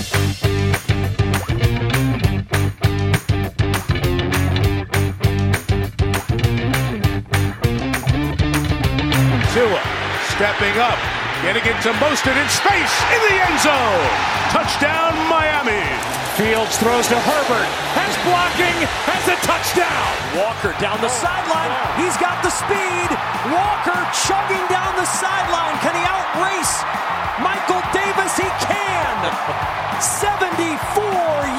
Tua stepping up, getting it to Mostert in space in the end zone. Touchdown, Miami. Fields throws to Herbert. Has blocking. Has a touchdown. Walker down the sideline. He's got the speed. Walker chugging down the sideline. Can he outrace Michael Davis? He can. 74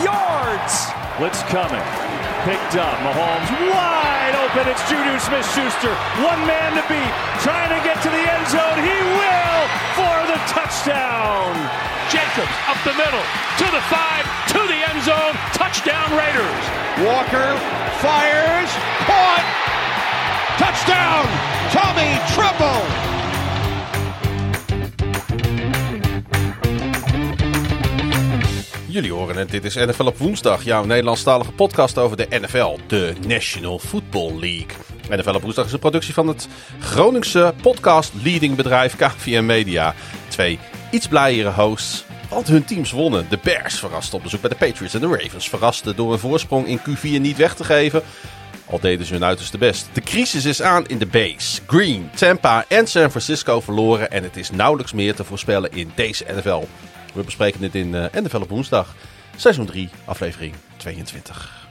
yards. Blitz coming. Picked up. Mahomes wide open. It's Juju Smith Schuster. One man to beat. Trying to get to the end zone. He will for the touchdown. Jacobs up the middle to the five to the end zone. Touchdown Raiders. Walker fires. Caught. Touchdown. Tommy Tremble. Jullie horen het, dit is NFL op woensdag, jouw Nederlandstalige podcast over de NFL, de National Football League. NFL op woensdag is een productie van het Groningse podcast leading bedrijf KVM Media. Twee iets blijere hosts, want hun teams wonnen. De Bears verrasten op bezoek bij de Patriots en de Ravens verrasten door een voorsprong in Q4 niet weg te geven. Al deden ze hun uiterste best. De crisis is aan in de base. Green, Tampa en San Francisco verloren en het is nauwelijks meer te voorspellen in deze NFL. We bespreken dit in uh, NFL op woensdag, seizoen 3, aflevering 22.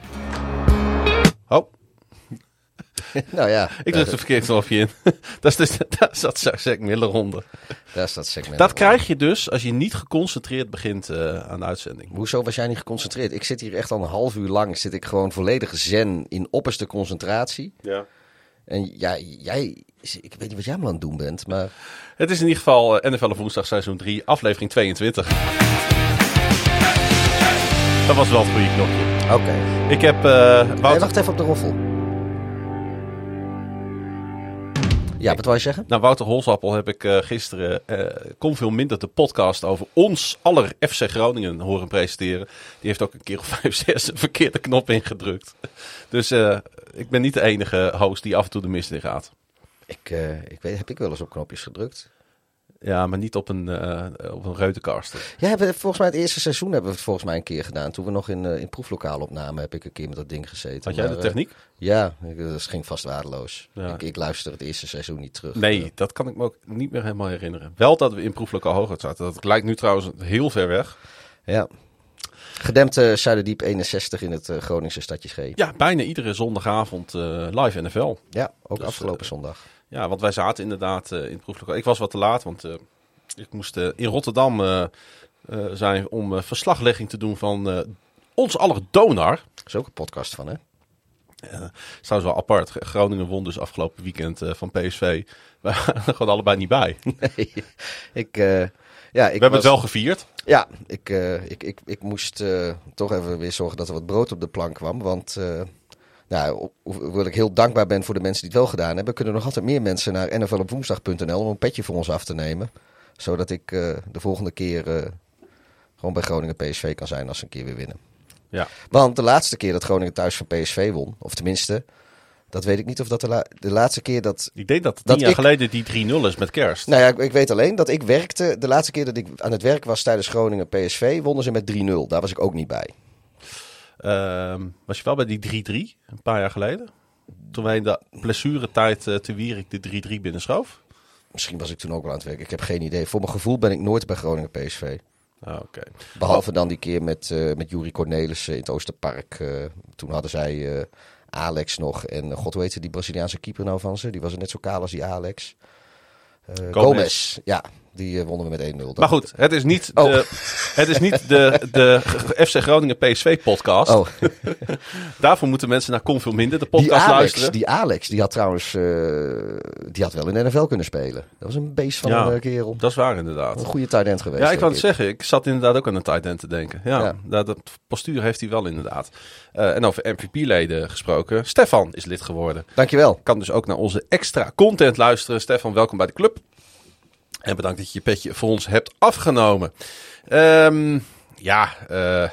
Oh. nou ja. Ik druk de verkeerde knopje in. dat is dus, dat is dat Zack Miller ronde. Dat is dat Zack Miller Dat krijg je dus als je niet geconcentreerd begint uh, aan de uitzending. Hoezo was jij niet geconcentreerd? Ik zit hier echt al een half uur lang. Zit ik gewoon volledig zen in opperste concentratie. Ja. En ja, jij, ik weet niet wat jij maar aan het doen bent, maar... Het is in ieder geval uh, NFL op woensdag seizoen 3, aflevering 22. Dat was wel het goede knopje. Oké. Okay. Ik heb... Uh, nee, wacht even op de roffel. Ja, wat wou je zeggen? Nou, Wouter Holsappel heb ik uh, gisteren uh, kon veel minder de podcast over ons aller FC Groningen horen presenteren. Die heeft ook een keer of vijf, zes een verkeerde knop ingedrukt. Dus uh, ik ben niet de enige host die af en toe de mist in gaat. Ik, ik weet, heb ik wel eens op knopjes gedrukt? Ja, maar niet op een, uh, op een. Ja, hebben, volgens mij het eerste seizoen hebben we het volgens mij een keer gedaan. Toen we nog in, uh, in proeflokaal opnamen, heb ik een keer met dat ding gezeten. Had jij maar, de techniek? Uh, ja, dat ging vast waardeloos. Ja. Ik, ik, luister het eerste seizoen niet terug. Nee, dat kan ik me ook niet meer helemaal herinneren. Wel dat we in proeflokaal hoger zaten. Dat lijkt nu trouwens heel ver weg. Ja. Gedempte Zuiderdiep 61 in het Groningse stadje G. Ja, bijna iedere zondagavond live NFL. Ja, ook dus, afgelopen zondag. Ja, want wij zaten inderdaad in het proeflokaal. Ik was wat te laat, want ik moest uh, in Rotterdam uh, uh, zijn om verslaglegging te doen van ons aller donar. Dat is ook een podcast van, hè? Ja, trouwens wel apart. Groningen won dus afgelopen weekend van PSV. We waren er gewoon allebei niet bij. Nee, ik... ja, ik We hebben was... het wel gevierd. Ja, ik, ik, ik, ik moest toch even weer zorgen dat er wat brood op de plank kwam. Want nou, hoewel ik heel dankbaar ben voor de mensen die het wel gedaan hebben, kunnen nog altijd meer mensen naar nflopwoensdag.nl om een petje voor ons af te nemen zodat ik uh, de volgende keer uh, gewoon bij Groningen PSV kan zijn als ze een keer weer winnen. Ja. Want de laatste keer dat Groningen thuis van PSV won, of tenminste, dat weet ik niet of dat de, la de laatste keer dat... Ik denk dat tien dat jaar ik... geleden die 3-0 is met kerst. Nou ja, ik, ik, weet alleen dat ik werkte, de laatste keer dat ik aan het werk was tijdens Groningen PSV, wonnen ze met 3-0. Daar was ik ook niet bij. Uh, was je wel bij die 3-3, een paar jaar geleden? Toen wij in de blessuretijd uh, te Wierik de 3-3 binnenschoof? Misschien was ik toen ook wel aan het werk. Ik heb geen idee. Voor mijn gevoel ben ik nooit bij Groningen PSV. Ah, okay. Behalve dan die keer met, uh, met Jurie Cornelissen in het Oosterpark. Uh, toen hadden zij uh, Alex nog. En god heette die Braziliaanse keeper nou van ze? Die was net zo kaal als die Alex. Gomez. Gomez. Ja, die wonnen we met 1-0. Maar goed, het is niet oh. de, het is niet de, de FC Groningen PSV podcast. Oh. Daarvoor moeten mensen naar Kom Veel Minder, de podcast die Alex, luisteren. Die Alex, die had trouwens uh, die had wel in de NFL kunnen spelen. Dat was een beest van ja, een kerel. Dat is waar inderdaad. Een goede tight end geweest. Ja, ik wou het zeggen. Ik zat inderdaad ook aan een tight end te denken. Ja, ja. Dat, dat postuur heeft hij wel inderdaad. Uh, en over MVP-leden gesproken. Stefan is lid geworden. Dankjewel. Kan dus ook naar onze extra content luisteren. Stefan, welkom bij de club. En bedankt dat je je petje voor ons hebt afgenomen. Um, ja, uh,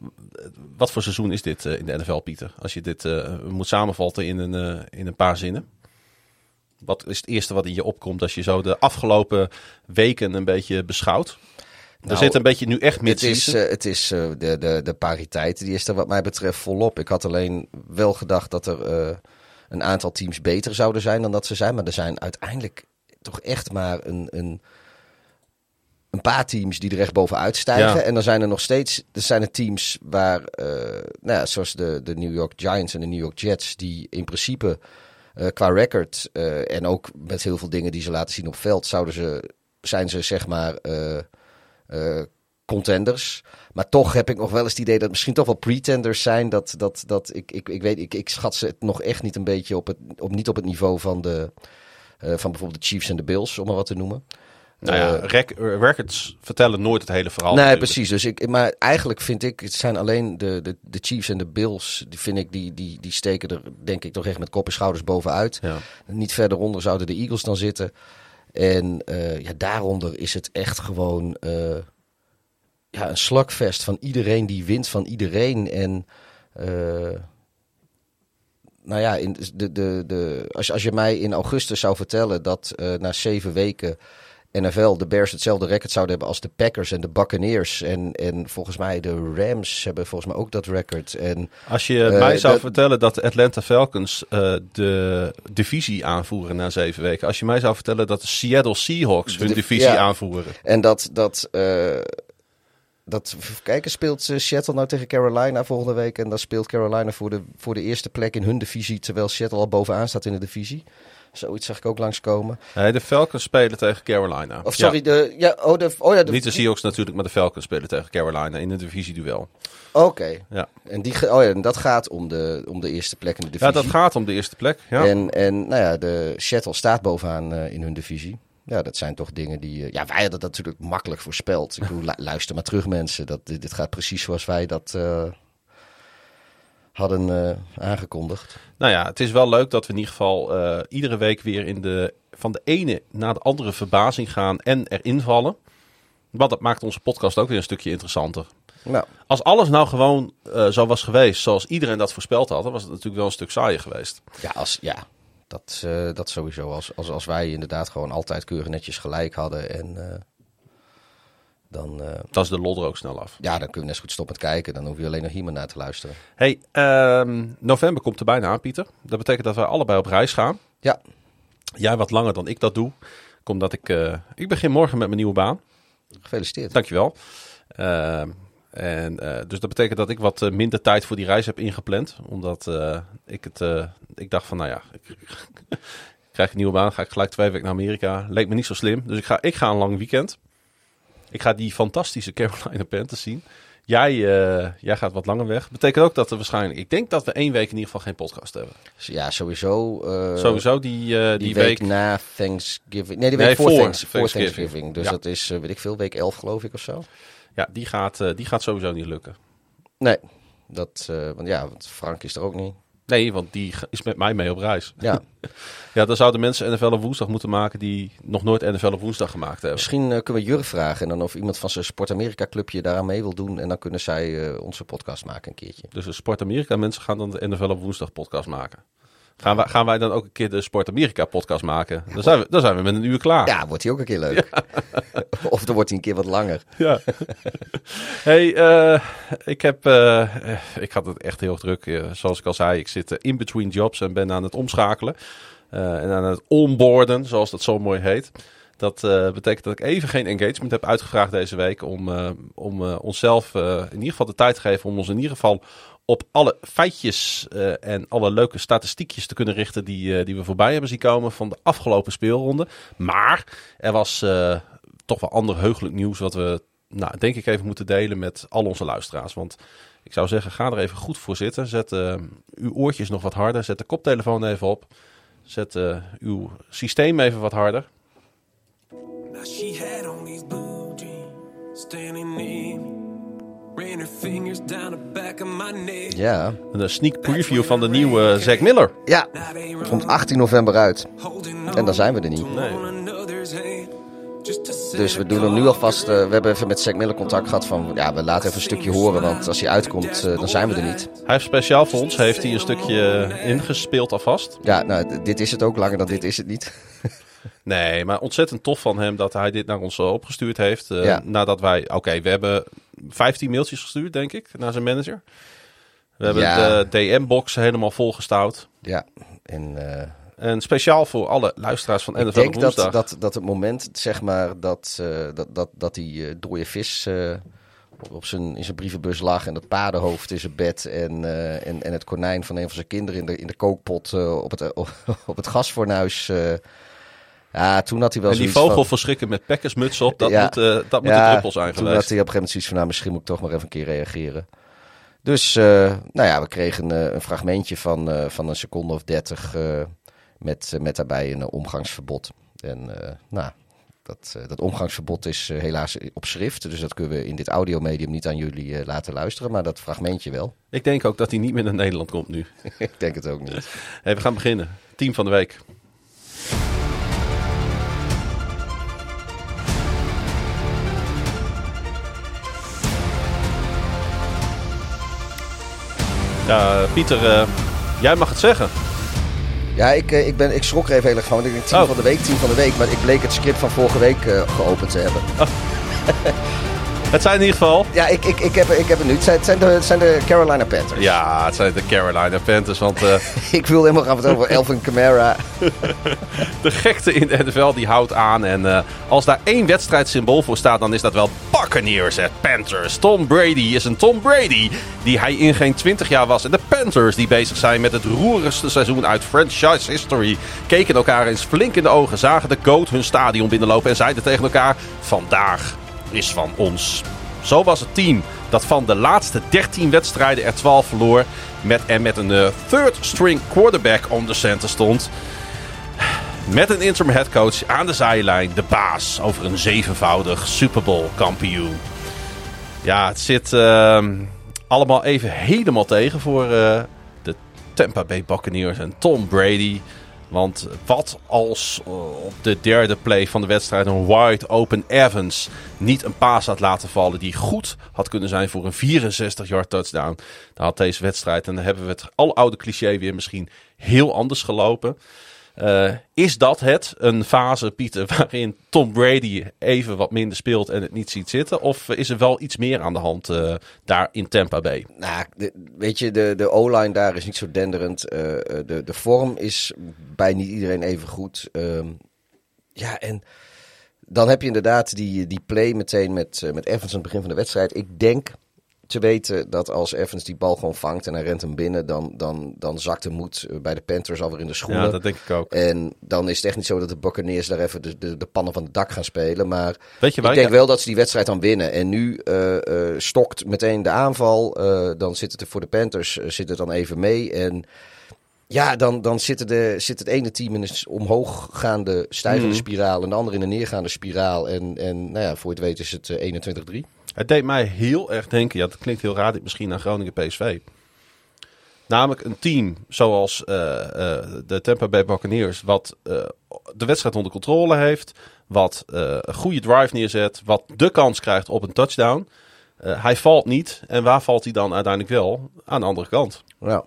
wat voor seizoen is dit uh, in de NFL, Pieter? Als je dit uh, moet samenvatten in een, in een paar zinnen. Wat is het eerste wat in je opkomt als je zo de afgelopen weken een beetje beschouwt? er zit een beetje nu echt Het is, eh, het is eh, de, de, de pariteit, die is er wat mij betreft volop. Ik had alleen wel gedacht dat er eh, een aantal teams beter zouden zijn dan dat ze zijn. Maar er zijn uiteindelijk toch echt maar een, een, een paar teams die er echt bovenuit stijgen. Ja. En dan zijn er nog steeds er zijn er teams waar, eh, nou ja, zoals de, de New York Giants en de New York Jets, die in principe eh, qua record eh, en ook met heel veel dingen die ze laten zien op veld, zouden ze, zijn ze zeg maar contenders. Maar toch heb ik nog wel eens het idee dat het misschien toch wel pretenders zijn. Dat, dat, dat ik, ik, ik weet, ik, ik schat ze het nog echt niet een beetje op het, op, niet op het niveau van de. Eh, van bijvoorbeeld de Chiefs en de Bills, om maar wat te noemen. nou ja, Eh, rec- records vertellen nooit het hele verhaal. nee, natuurlijk. precies. Dus ik, maar eigenlijk vind ik, het zijn alleen de, de, de Chiefs en de Bills, die vind ik, die, die, die steken er denk ik toch echt met kop en schouders bovenuit. Ja. Niet verderonder zouden de Eagles dan zitten. En eh, ja, daaronder is het echt gewoon ja, een slagvest van iedereen die wint van iedereen. En nou ja, in de, de, de, als, als je mij in augustus zou vertellen dat eh, na zeven weken NFL de Bears hetzelfde record zouden hebben als de Packers en de Buccaneers. En, en volgens mij de Rams hebben volgens mij ook dat record. En Als je Eh, mij zou dat- vertellen dat de Atlanta Falcons eh, de divisie aanvoeren na zeven weken. Als je mij zou vertellen dat de Seattle Seahawks hun De- divisie ja. aanvoeren. En dat, dat, dat kijken, speelt eh, Seattle nou tegen Carolina volgende week. En dan speelt Carolina voor de, voor de eerste plek in hun divisie. Terwijl Seattle al bovenaan staat in de divisie. Zoiets zag ik ook langskomen. Nee, de Falcons spelen tegen Carolina. Of sorry, Ja, de, ja, oh, de, oh ja, de, Niet de Seahawks natuurlijk, maar de Falcons spelen tegen Carolina in een divisieduel. Oké. Ja. En, die, oh ja, en dat gaat om de, om de eerste plek in de divisie. ja, dat gaat om de eerste plek. Ja. En, en nou ja, de Seattle staat bovenaan eh, in hun divisie. Ja, dat zijn toch dingen die... eh, ja, wij hadden dat natuurlijk makkelijk voorspeld. Ik bedoel, lu- luister maar terug mensen. Dat, dit, dit gaat precies zoals wij dat eh, hadden eh, aangekondigd. Nou ja, het is wel leuk dat we in ieder geval iedere week weer in de, van de ene naar de andere verbazing gaan en erin vallen. Want dat maakt onze podcast ook weer een stukje interessanter. Nou, Als alles nou gewoon eh, zo was geweest zoals iedereen dat voorspeld had, dan was het natuurlijk wel een stuk saaier geweest. ja, als, ja dat, eh, dat sowieso. Als, als, als wij inderdaad gewoon altijd keurig netjes gelijk hadden. En eh, dan, eh, Dat is de lol er ook snel af. ja, dan kunnen we net zo goed stoppen met kijken. Dan hoef je alleen nog hier maar naar te luisteren. Hey, ehm, november komt er bijna aan, Pieter. Dat betekent dat wij allebei op reis gaan. Ja, Jij wat langer dan ik dat doe. Omdat ik, eh, ik begin morgen met mijn nieuwe baan. gefeliciteerd. Dankjewel. Ehm en, eh, dus dat betekent dat ik wat eh, minder tijd voor die reis heb ingepland. Omdat eh, ik het, ik dacht van, nou ja, ik, krijg een nieuwe baan, ga ik gelijk twee weken naar Amerika. Leek me niet zo slim. Dus ik ga, ik ga een lang weekend. Ik ga die fantastische Carolina Panthers zien. Jij, jij gaat wat langer weg. Betekent ook dat er waarschijnlijk, ik denk dat we één week in ieder geval geen podcast hebben. Ja, sowieso. Sowieso die, Die, die, week, week. na Thanksgiving. Nee, die Nee, week voor, voor Thanks- voor Thanksgiving. Thanksgiving. Dus Ja. dat is, weet ik veel, week 11 geloof ik of zo. Ja, die gaat, eh, die gaat sowieso niet lukken. Nee, dat, eh, want ja, want Frank is er ook niet. Nee, want die is met mij mee op reis. Ja, Ja, dan zouden mensen NFL op woensdag moeten maken die nog nooit NFL op woensdag gemaakt hebben. misschien eh, kunnen we Jurre vragen en dan of iemand van zijn Sport Amerika clubje daaraan mee wil doen. En dan kunnen zij onze podcast maken een keertje. Dus de Sport Amerika mensen gaan dan de NFL op woensdag podcast maken. Gaan wij, gaan wij dan ook een keer de Sport Amerika podcast maken? Dan zijn we, dan zijn we met een uur klaar. Ja, wordt hij ook een keer leuk. of dan wordt hij een keer wat langer. Ja. hey, eh, ik heb, eh, ik had het echt heel druk. Eh, zoals ik al zei, ik zit in between jobs en ben aan het omschakelen. En aan het onboarden, zoals dat zo mooi heet. Dat betekent dat ik even geen engagement heb uitgevraagd deze week. Om, om onszelf in ieder geval de tijd te geven om ons in ieder geval op alle feitjes eh, en alle leuke statistiekjes te kunnen richten die, eh, die we voorbij hebben zien komen van de afgelopen speelronde. Maar er was eh, toch wel ander heugelijk nieuws wat we, nou, denk ik, even moeten delen met al onze luisteraars. Want ik zou zeggen, ga er even goed voor zitten. Zet uw oortjes nog wat harder. Zet de koptelefoon even op. Zet uw systeem even wat harder. Now she had on these blue jeans, standing in, ran her fingers down the back of my neck. Ja, Een sneak preview van de nieuwe Zack Miller. ja. They Komt 18 november uit. En dan zijn we er niet. Dus we doen hem nu alvast. eh, we hebben even met Zack Miller contact gehad van. Ja, we laten even een stukje horen. Want als hij uitkomt, eh, dan zijn we er niet. Hij heeft speciaal voor ons heeft hij een stukje ingespeeld alvast. Ja, nou, d- dit is het ook. Langer dan dit is het niet. Nee, maar ontzettend tof van hem dat hij dit naar ons eh, opgestuurd heeft. Eh, Ja. Nadat wij, oké, we hebben 15 mailtjes gestuurd, denk ik, naar zijn manager. We hebben Ja. de DM-box helemaal volgestouwd. Ja, en eh, En speciaal voor alle luisteraars van NFL ik denk dat, dat, dat het moment, zeg maar, dat, dat, dat, dat die eh, dode vis op zijn, in zijn brievenbus lag en dat paardenhoofd in zijn bed en, en, en het konijn van een van zijn kinderen in de, in de kookpot op, het, op het gasfornuis. Ja, toen had hij wel en die vogel van... verschrikken met pekkersmuts op, dat Ja. moet, eh, dat moet Ja, de druppel zijn Toen had hij op een gegeven moment zoiets van, nou, misschien moet ik toch maar even een keer reageren. Dus, eh, nou ja, we kregen eh, een fragmentje van, van een seconde of dertig met, met daarbij een omgangsverbod. En nou, dat, dat omgangsverbod is helaas op schrift, dus dat kunnen we in dit audiomedium niet aan jullie laten luisteren, maar dat fragmentje wel. Ik denk ook dat hij niet meer naar Nederland komt nu. ik denk het ook niet. Hey, we gaan beginnen. Team van de week. Ja, Pieter, eh, jij mag het zeggen. Ja, ik, eh, ik, ben, ik schrok er even heel erg van, want ik denk team Oh. van de week, team van de week, maar ik bleek het script van vorige week eh, geopend te hebben. Het zijn in ieder geval... Ja, ik, ik, ik, heb, ik heb het nu. Het zijn, het zijn, de, het zijn de Carolina Panthers. Ja, het zijn de Carolina Panthers. Want eh, Ik wilde helemaal gaan vertellen over Elvin Kamara. de gekte in de NFL die houdt aan. En eh, als daar één wedstrijdsymbool voor staat, dan is dat wel Buccaneers. Het Panthers. Tom Brady is een Tom Brady die hij in geen 20 jaar was. En de Panthers die bezig zijn met het roerigste seizoen uit franchise history. Keken elkaar eens flink in de ogen, zagen de GOAT hun stadion binnenlopen en zeiden tegen elkaar... Vandaag is van ons. Zo was het team dat van de laatste 13 wedstrijden er 12 verloor. Met, en met een eh, third string quarterback on the center stond. Met een interim headcoach aan de zijlijn. De baas over een zevenvoudig Super Bowl kampioen. Ja, het zit ehm, allemaal even helemaal tegen voor eh, de Tampa Bay Buccaneers en Tom Brady. Want wat als eh, op de derde play van de wedstrijd een wide open Evans niet een paas had laten vallen die goed had kunnen zijn voor een 64-yard touchdown. Dan had deze wedstrijd, en dan hebben we het al oude cliché weer misschien heel anders gelopen. Eh, is dat het, een fase, Pieter, waarin Tom Brady even wat minder speelt en het niet ziet zitten? Of is er wel iets meer aan de hand eh, daar in Tampa Bay? Nou, de- weet je, de, de O-line daar is niet zo denderend. Eh, de, de vorm is bij niet iedereen even goed. Ehm, ja, en dan heb je inderdaad die, die play meteen met, met Evans aan het begin van de wedstrijd. Ik denk te weten dat als Evans die bal gewoon vangt en hij rent hem binnen, dan, dan, dan zakt de moed eh, bij de Panthers alweer in de schoenen. Ja, dat denk ik ook. En dan is het echt niet zo dat de Buccaneers daar even de, de, de pannen van het dak gaan spelen. Maar Weet je waar ik denk wel dat ze die wedstrijd dan winnen. En nu eh, eh, stokt meteen de aanval. Dan zit het er voor de Panthers zit het dan even mee. En ja, dan, dan zit, de, zit het ene team in een omhooggaande stijgende Mhm. spiraal. En de andere in een neergaande spiraal. En, en nou ja, voor je het weet is het eh, 21-3. Het deed mij heel erg denken, ja, dat klinkt heel raar, dit misschien aan Groningen PSV. Namelijk een team zoals eh, eh, de Tampa Bay Buccaneers, wat eh, de wedstrijd onder controle heeft, wat eh, een goede drive neerzet, wat de kans krijgt op een touchdown. Eh, hij valt niet. En waar valt hij dan uiteindelijk wel? Aan de andere kant. Nou,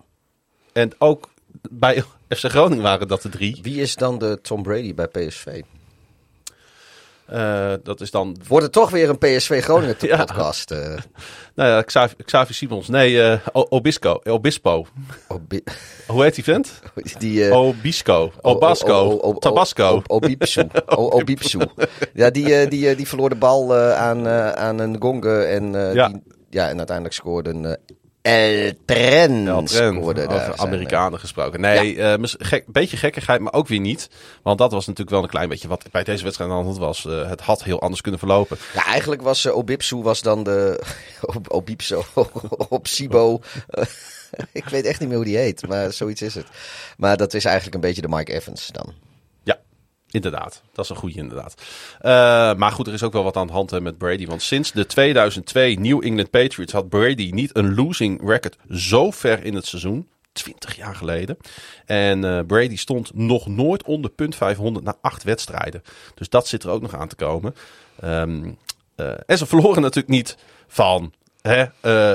En ook bij FC Groningen waren dat de drie. wie is dan de Tom Brady bij PSV? Eh, dat is dan Wordt het toch weer een PSV Groningen Ja. podcast? eh nou ja, Xavi, Xavi Simons. Nee, eh, Obisco. Obispo. Hoe heet die vent? die, Obisco. Obasco. Tabasco. Obipsu. Obipsu. Ja, die, die, die verloor de bal aan, aan een gonge. En, Ja. Die, ja, en uiteindelijk scoorde een El Tren. Ja, daar over zijn, Amerikanen gesproken. Nee, eh, mis- gek, beetje gekkigheid, maar ook weer niet. Want dat was natuurlijk wel een klein beetje wat bij deze wedstrijd aan de hand was. Eh, het had heel anders kunnen verlopen. eh, Ja, eigenlijk was eh, Obipsu was dan de... Ob- Obipso. Obsibo. Eh, ik weet echt niet meer hoe die heet, maar zoiets is het. Maar dat is eigenlijk een beetje de Mike Evans dan. Inderdaad. Dat is een goede inderdaad. Eh, maar goed, er is ook wel wat aan de hand hè, met Brady. Want sinds de 2002 New England Patriots had Brady niet een losing record zo ver in het seizoen. 20 jaar geleden. En eh, Brady stond nog nooit onder punt 500 na acht wedstrijden. Dus dat zit er ook nog aan te komen. Ehm, eh, en ze verloren natuurlijk niet van hè,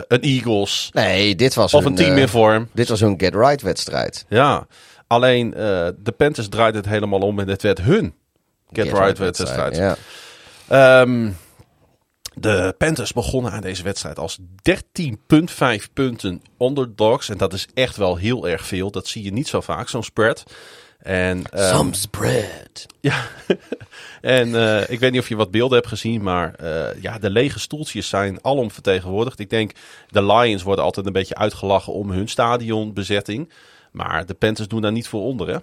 een Eagles Nee, dit was of hun, een team in vorm. Dit was hun get-right wedstrijd. Ja, alleen eh, de Panthers draaiden het helemaal om en het werd hun Get, right wedstrijd. Ja. Ehm, de Panthers begonnen aan deze wedstrijd als 13,5 punten underdogs. En dat is echt wel heel erg veel. Dat zie je niet zo vaak, zo'n spread. En, ehm, Some spread. ja, en eh, ik weet niet of je wat beelden hebt gezien, maar eh, ja, de lege stoeltjes zijn alom vertegenwoordigd. Ik denk, de Lions worden altijd een beetje uitgelachen om hun stadionbezetting. Maar de Panthers doen daar niet voor onder, hè?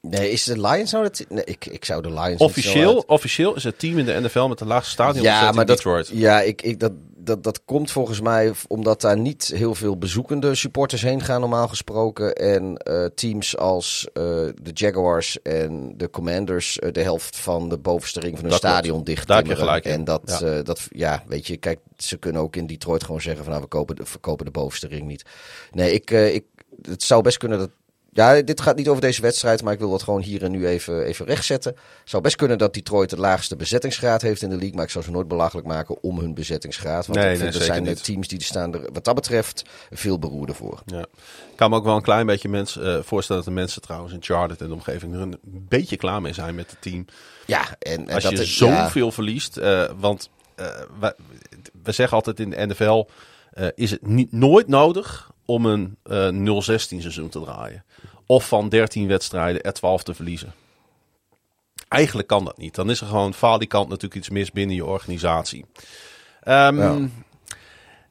Nee, is de Lions nou dat... Nee, ik, ik zou de Lions Officieel, officieel is het team in de NFL met de laagste stadion Ja, maar in dat, Detroit. ja ik, ik, dat, dat, dat komt volgens mij omdat daar niet heel veel bezoekende supporters heen gaan, normaal gesproken. En eh, teams als eh, de Jaguars en de Commanders eh, de helft van de bovenste ring van hun Dat stadion dicht Daar heb je timmeren. gelijk in. En dat, Ja. dat, ja, weet je, kijk, ze kunnen ook in Detroit gewoon zeggen van nou, we kopen de, verkopen de bovenste ring niet. Nee, ik, ik, het zou best kunnen dat. Ja, dit gaat niet over deze wedstrijd, maar ik wil dat gewoon hier en nu even, even rechtzetten. Het zou best kunnen dat Detroit de laagste bezettingsgraad heeft in de league, maar ik zou ze nooit belachelijk maken om hun bezettingsgraad. Want Nee, ik nee, vind er zijn niet. de teams die staan er wat dat betreft veel beroerder voor. Ja. Ik kan me ook wel een klein beetje mensen, eh, voorstellen dat de mensen trouwens in Charlotte en de omgeving er een beetje klaar mee zijn met het team. Ja, en, en Als dat je is- ja. zoveel verliest. eh, want eh, we, we zeggen altijd in de NFL is het niet, nooit nodig om een eh 0-16 seizoen te draaien. Of van 13 wedstrijden er 12 te verliezen. Eigenlijk kan dat niet. Dan is er gewoon falikant natuurlijk iets mis binnen je organisatie. Ehm, Ja.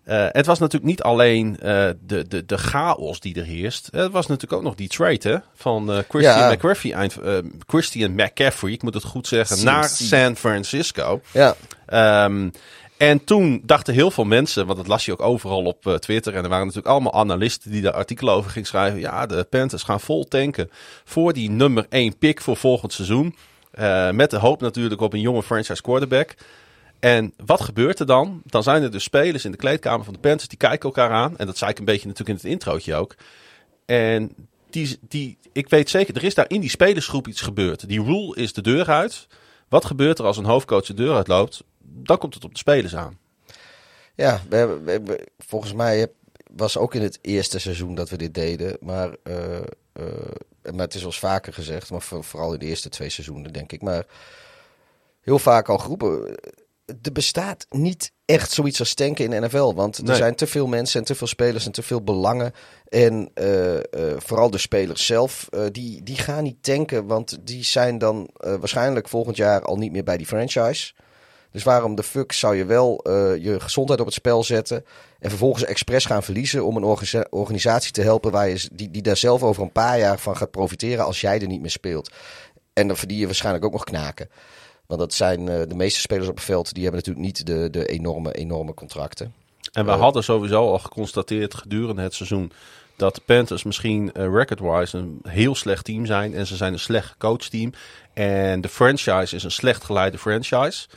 eh, het was natuurlijk niet alleen eh, de, de, de chaos die er heerst. Het was natuurlijk ook nog die trade hè, van eh, Christian, Ja. McCaffrey, eind, Christian McCaffrey, ik moet het goed zeggen, naar San Francisco. Ja, Ehm, en toen dachten heel veel mensen, want dat las je ook overal op eh, Twitter. En er waren natuurlijk allemaal analisten die daar artikelen over gingen schrijven. Ja, de Panthers gaan vol tanken voor die nummer 1 pick voor volgend seizoen. Eh, met de hoop natuurlijk op een jonge franchise quarterback. En wat gebeurt er dan? Dan zijn er dus spelers in de kleedkamer van de Panthers die kijken elkaar aan. En dat zei ik een beetje natuurlijk in het introotje ook. En die, die, ik weet zeker, er is daar in die spelersgroep iets gebeurd. Die rule is de deur uit. Wat gebeurt er als een hoofdcoach de deur uitloopt? Dan komt het op de spelers aan. ja we hebben, we hebben- volgens mij was ook in het eerste seizoen dat we dit deden. Maar, eh, eh, maar het is wel eens vaker gezegd, maar voor- vooral in de eerste twee seizoenen denk ik. Maar heel vaak al geroepen. Er bestaat niet echt zoiets als tanken in de NFL. Want er Nee. zijn te veel mensen en te veel spelers en te veel belangen. En eh, eh, vooral de spelers zelf, eh, die, die gaan niet tanken. Want die zijn dan eh, waarschijnlijk volgend jaar al niet meer bij die franchise. Dus waarom de fuck zou je wel eh, je gezondheid op het spel zetten. En vervolgens expres gaan verliezen om een organisa- organisatie te helpen waar je, die, die daar zelf over een paar jaar van gaat profiteren als jij er niet meer speelt. En dan verdien je waarschijnlijk ook nog knaken. Want dat zijn eh, de meeste spelers op het veld, die hebben natuurlijk niet de, de enorme, enorme contracten. En we Eh. hadden sowieso al geconstateerd gedurende het seizoen dat de Panthers misschien eh, record-wise een heel slecht team zijn. En ze zijn een slecht gecoacht-team. En de franchise is een slecht geleide franchise.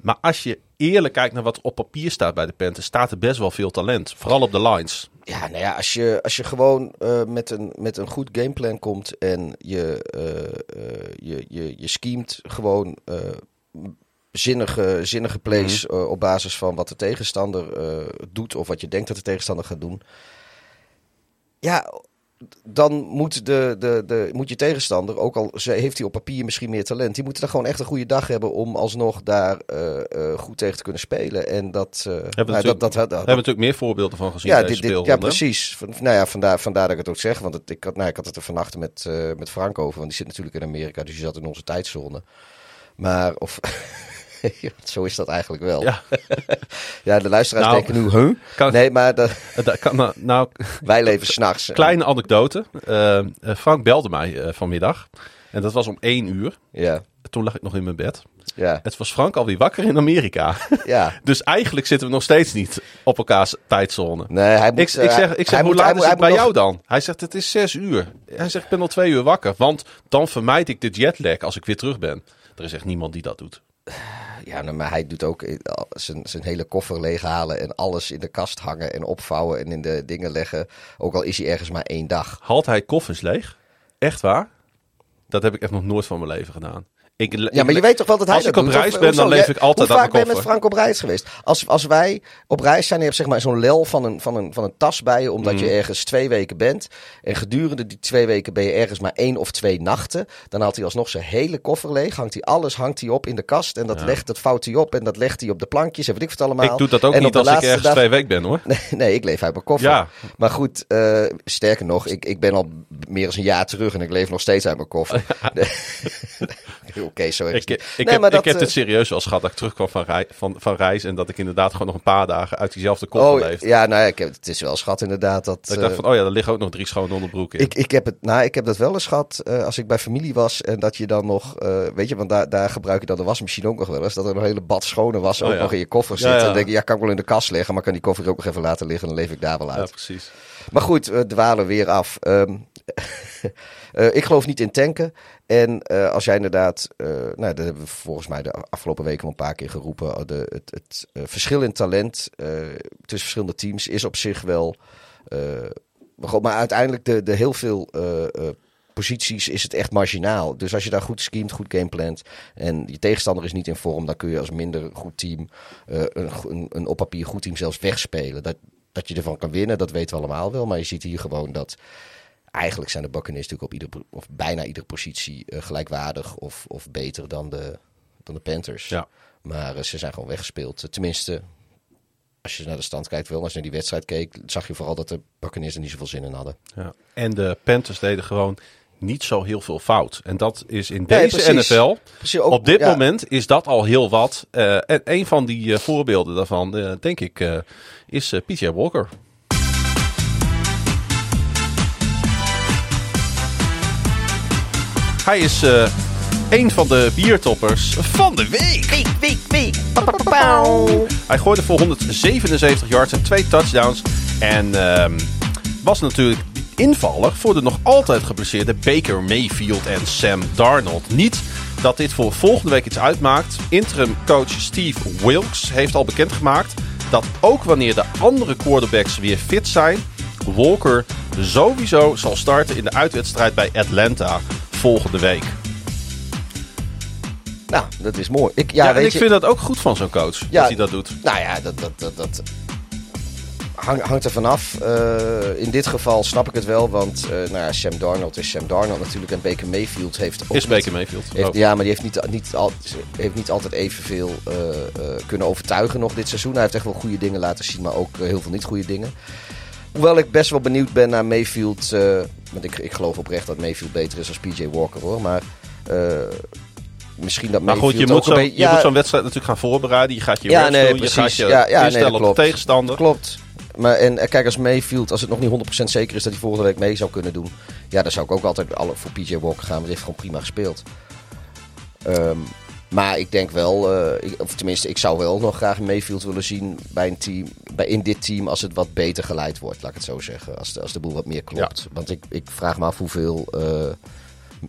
Maar als je eerlijk kijkt naar wat op papier staat bij de Panthers, staat er best wel veel talent. Vooral op de lines. Ja, nou ja, als je, als je gewoon eh, met, een, met een goed gameplan komt en je, eh, je, je, je schemt gewoon zinnige, zinnige plays Mhm. op basis van wat de tegenstander doet of wat je denkt dat de tegenstander gaat doen. Ja, dan moet, de, de, de, moet je tegenstander, ook al heeft hij op papier misschien meer talent, die moeten dan gewoon echt een goede dag hebben om alsnog daar eh, eh, goed tegen te kunnen spelen. En dat, eh, nou, natuurlijk- dat, dat, hebben we natuurlijk meer voorbeelden van gezien ja, dit, dit, ja, speelronde. precies. Van, nou ja, vandaar, vandaar dat ik het ook zeg. Want het, ik, had, nou, ik had het er vannacht met, met Frank over. Want die zit natuurlijk in Amerika. Dus die zat in onze tijdzone. Maar, of... Zo is dat eigenlijk wel. Ja. Ja, de luisteraars Nou, denken nu, huh? kan- Nee, maar de- Eh, dat kan, nou, nou, wij leven s'nachts. kleine anekdote. Eh, eh, Frank belde mij eh, vanmiddag. En dat was om één uur. Ja, Toen lag ik nog in mijn bed. ja, Het was Frank alweer wakker in Amerika. ja. dus eigenlijk zitten we nog steeds niet op elkaars tijdzone. Nee, hij moet... Ik, ik eh, zeg, ik zeg hoe moet- laat is moet- het bij jou dan? Hij zegt, het is zes uur. Hij zegt, ik ben al twee uur wakker. Want dan vermijd ik de jetlag als ik weer terug ben. Er is echt niemand die dat doet. Ja, nou, maar hij doet ook eh, zijn, zijn hele koffer leeghalen en alles in de kast hangen en opvouwen en in de dingen leggen. Ook al is hij ergens maar één dag. Haalt hij koffers leeg? Echt waar? Dat heb ik echt nog nooit van mijn leven gedaan. Ik, Ja, maar je weet toch wel dat hij Als dat ik op doet? reis Of- ben, hoezo? dan leef ik altijd Hoe uit vaak ben je met. Frank op reis geweest? Als, als wij op reis zijn je hebt zeg maar zo'n lel van een, van, een, van, een, tas bij je, omdat Mm. je ergens twee weken bent. En gedurende die twee weken ben je ergens maar één of twee nachten. Dan haalt hij alsnog zijn hele koffer leeg. Hangt hij alles hangt hij op in de kast. En dat, legt, dat vouwt hij op en dat legt hij op de plankjes. En weet ik wat allemaal. Ik doe dat ook En niet als ik ergens dag- twee weken ben hoor. Nee, nee, ik leef uit mijn koffer. Ja. Maar goed, eh, sterker nog, ik, ik ben al meer dan een jaar terug en ik leef nog steeds uit mijn koffer. Oké, zo. Ik, ik, Nee, heb, maar ik dat, heb eh, het serieus wel gehad dat ik terugkwam van, rei, van, van reis. En dat ik inderdaad gewoon nog een paar dagen uit diezelfde koffer Oh, leefde. ja, nou ja, ik heb, het is wel schat inderdaad. Dat, Dat ik dacht eh, van, oh ja, er liggen ook nog drie schone onderbroeken in. ik, ik, heb het, nou, ik heb dat wel eens gehad eh, als ik bij familie was. En dat je dan nog, eh, weet je, want daar, daar gebruik je dan de wasmachine ook nog wel eens. Dat er een hele bad schone was Oh ook ja. nog in je koffer Ja, zit. En ja. dan denk je, ja, kan ik wel in de kast leggen. Maar kan die koffer ook nog even laten liggen. Dan leef ik daar wel ja, uit. precies. Maar goed, we dwalen weer af. Ehm, eh, ik geloof niet in tanken. En eh, als jij inderdaad, eh, nou, dat hebben we volgens mij de afgelopen weken wel een paar keer geroepen. eh, De, het het verschil in talent tussen verschillende teams is op zich wel. maar maar uiteindelijk de, de heel veel posities is het echt marginaal. Dus als je daar goed schemt, goed gameplant en je tegenstander is niet in vorm, dan kun je als minder goed team een, een, een op papier goed team zelfs wegspelen. Dat, dat je ervan kan winnen, dat weten we allemaal wel. Maar je ziet hier gewoon dat eigenlijk zijn de Buccaneers natuurlijk op ieder, of bijna iedere positie eh, gelijkwaardig of, of beter dan de, dan de Panthers. Ja. Maar eh, ze zijn gewoon weggespeeld. Tenminste, als je naar de stand kijkt wel, als je naar die wedstrijd keek, zag je vooral dat de Buccaneers er niet zoveel zin in hadden. Ja. En de Panthers deden gewoon niet zo heel veel fout. En dat is in Nee, deze precies. NFL, Precies, ook- op dit ja. moment, is dat al heel wat. Eh, en een van die voorbeelden daarvan, denk ik, is eh, PJ Walker. Hij is eh een van de biertoppers van de week. Week, week, week. Hij gooide voor 177 yards en twee touchdowns. En ehm, was natuurlijk invaller voor de nog altijd geblesseerde Baker Mayfield en Sam Darnold. Niet dat dit voor volgende week iets uitmaakt. Interim coach Steve Wilkes heeft al bekendgemaakt dat ook wanneer de andere quarterbacks weer fit zijn, Walker sowieso zal starten in de uitwedstrijd bij Atlanta volgende week. Nou, dat is mooi. Ik, ja, Ja, en weet ik je, vind dat ook goed van zo'n coach, Ja. dat hij dat doet. Nou ja, dat, dat, dat, dat hang- hangt er vanaf. Eh in dit geval snap ik het wel, want eh, nou ja, Sam Darnold is Sam Darnold natuurlijk. En Baker Mayfield heeft ook Is niet- Baker Mayfield. Heeft, ja, maar die heeft niet, niet, al, heeft niet altijd evenveel eh kunnen overtuigen nog dit seizoen. Hij heeft echt wel goede dingen laten zien, maar ook heel veel niet goede dingen. Hoewel ik best wel benieuwd ben naar Mayfield. want ik, ik geloof oprecht dat Mayfield beter is dan PJ Walker hoor. Maar misschien dat Maar goed, je moet zo'n beetje- ja, wedstrijd natuurlijk gaan voorbereiden. Je gaat je Ja, nee, precies. je gaat je Ja, ja, nee, instellen dat op de klopt. tegenstander. Klopt. Maar en eh, kijk, als Mayfield, als het nog niet 100% zeker is dat hij volgende week mee zou kunnen doen. Ja, dan zou ik ook altijd alle, voor PJ Walker gaan, want die heeft gewoon prima gespeeld. Ehm, maar ik denk wel, eh, ik- of tenminste, ik zou wel nog graag Mayfield willen zien bij een team, bij, in dit team als het wat beter geleid wordt, laat ik het zo zeggen. Als de, als de boel wat meer klopt. Want ik, ik vraag me af hoeveel eh,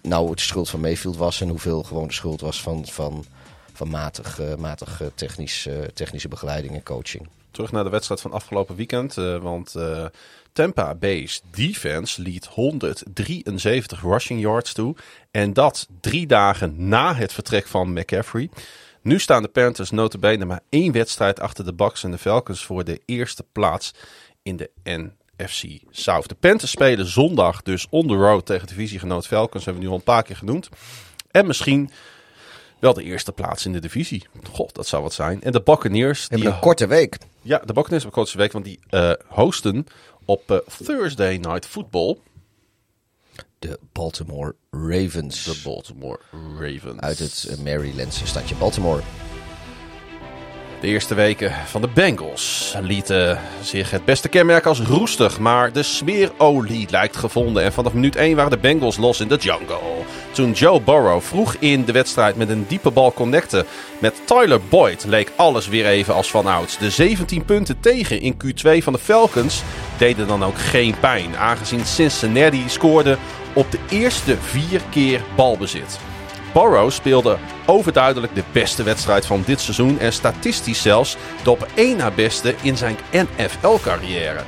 nou het schuld van Mayfield was en hoeveel gewoon de schuld was van, van, van matig, matig technisch, technische begeleiding en coaching. Terug naar de wedstrijd van afgelopen weekend. eh, want eh, Tampa Bay's defense liet 173 rushing yards toe. En dat drie dagen na het vertrek van McCaffrey. Nu staan de Panthers notabene maar één wedstrijd achter de Bucks en de Falcons voor de eerste plaats in de NFC South. De Panthers spelen zondag dus on the road tegen divisiegenoot Falcons. Hebben we nu al een paar keer genoemd. En misschien wel de eerste plaats in de divisie. God, dat zou wat zijn. En de Buccaneers... Hebben die een korte week. Ja, de Buccaneers hebben kortste week, want die eh, hosten op eh, Thursday Night Football De Baltimore Ravens. de Baltimore Ravens. uit het Marylandse stadje Baltimore. De eerste weken van de Bengals lieten zich het beste kenmerk als roestig, maar de smeerolie lijkt gevonden. En vanaf minuut 1 waren de Bengals los in de jungle. Toen Joe Burrow vroeg in de wedstrijd met een diepe bal connecte met Tyler Boyd, leek alles weer even als vanouds. De 17 punten tegen in Q2 van de Falcons deden dan ook geen pijn, aangezien Cincinnati scoorde op de eerste vier keer balbezit. Burrow speelde overduidelijk de beste wedstrijd van dit seizoen en statistisch zelfs de op één na beste in zijn NFL-carrière.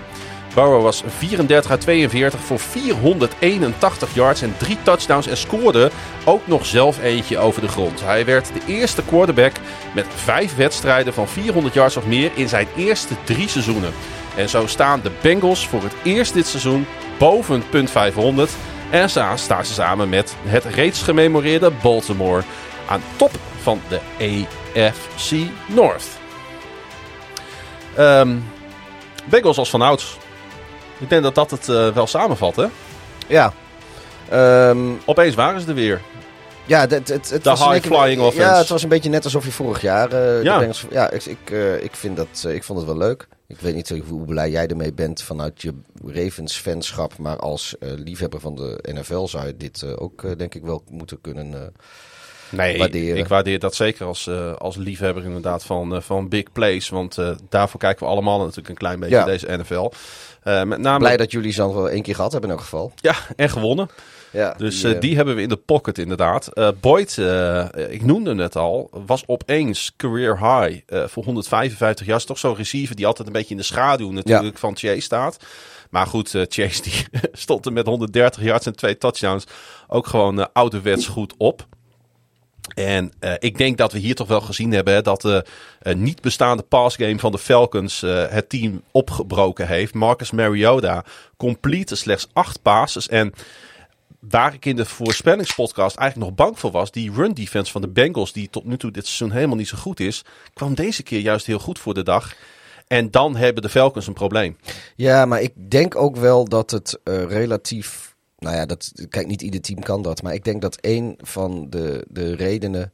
Burrow was 34 uit 42 voor 481 yards en drie touchdowns en scoorde ook nog zelf eentje over de grond. Hij werd de eerste quarterback met vijf wedstrijden van 400 yards of meer in zijn eerste drie seizoenen. En zo staan de Bengals voor het eerst dit seizoen boven punt 500 en staan staan ze samen met het reeds gememoreerde Baltimore aan top van de AFC North. Ehm Bengals als van ouds. Ik denk dat dat het eh, wel samenvat, hè? Ja. Ehm, Opeens waren ze er weer. ja, het, het, het, was een high beetje- flying offense. Ja, het was een beetje net alsof je vorig jaar... eh, Ja. de Bengals- ja, ik, ik, eh, ik, vind dat, ik vond het wel leuk. Ik weet niet hoe blij jij ermee bent vanuit je Ravens-fanschap. Maar als eh, liefhebber van de NFL zou je dit eh, ook, eh, denk ik, wel moeten kunnen... Nee, Waarderen. ik waardeer dat zeker als, als liefhebber inderdaad van, van big plays. Want daarvoor kijken we allemaal natuurlijk een klein beetje Ja. deze NFL. Met name... Blij dat jullie ze wel één keer gehad hebben in elk geval. Ja, en gewonnen. Ja, Dus die, eh, die hebben we in de pocket inderdaad. Eh, Boyd, eh, ik noemde het al, was opeens career high eh, voor 155 jaar. Is toch zo'n receiver die altijd een beetje in de schaduw natuurlijk van Chase staat. Maar goed, eh, Chase die stond er met 130 yards en twee touchdowns ook gewoon eh, ouderwets goed op. En eh, ik denk dat we hier toch wel gezien hebben hè, dat de eh, niet bestaande passgame van de Falcons eh, het team opgebroken heeft. Marcus Mariota complete slechts acht passes. En waar ik in de voorspellingspodcast eigenlijk nog bang voor was, die run defense van de Bengals, die tot nu toe dit seizoen helemaal niet zo goed is, kwam deze keer juist heel goed voor de dag. En dan hebben de Falcons een probleem. Ja, maar ik denk ook wel dat het eh, relatief. Nou ja, dat, kijk, niet ieder team kan dat. Maar ik denk dat een van de, de redenen.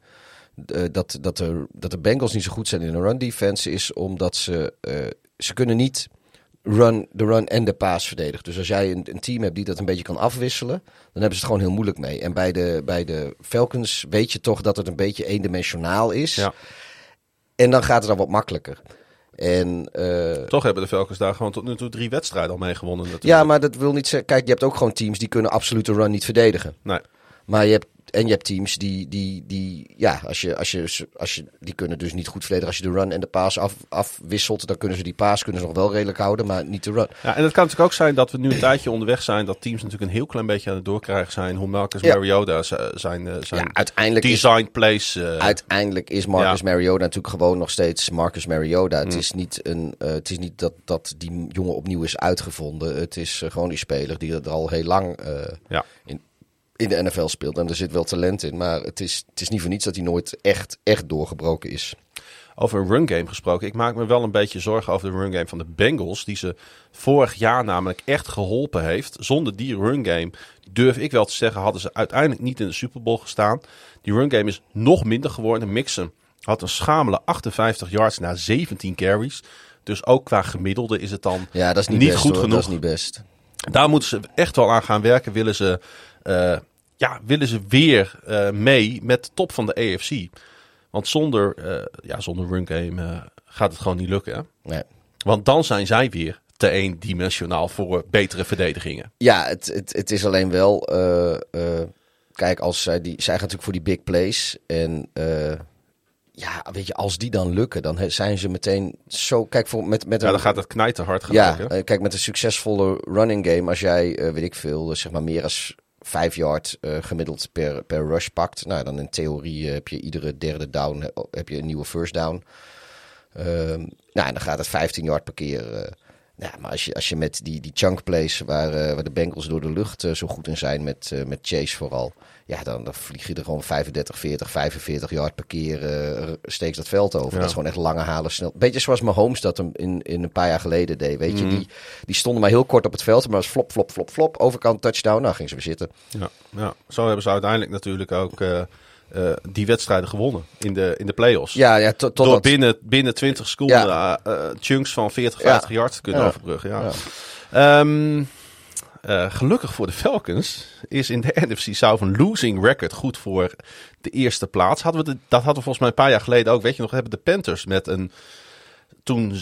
eh, dat, dat, de, dat de Bengals niet zo goed zijn in de run defense is omdat ze. eh, ze kunnen niet run, de run en de paas verdedigen. Dus als jij een, een team hebt die dat een beetje kan afwisselen. dan hebben ze het gewoon heel moeilijk mee. En bij de, bij de Falcons weet je toch dat het een beetje eendimensionaal is. Ja. En dan gaat het dan wat makkelijker. En. eh, Toch hebben de Falcons daar gewoon tot nu toe drie wedstrijden al mee gewonnen. Natuurlijk. ja, maar dat wil niet zeggen. Kijk, je hebt ook gewoon teams die kunnen absoluut de run niet verdedigen. Nee. Maar je hebt. En je hebt teams die, die, die ja, als je, als je, als je, die kunnen dus niet goed verdedigen. Als je de run en de paas af, afwisselt, dan kunnen ze die paas kunnen ze nog wel redelijk houden, maar niet de run. Ja, en het kan natuurlijk ook zijn dat we nu een tijdje onderweg zijn. Dat teams natuurlijk een heel klein beetje aan het doorkrijgen zijn. Hoe Marcus Ja. Mariota zijn, eh, zijn Ja, uiteindelijk is, design plays. eh, uiteindelijk is Marcus Ja. Mariota natuurlijk gewoon nog steeds Marcus Mariota. Het Mm. is niet, een, eh, het is niet dat, dat die jongen opnieuw is uitgevonden. Het is gewoon die speler die er al heel lang Ja. in, in de NFL speelt. En er zit wel talent in, maar het is, het is niet voor niets dat hij nooit echt, echt doorgebroken is. Over een run game gesproken. Ik maak me wel een beetje zorgen over de run game van de Bengals. Die ze vorig jaar namelijk echt geholpen heeft. Zonder die run game, durf ik wel te zeggen, hadden ze uiteindelijk niet in de Super Bowl gestaan. Die run game is nog minder geworden. Mixon had een schamele 58 yards na 17 carries. Dus ook qua gemiddelde is het dan Ja, dat is niet, Niet best, goed hoor. genoeg. Dat is niet best. Daar moeten ze echt wel aan gaan werken. Willen ze, ja, willen ze weer eh, mee met de top van de AFC. Want zonder, eh, ja, zonder run game eh, gaat het gewoon niet lukken. Hè? Nee. Want dan zijn zij weer te eendimensionaal voor betere verdedigingen. Ja, het, het, het is alleen wel. eh, eh, kijk, als zij, die, zij gaan natuurlijk voor die big plays. En eh, ja, weet je, als die dan lukken, dan zijn ze meteen zo. Kijk, voor, met, met Ja, een, dan gaat het knijten hard Ja, eh, kijk, met een succesvolle running game, als jij, eh, weet ik veel, eh, zeg maar meer als 5 yard eh, gemiddeld per, per rush pakt, nou, dan in theorie eh, heb je iedere derde down eh, heb je een nieuwe first down. Ehm, nou, en dan gaat het 15 yard per keer. ja, maar als je, als je met die, die chunk plays, waar, waar de Bengals door de lucht zo goed in zijn, met, met Chase vooral, ja, dan, dan vlieg je er gewoon 35, 40, 45 yard per keer eh steeks dat veld over. Ja. Dat is gewoon echt lange halen snel. Beetje zoals Mahomes dat hem in, in een paar jaar geleden deed. Weet je, Mhm. die, die stonden maar heel kort op het veld, maar was flop, flop, flop, flop. Overkant touchdown, nou gingen ze weer zitten. Ja, ja, zo hebben ze uiteindelijk natuurlijk ook eh, eh, die wedstrijden gewonnen in de, in de playoffs. Ja, ja tot, Door totdat... binnen, binnen 20 seconden chunks van 40, 50 yards te kunnen Ja. overbruggen. Ja. Ja. Eh, gelukkig voor de Falcons is in de NFC South een losing record goed voor de eerste plaats. Hadden we dat hadden we volgens mij een paar jaar geleden ook. Weet je nog, hebben de Panthers met een toen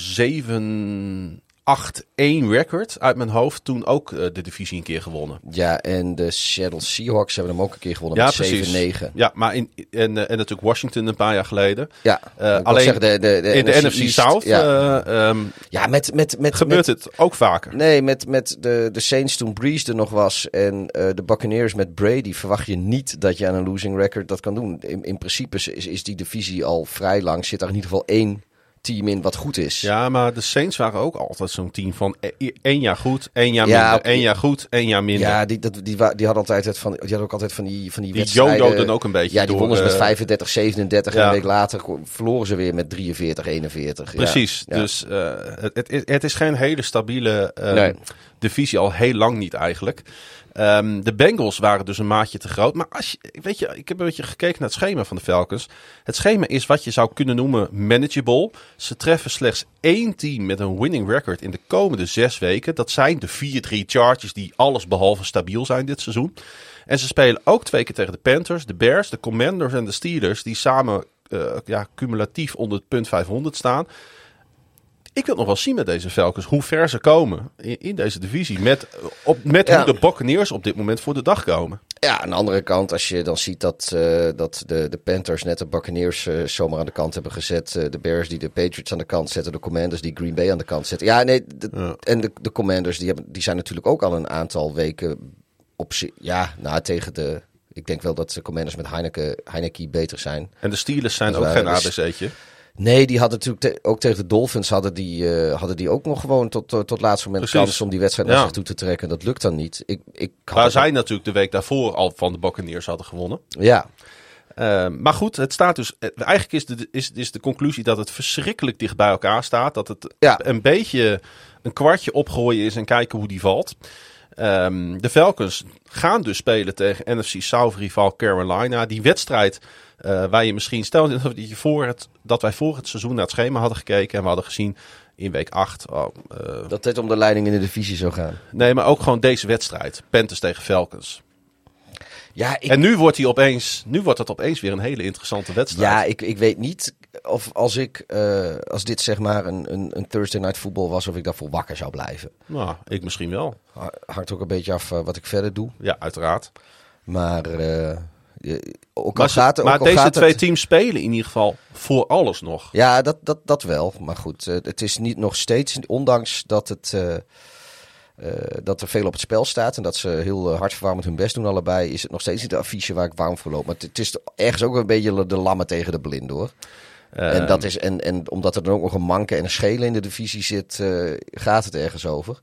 8-1 record uit mijn hoofd. Toen ook eh, de divisie een keer gewonnen. Ja, en de Seattle Seahawks hebben hem ook een keer gewonnen Ja, met precies. 7-9. Ja, maar in, en, eh, en natuurlijk Washington een paar jaar geleden. Ja, Eh, alleen zeggen, de, de, de in de NFC East, South Ja, eh, ehm, ja met, met, met, gebeurt met, het ook vaker. Nee, met, met de, de Saints toen Breeze er nog was en de Buccaneers met Brady verwacht je niet dat je aan een losing record dat kan doen. In, in principe is, is die divisie al vrij lang. Zit er in ieder geval één team in wat goed is. Ja, maar de Saints waren ook altijd zo'n team van e- één jaar goed, één jaar Ja, minder, één jaar goed, één jaar minder. Ja, die, dat, die, die hadden altijd het van, die hadden ook altijd van die, van die, Die wedstrijden. jojoden ook een beetje Ja, die wonnen ze met eh, 35, 37 en een week later verloren ze weer met 43, 41. Ja. Precies. Ja. Dus eh, het, het, is- het is geen hele stabiele eh, Nee. divisie, al heel lang niet eigenlijk. Ehm, de Bengals waren dus een maatje te groot. Maar als je, weet je, ik heb een beetje gekeken naar het schema van de Falcons. Het schema is wat je zou kunnen noemen manageable. Ze treffen slechts één team met een winning record in de komende zes weken. Dat zijn de 4-3 Chargers die alles behalve stabiel zijn dit seizoen. En ze spelen ook twee keer tegen de Panthers, de Bears, de Commanders en de Steelers. Die samen eh, ja, cumulatief onder het punt 500 staan. Ik wil nog wel zien met deze Falcons hoe ver ze komen in, in deze divisie. Met, op, met Ja. hoe de Buccaneers op dit moment voor de dag komen. Ja, aan de andere kant, als je dan ziet dat, eh, dat de, de Panthers net de Buccaneers eh, zomaar aan de kant hebben gezet. eh, de Bears die de Patriots aan de kant zetten. De Commanders die Green Bay aan de kant zetten. Ja, nee, de- Ja. en de, de Commanders die, hebben, die zijn natuurlijk ook al een aantal weken op Ja, nou tegen de... Ik denk wel dat de Commanders met Heineken, Heineken beter zijn. En de Steelers zijn Dat ook geen dus- ABC'tje. Nee, die hadden natuurlijk te- ook tegen de Dolphins hadden die, eh, hadden die ook nog gewoon tot, tot, tot laatste moment Precies. kans om die wedstrijd naar Ja. zich toe te trekken. Dat lukt dan niet. Ik, ik had Waar zij natuurlijk de week daarvoor al van de Buccaneers hadden gewonnen. Ja, Eh, maar goed, het staat dus. eh, Eigenlijk is de, is, is de conclusie dat het verschrikkelijk dicht bij elkaar staat. Dat het Ja. een beetje een kwartje opgooien is en kijken hoe die valt. Ehm, de Falcons gaan dus spelen tegen NFC South rival Carolina. Die wedstrijd waar je misschien stel dat, je voor het, dat wij voor het seizoen naar het schema hadden gekeken en we hadden gezien in week 8. Oh, eh, dat dit om de leiding in de divisie zou gaan. nee, maar ook gewoon deze wedstrijd. Panthers tegen Falcons. Ja, ik, En nu wordt, die opeens, nu wordt het opeens weer een hele interessante wedstrijd. Ja, ik, ik weet niet of als ik, eh, als dit zeg maar een, een, een Thursday night voetbal was, of ik daarvoor wakker zou blijven. Nou, ik misschien wel. Ha- Hangt ook een beetje af eh, wat ik verder doe. Ja, uiteraard. Maar, eh, ook al Maar, gaat, ook maar al deze gaat twee het, teams spelen in ieder geval voor alles nog. Ja, dat, dat, dat wel. Maar goed, eh, het is niet nog steeds, ondanks dat, het, eh, eh, dat er veel op het spel staat en dat ze heel uh, hartverwarmend hun best doen allebei, is het nog steeds niet de affiche waar ik warm voor loop. Maar het, is ergens ook een beetje de lammen tegen de blind hoor. En, dat is, en, en omdat er dan ook nog een manke en een schelen in de divisie zit, gaat het ergens over.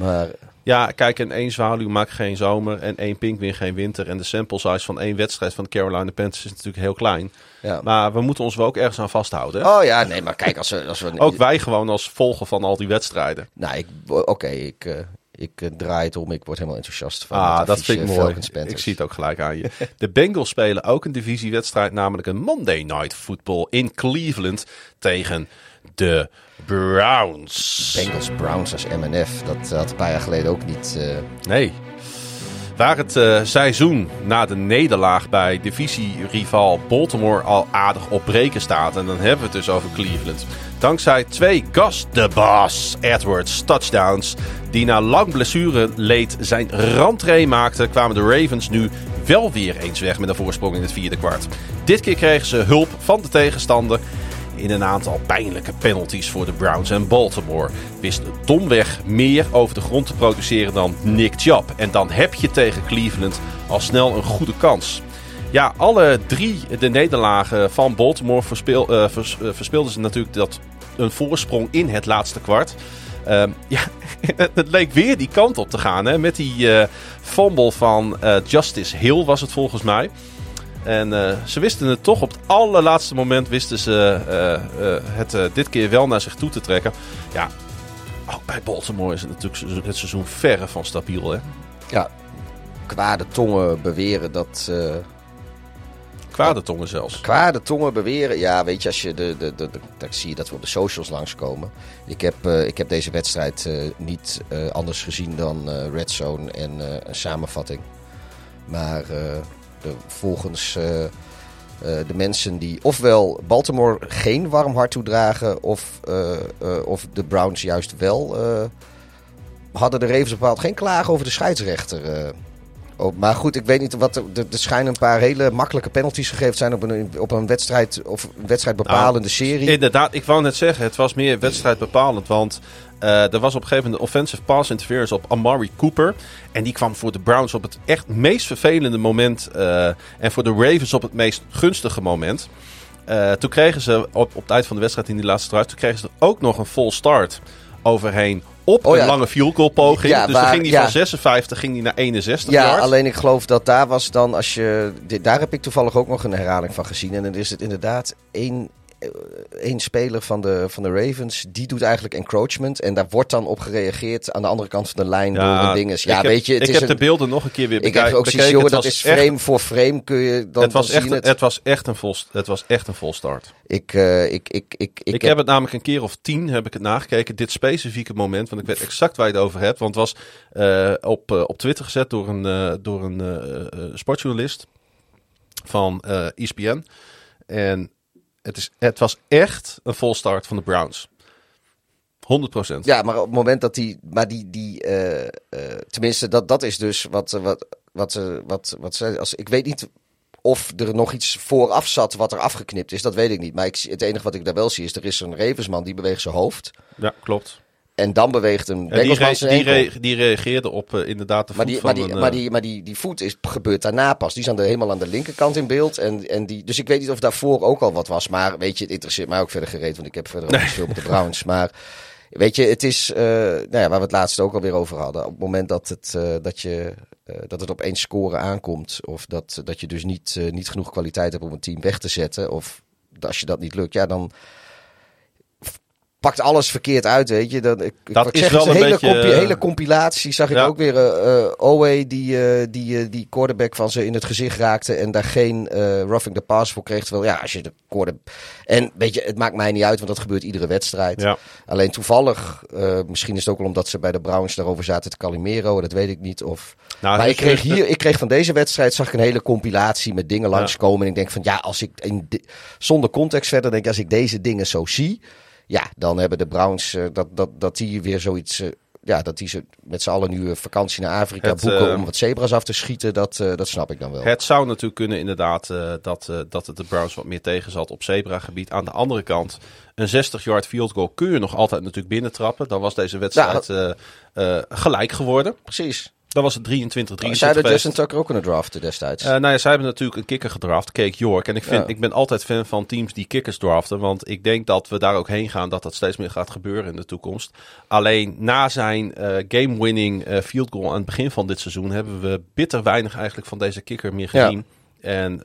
Maar Ja, kijk, en één zwaluw maakt geen zomer en één pinguïn geen winter. En de sample size van één wedstrijd van de Carolina Panthers is natuurlijk heel klein. ja. Maar we moeten ons wel ook ergens aan vasthouden. Hè? Oh ja, nee, maar kijk, als we... Als we Ook wij gewoon als volger van al die wedstrijden. Nou, ik, oké, ik, eh, ik eh, draai het om. Ik word helemaal enthousiast van Ah, dat vind ik mooi. Falcons Panthers. Ik zie het ook gelijk aan je. De Bengals spelen ook een divisiewedstrijd, namelijk een Monday Night Football in Cleveland tegen de Browns. Bengals Browns als MNF, dat had een paar jaar geleden ook niet. eh, Nee. Waar het eh, seizoen na de nederlaag bij divisierival Baltimore al aardig op breken staat. En dan hebben we het dus over Cleveland. Dankzij twee Gus de Boss Edwards touchdowns. Die na lang blessure leed zijn rentree maakten. Kwamen de Ravens nu wel weer eens weg met een voorsprong in het vierde kwart. Dit keer kregen ze hulp van de tegenstander in een aantal pijnlijke penalties voor de Browns en Baltimore. Wist domweg meer over de grond te produceren dan Nick Chubb. En dan heb je tegen Cleveland al snel een goede kans. Ja, alle drie de nederlagen van Baltimore verspeel, eh, eh, verspeelden ze natuurlijk dat een voorsprong in het laatste kwart. Ehm, ja, het leek weer die kant op te gaan. Hè? Met die eh fumble van Justice Hill was het volgens mij. En eh, ze wisten het toch op het allerlaatste moment wisten ze eh, eh, het dit keer wel naar zich toe te trekken. Ja, ook bij Baltimore is het natuurlijk het seizoen verre van stabiel. Hè? ja, kwade tongen beweren dat. Kwade tongen zelfs. kwade tongen beweren. Ja, weet je, als je de, de, de, de- dan zie je dat we op de socials langskomen. Ik heb, ik heb deze wedstrijd niet anders gezien dan Red Zone en een samenvatting. Maar volgens eh, eh, de mensen die ofwel Baltimore geen warm hart toedragen, of, eh, eh, of de Browns juist wel, eh, hadden de Ravens bepaald geen klagen over de scheidsrechter. Oh, maar goed, ik weet niet wat. Er, er schijnen een paar hele makkelijke penalties gegeven zijn op een, op een wedstrijd of een wedstrijd bepalende serie. Inderdaad, ik wou net zeggen, het was meer wedstrijd bepalend. Want eh, er was op een gegeven moment een offensive pass interference op Amari Cooper. En die kwam voor de Browns op het echt meest vervelende moment. eh, en voor de Ravens op het meest gunstige moment. Eh, toen kregen ze op, op het eind van de wedstrijd in die laatste drive... toen kregen ze er ook nog een full start overheen op Oh een ja. lange goal poging. Ja, dus waar- dan ging die ja. van 56 ging die naar 61 Ja, alleen ik geloof dat daar was dan als je. Daar heb ik toevallig ook nog een herhaling van gezien. En dan is het inderdaad één, eh, één speler van de, van de Ravens. Die doet eigenlijk encroachment. En daar wordt dan op gereageerd aan de andere kant van de lijn door een dinges. Ja, ik heb, weet je, het ik is heb een, de beelden nog een keer weer ik heb bekijken. ook zoiets, dat is echt- frame voor frame kun je dan, het, was dan echt, zien een- het. het was echt een vol, het was echt een vol start. Ik, eh, ik, ik, ik, ik, Ik, heb het namelijk een keer of tien heb ik het nagekeken. Dit specifieke moment. Want ik weet exact waar je het over hebt. Want het was eh, op, eh, op Twitter gezet door een, eh, door een eh, eh, sportjournalist van eh ESPN. En het, is, het was echt een vol start van de Browns. 100 procent. Ja, maar op het moment dat die. Maar die. die eh, eh, tenminste, dat, dat is dus wat. eh, wat, wat, wat, wat, wat ze. Als, ik weet niet of er nog iets vooraf zat wat er afgeknipt is. Dat weet ik niet. Maar ik, het enige wat ik daar wel zie is. Er is een Ravensman die beweegt zijn hoofd. Ja, klopt. En dan beweegt een En die, re- reageerde op eh, inderdaad de voet Maar die, van maar, die, een... maar, eh, die, maar die, die voet is, gebeurt daarna pas. Die is aan de, helemaal aan de linkerkant in beeld. En, en die, dus ik weet niet of daarvoor ook al wat was. Maar weet je, het interesseert mij ook verder gereed. Want ik heb verder ook niet veel met de Browns. Maar weet je, het is eh, nou ja, waar we het laatst ook alweer over hadden. Op het moment dat het, dat je, dat het op één score aankomt. Of dat, dat je dus niet, niet genoeg kwaliteit hebt om een team weg te zetten. Of als je dat niet lukt, ja dan pakt alles verkeerd uit, weet je. Dan, ik, Dat is zeg, wel een hele, beetje, compi- eh, hele compilatie zag ik ja. ook weer. eh, Owe die, die, die quarterback van ze in het gezicht raakte en daar geen roughing the pass voor kreeg. Terwijl ja, als je de quarterback... En weet je, het maakt mij niet uit, want dat gebeurt iedere wedstrijd. Ja. Alleen toevallig, misschien is het ook wel omdat ze bij de Browns daarover zaten te Calimero, dat weet ik niet. Of... Nou, maar ik kreeg, de- hier, ik kreeg van deze wedstrijd zag ik een hele compilatie met dingen langskomen. En ik denk van ja, als ik in zonder context verder denk, als ik deze dingen zo zie, ja, dan hebben de Browns eh, dat, dat, dat die weer zoiets. eh, ja, dat die ze met z'n allen nu een vakantie naar Afrika Het, boeken eh, om wat zebras af te schieten, dat, eh, dat snap ik dan wel. Het zou natuurlijk kunnen inderdaad eh, dat, eh, dat het de Browns wat meer tegen zat op zebragebied. Aan de andere kant, een 60-yard field goal kun je nog altijd natuurlijk binnentrappen. Dan was deze wedstrijd eh, eh, gelijk geworden. Precies. Dan was het 23 Zij 23 hadden geweest. Justin Tucker ook kunnen draften destijds. Eh, nou ja, zij hebben natuurlijk een kicker gedraft, Cake York. En ik, vind, Ja. ik ben altijd fan van teams die kickers draften. Want ik denk dat we daar ook heen gaan, dat dat steeds meer gaat gebeuren in de toekomst. Alleen na zijn eh, game-winning eh, field goal aan het begin van dit seizoen... hebben we bitter weinig eigenlijk van deze kicker meer Ja. gezien. En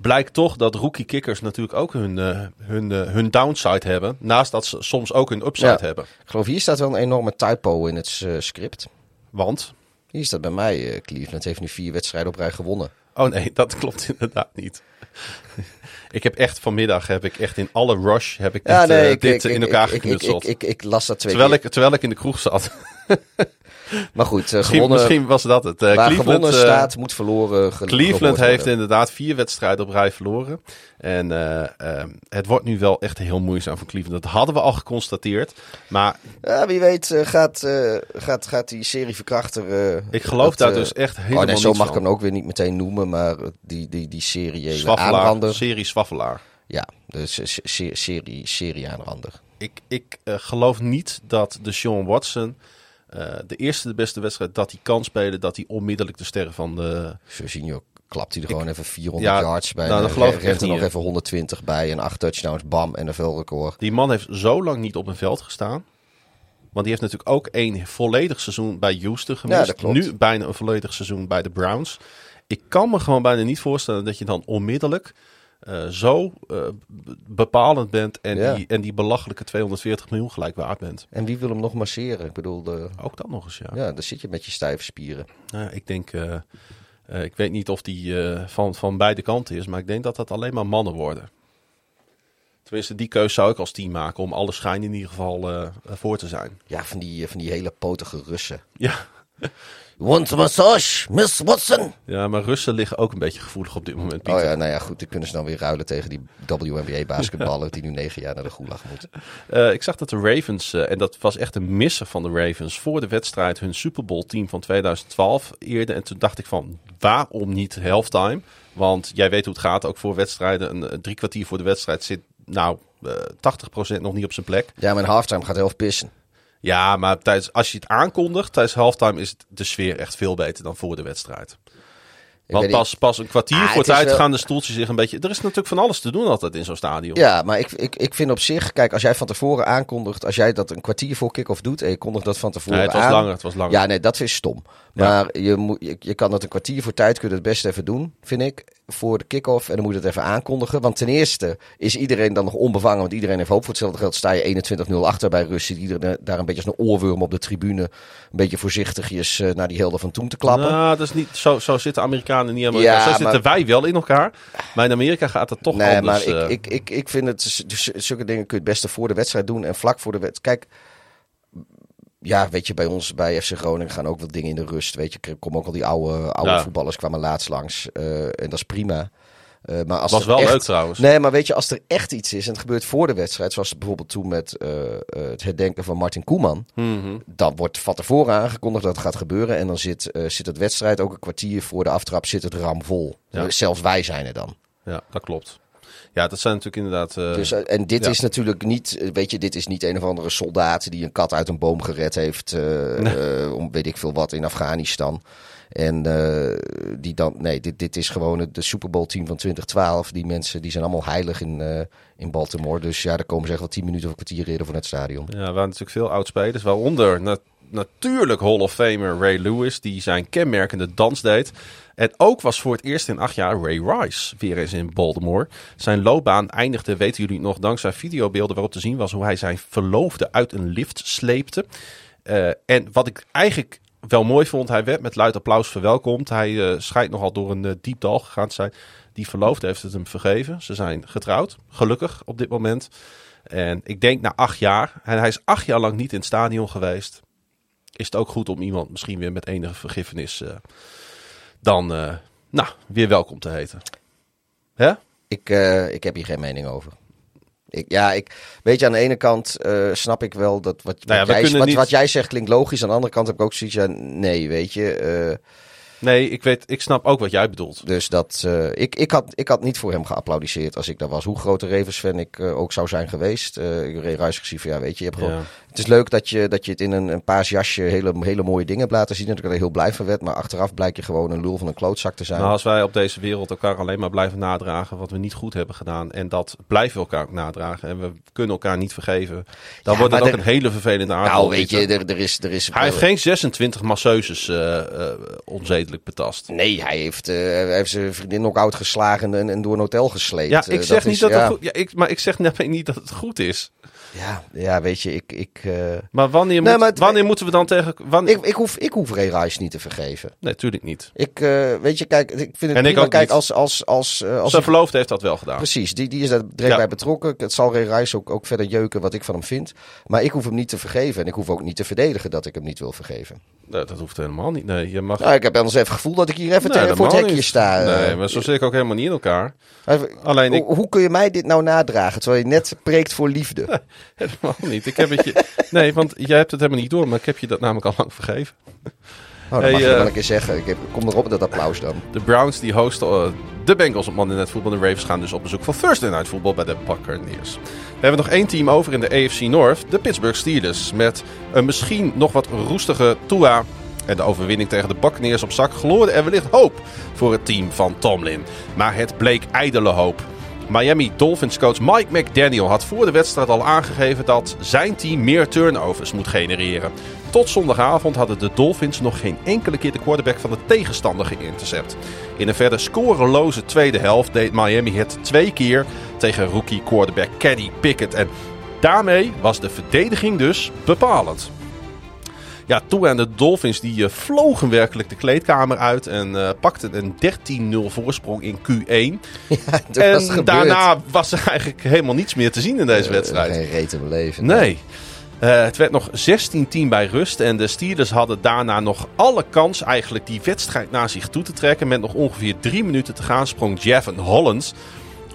blijkt toch dat rookie kickers natuurlijk ook hun, hun, hun downside hebben. Naast dat ze soms ook hun upside Ja. hebben. ik geloof hier staat wel een enorme typo in het script. Want... Hier staat bij mij, eh, Cleveland heeft nu vier wedstrijden op rij gewonnen. Oh nee, dat klopt inderdaad niet. ik heb echt vanmiddag heb ik echt in alle rush heb ik dit, dit in elkaar geknutseld. ik las dat twee terwijl, keer. ik, terwijl ik in de kroeg zat. Maar goed, eh, misschien, gewonnen, misschien was dat het. Cleveland, gewonnen eh, staat, moet verloren. ge- Cleveland heeft worden. inderdaad vier wedstrijden op rij verloren. En het wordt nu wel echt heel moeizaam voor Cleveland. Dat hadden we al geconstateerd. Maar Ja, wie weet gaat, gaat, gaat die serieverkrachter... eh, ik geloof dat, daar dus echt helemaal Oh nee, zo mag ik hem ook weer niet meteen noemen, maar die, die, die serie aanrander. serie Zwaffelaar. Ja, se- serie, serie aanrander. Ik, ik geloof niet dat de Sean Watson... eh, de eerste de beste wedstrijd dat hij kan spelen... dat hij onmiddellijk de sterren van de... Jorginho klapt hij er gewoon even 400 Ja, yards bij. nou, en dat geloof ik echt er nog even 120 bij en acht touchdowns, bam, NFL-record. Die man heeft zo lang niet op een veld gestaan. Want die heeft natuurlijk ook één volledig seizoen bij Houston gemist. dat klopt. Nu bijna een volledig seizoen bij de Browns. Ik kan me gewoon bijna niet voorstellen dat je dan onmiddellijk eh, zo eh, bepalend bent en, Ja. die, en die belachelijke 240 miljoen gelijk waard bent. En wie wil hem nog masseren? Ik bedoel, de, Ook dat nog eens, ja. ja, daar zit je met je stijve spieren. Nou, ik denk, eh, ik weet niet of die van, van beide kanten is, maar ik denk dat dat alleen maar mannen worden. Tenminste, die keuze zou ik als team maken om alle schijn in ieder geval voor te zijn. Ja, van die, van die hele potige Russen. Ja, Want a massage, Miss Watson? Ja, maar Russen liggen ook een beetje gevoelig op dit moment, Oh Pieter. ja, nou ja, goed. Die kunnen ze dan weer ruilen tegen die WNBA-basketballer die nu negen jaar naar de gulag moeten. Eh, ik zag dat de Ravens, eh, en dat was echt een misser van de Ravens, voor de wedstrijd hun Super Bowl team van 2012 eerde. En toen dacht ik van, waarom niet halftime? Want jij weet hoe het gaat, ook voor wedstrijden, een, een drie kwartier voor de wedstrijd zit nou eh 80% nog niet op zijn plek. Ja, mijn halftime gaat heel pissen. Ja, maar tijdens, als je het aankondigt tijdens halftime is de sfeer echt veel beter dan voor de wedstrijd. Want pas, pas een kwartier Ah, voor het is tijd wel- gaan de stoeltjes zich een beetje... Er is natuurlijk van alles te doen altijd in zo'n stadion. Ja, maar ik, ik, ik vind op zich, kijk, als jij van tevoren aankondigt, als jij dat een kwartier voor kick-off doet en je kondigt dat van tevoren Nee, het was aan. langer, het was langer. Ja, nee, dat is stom. Ja. Maar je, moet, je, je kan dat een kwartier voor tijd kun je het best even doen, vind ik, voor de kick-off. En dan moet je het even aankondigen. Want ten eerste is iedereen dan nog onbevangen, want iedereen heeft hoop. Voor hetzelfde geld sta je 21-0 achter bij. Zit iedereen daar een beetje als een oorworm op de tribune, een beetje voorzichtigjes eh, naar die helden van toen te klappen. Nou, dat is niet, zo, zo zitten Amerikanen niet helemaal Ja. Zo zitten wij wel in elkaar. Maar in Amerika gaat het toch Nee, anders. maar ik, eh. ik, ik, ik vind het, dus zulke dingen kun je het beste voor de wedstrijd doen en vlak voor de wedstrijd. Kijk, ja, weet je, bij ons, bij FC Groningen gaan ook wat dingen in de rust. Weet je, er komen ook al die oude, oude Ja. voetballers kwamen laatst langs. eh, en dat is prima. Eh, maar als was wel echt, leuk trouwens. Nee, maar weet je, als er echt iets is en het gebeurt voor de wedstrijd, zoals bijvoorbeeld toen met eh, het herdenken van Martin Koeman, Mhm. dan wordt van tevoren aangekondigd dat het gaat gebeuren. En dan zit, zit het wedstrijd ook een kwartier voor de aftrap zit het ramvol. Ja. Zelfs wij zijn er dan. Ja, dat klopt. Ja, dat zijn natuurlijk inderdaad... eh, Dus, eh, en dit ja. is natuurlijk niet, eh, weet je, dit is niet een of andere soldaat die een kat uit een boom gered heeft, om weet ik veel wat in Afghanistan. En die dan, nee, dit, dit is gewoon het de Super Bowl team van 2012. Die mensen die zijn allemaal heilig in, in Baltimore. Dus ja, daar komen ze echt wel 10 minuten of een kwartier reden voor het stadion. Ja, er waren natuurlijk veel oudspelers. Waaronder na- natuurlijk Hall of Famer Ray Lewis, die zijn kenmerkende dans deed. En ook was voor het eerst in acht jaar Ray Rice weer eens in Baltimore. Zijn loopbaan eindigde, weten jullie nog, dankzij videobeelden waarop te zien was hoe hij zijn verloofde uit een lift sleepte. Eh, en wat ik eigenlijk wel mooi vond, hij werd met luid applaus verwelkomd. Hij eh, schijnt nogal door een eh, diep dal gegaan te zijn. Die verloofde heeft het hem vergeven. Ze zijn getrouwd, gelukkig op dit moment. En ik denk na acht jaar, hij is acht jaar lang niet in het stadion geweest, is het ook goed om iemand misschien weer met enige vergiffenis dan eh, nou, weer welkom te heten. Hè? Ik, eh, ik heb hier geen mening over. Ik, ja, ik, weet je, aan de ene kant eh, snap ik wel dat wat, Nou ja, wat, jij, wat, niet- wat jij zegt klinkt logisch. Aan de andere kant heb ik ook zoiets van, nee, weet je. Nee, ik, weet, ik snap ook wat jij bedoelt. Dus dat, ik, ik, had, ik had niet voor hem geapplaudiseerd als ik daar was. Hoe groot een Ravens-fan ik ook zou zijn geweest. Ik reed gezien van, ja, weet je, je hebt gewoon... Ja. Het is leuk dat je, dat je het in een, een paars jasje hele, hele mooie dingen hebt laten zien. En dat ik er heel blij van werd. Maar achteraf blijkt je gewoon een lul van een klootzak te zijn. Nou, als wij op deze wereld elkaar alleen maar blijven nadragen wat we niet goed hebben gedaan. En dat blijven we elkaar ook nadragen. En we kunnen elkaar niet vergeven. Dan Ja, wordt het ook er- een hele vervelende aardbol. nou, weet je, er, er is... Er is Hij heeft geen 26 masseuses eh, onzedelijk betast. Nee, hij heeft, eh, hij heeft zijn vriendin ook uitgeslagen en, en door een hotel gesleept. Ja, ik zeg niet is- dat ja, het goed ja, ik, Maar ik zeg net niet dat het goed is. Ja, ja, weet je, ik... ik eh, Maar wanneer, Nee, moet- maar het- wanneer moeten we dan tegen... Wanneer, ik, ik, hoef, ik hoef Ray Rice niet te vergeven. nee, natuurlijk niet. Ik, eh, weet je, kijk, ik vind het En ik prima. Kijk, niet. als, als, als, eh, als Zijn verloofde heeft dat wel gedaan. Precies, die, die is daar direct Ja. bij betrokken. Het zal Ray Rice ook, ook verder jeuken wat ik van hem vind. Maar ik hoef hem niet te vergeven. En ik hoef ook niet te verdedigen dat ik hem niet wil vergeven. Nee, dat hoeft helemaal niet. Nee, je mag... Nou, ik heb anders even het gevoel dat ik hier even Nee, tegen- voor het hekje niet. sta. Nee, maar zo zit ik ook helemaal niet in elkaar. Alleen ik- hoe, hoe kun je mij dit nou nadragen, terwijl je net preekt voor liefde? Helemaal niet. Ik heb het je... Nee, want jij hebt het helemaal niet door, maar ik heb je dat namelijk al lang vergeven. Oh, dat Hey, mag je eh, wel een keer zeggen. Ik heb, kom erop met dat applaus dan. De Browns die hosten eh, de Bengals op Monday Night Football. De Ravens gaan dus op bezoek voor Thursday Night Football bij de Buccaneers. We hebben nog één team over in de AFC North. De Pittsburgh Steelers. Met een misschien nog wat roestige Tua. En de overwinning tegen de Buccaneers op zak gloorde er wellicht hoop voor het team van Tomlin. Maar het bleek ijdele hoop. Miami Dolphins coach Mike McDaniel had voor de wedstrijd al aangegeven dat zijn team meer turnovers moet genereren. Tot zondagavond hadden de Dolphins nog geen enkele keer de quarterback van de tegenstander geïntercept. In een verder scoreloze tweede helft deed Miami het twee keer tegen rookie quarterback Kenny Pickett. En daarmee was de verdediging dus bepalend. Ja, Tua en de Dolphins die eh, vlogen werkelijk de kleedkamer uit en eh, pakten een 13-0 voorsprong in Q1. Toen was het En daarna was er eigenlijk helemaal niets meer te zien in deze Eh, wedstrijd. Geen reet in mijn leven. Nee. Het werd nog 16-10 bij rust. En de Steelers hadden daarna nog alle kans eigenlijk die wedstrijd naar zich toe te trekken. Met nog ongeveer drie minuten te gaan sprong Javon Hollands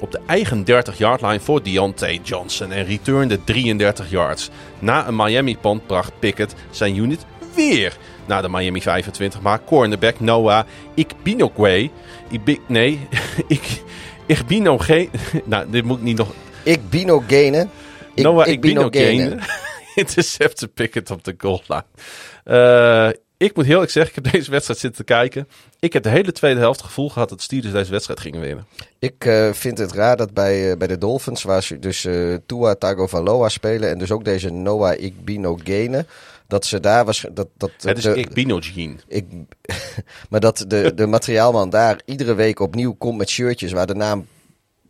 op de eigen 30-yard line voor Deontay Johnson. En returnde 33 yards. Na een Miami punt bracht Pickett zijn unit weer naar de Miami 25. Maar cornerback Noah Ikbinokwe... Ibi, nee, ik, Igbinoge... Nou, dit moet ik niet nog... Ik bino gene. Ik, Noah ik Igbinogene intercepte Pickett op de goal line. Eh, ik moet heel eerlijk zeggen, ik heb deze wedstrijd zitten te kijken. Ik heb de hele tweede helft het gevoel gehad dat Steelers deze wedstrijd gingen winnen. Ik eh, vind het raar dat bij, eh, bij de Dolphins, waar ze dus eh Tua Tagovailoa spelen en dus ook deze Noah Igbinogene, dat ze daar was dat dat Het is de- Igbinogene. ik, maar dat de, de materiaalman daar iedere week opnieuw komt met shirtjes waar de naam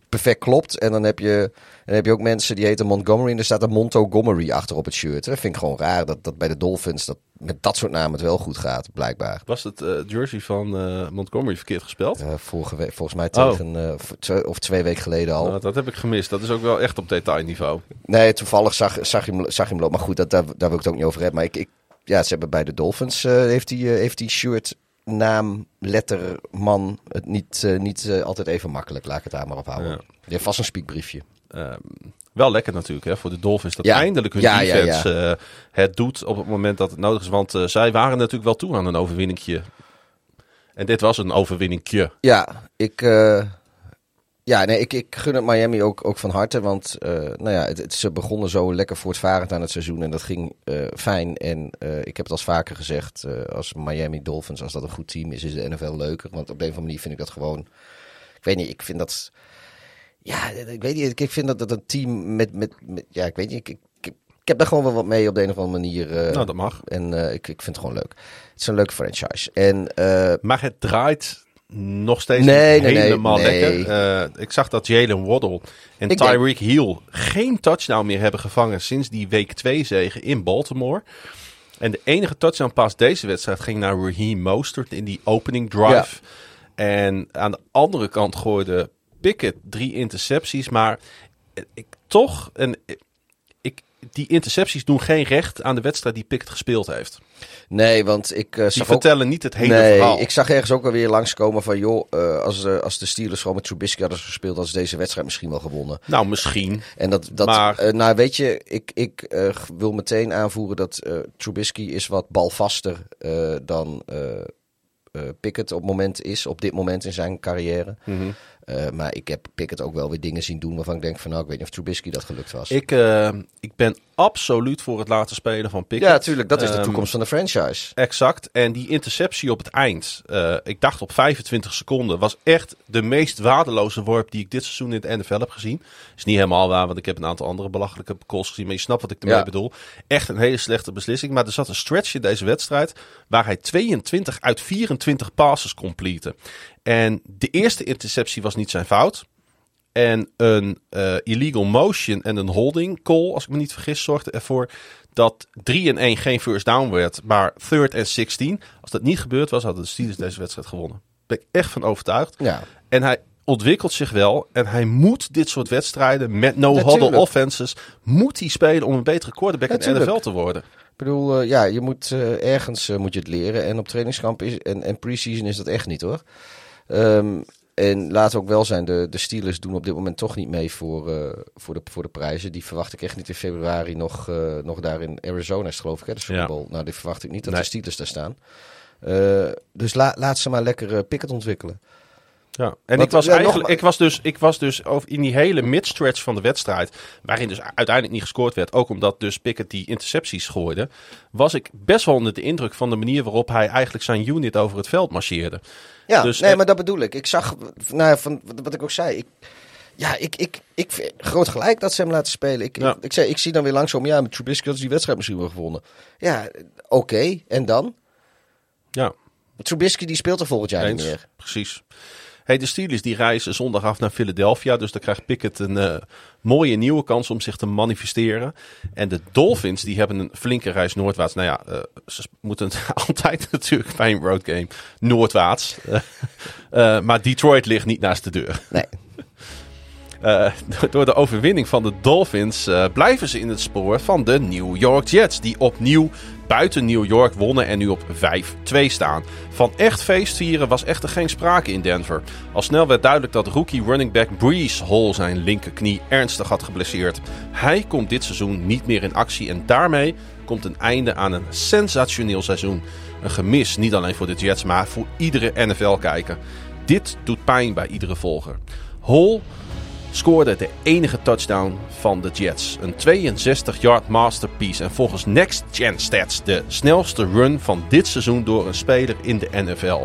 perfect klopt. En dan heb je, dan heb je ook mensen die heten Montgomery en er staat een Montgomery achter op het shirt. Dat vind ik gewoon raar dat, dat bij de Dolphins dat met dat soort namen het wel goed gaat, blijkbaar. Was het eh, jersey van eh, Montgomery verkeerd gespeeld? Eh, vorige week, volgens mij Oh. tegen, twee- of twee weken geleden al. Nou, dat heb ik gemist. Dat is ook wel echt op detailniveau. Nee, toevallig zag, zag, je, hem, zag je hem lopen. Maar goed, dat, daar, daar wil ik het ook niet over hebben. Maar ik, ik, ja, ze hebben bij de Dolphins, heeft die, heeft die shirt, naam, letter, man, het niet, niet altijd even makkelijk. Laat ik het daar maar op houden. Ja. Die heeft vast een spiekbriefje. Ehm, wel lekker natuurlijk hè, voor de Dolphins dat Ja. eindelijk hun Ja, ja, defense eh, het doet op het moment dat het nodig is. Want eh, zij waren natuurlijk wel toe aan een overwinningje. En dit was een overwinningje. Ja, ik, eh, ja, nee, ik, ik gun het Miami ook, ook van harte. Want nou ja, het, het- ze begonnen zo lekker voortvarend aan het seizoen. En dat ging fijn. En ik heb het al vaker gezegd. als Miami Dolphins, als dat een goed team is, is de NFL leuker. Want op de een of andere manier vind ik dat gewoon... Ik weet niet, ik vind dat... Ja, ik weet niet. ik- Ik vind dat, dat een team met, met, met... Ja, ik weet niet. Ik, ik, ik, heb daar gewoon wel wat mee op de een of andere manier. eh, Nou, dat mag. En eh, ik, ik vind het gewoon leuk. Het is een leuke franchise. En eh, Maar het draait nog steeds Nee, nee, helemaal nee. lekker. Ik zag dat Jalen Waddle en Ik denk- Tyreek Hill geen touchdown meer hebben gevangen sinds die week 2 zegen in Baltimore. En de enige touchdown pass deze wedstrijd ging naar Raheem Mostert in die opening drive. En aan de andere kant gooide Pickett drie intercepties. Maar ik toch, en ik, die intercepties doen geen recht aan de wedstrijd die Pickett gespeeld heeft. nee, want ik eh, Die ook... vertellen niet het hele nee, verhaal. ik zag ergens ook alweer langskomen van... joh, eh, als, de, als de Steelers gewoon met Trubisky hadden gespeeld... hadden ze deze wedstrijd misschien wel gewonnen. Nou, misschien. En dat, dat Maar- eh, nou weet je, ik, ik eh, wil meteen aanvoeren dat eh, Trubisky is wat balvaster eh, dan eh eh, Pickett op, moment is, op dit moment in zijn carrière. Mhm. Eh, maar ik heb Pickett ook wel weer dingen zien doen waarvan ik denk van nou, ik weet niet of Trubisky dat gelukt was. Ik, eh, ik ben absoluut voor het laten spelen van Pickett. ja, natuurlijk, dat is de Ehm, toekomst van de franchise. Exact. En die interceptie op het eind, eh, ik dacht op 25 seconden, was echt de meest waardeloze worp die ik dit seizoen in de NFL heb gezien. Is niet helemaal waar, want ik heb een aantal andere belachelijke calls gezien, maar je snapt wat ik ermee Ja. bedoel. Echt een hele slechte beslissing. Maar er zat een stretch in deze wedstrijd waar hij 22 uit 24 passes complete. En de eerste interceptie was niet zijn fout. En een eh, illegal motion en een holding call, als ik me niet vergis, zorgde ervoor dat 3 en 1 geen first down werd, maar third en 16. Als dat niet gebeurd was, hadden de Steelers deze wedstrijd gewonnen. Daar ben ik echt van overtuigd. Ja. En hij ontwikkelt zich wel. En hij moet dit soort wedstrijden met no-huddle offenses, moet hij spelen om een betere quarterback in de. NFL te worden. Ik bedoel, eh, ja, je moet eh, ergens moet je het leren. En op trainingskamp is, en, en pre-season is dat echt niet hoor. Ehm, en laat ook wel zijn, de, de Steelers doen op dit moment toch niet mee voor, eh, voor, de, voor de prijzen. Die verwacht ik echt niet in februari nog, eh, nog daar in Arizona is geloof ik, hè, de Super Ja. Nou, die verwacht ik niet dat Nee. de Steelers daar staan. Eh, dus la, laat ze maar lekker Pickett ontwikkelen. Ja, en Want, ik was ja, eigenlijk, ik was dus, ik was dus over in die hele midstretch van de wedstrijd, waarin dus uiteindelijk niet gescoord werd, ook omdat dus Pickett die intercepties gooide, was ik best wel onder de indruk van de manier waarop hij eigenlijk zijn unit over het veld marcheerde. Ja, Dus, nee, eh, maar dat bedoel ik. Ik zag, nou, van wat- ik ook zei, ik, ja, ik, ik, ik vind groot gelijk dat ze hem laten spelen. Ik, Ja. ik, ik, zei, ik zie dan weer langzaam, ja, met Trubisky had die wedstrijd misschien wel gewonnen. Ja, oké, en dan? Ja, Trubisky die speelt er volgend jaar eens. niet meer. Precies. Hey, de Steelers die reizen zondag af naar Philadelphia. Dus dan krijgt Pickett een eh, mooie nieuwe kans om zich te manifesteren. En de Dolphins die hebben een flinke reis noordwaarts. Nou ja, eh, ze moeten altijd natuurlijk bij een road game noordwaarts. Eh, maar Detroit ligt niet naast de deur. Nee. Door de overwinning van de Dolphins blijven ze in het spoor van de New York Jets. Die opnieuw buiten New York wonnen en nu op 5-2 staan. Van echt feestvieren was echter geen sprake in Denver. Al snel werd duidelijk dat rookie running back Brees Hall zijn linkerknie ernstig had geblesseerd. Hij komt dit seizoen niet meer in actie en daarmee komt een einde aan een sensationeel seizoen. Een gemis niet alleen voor de Jets, maar voor iedere NFL-kijker. Dit doet pijn bij iedere volger. Hall scoorde de enige touchdown van de Jets. Een 62-yard masterpiece en volgens Next Gen Stats de snelste run van dit seizoen door een speler in de NFL.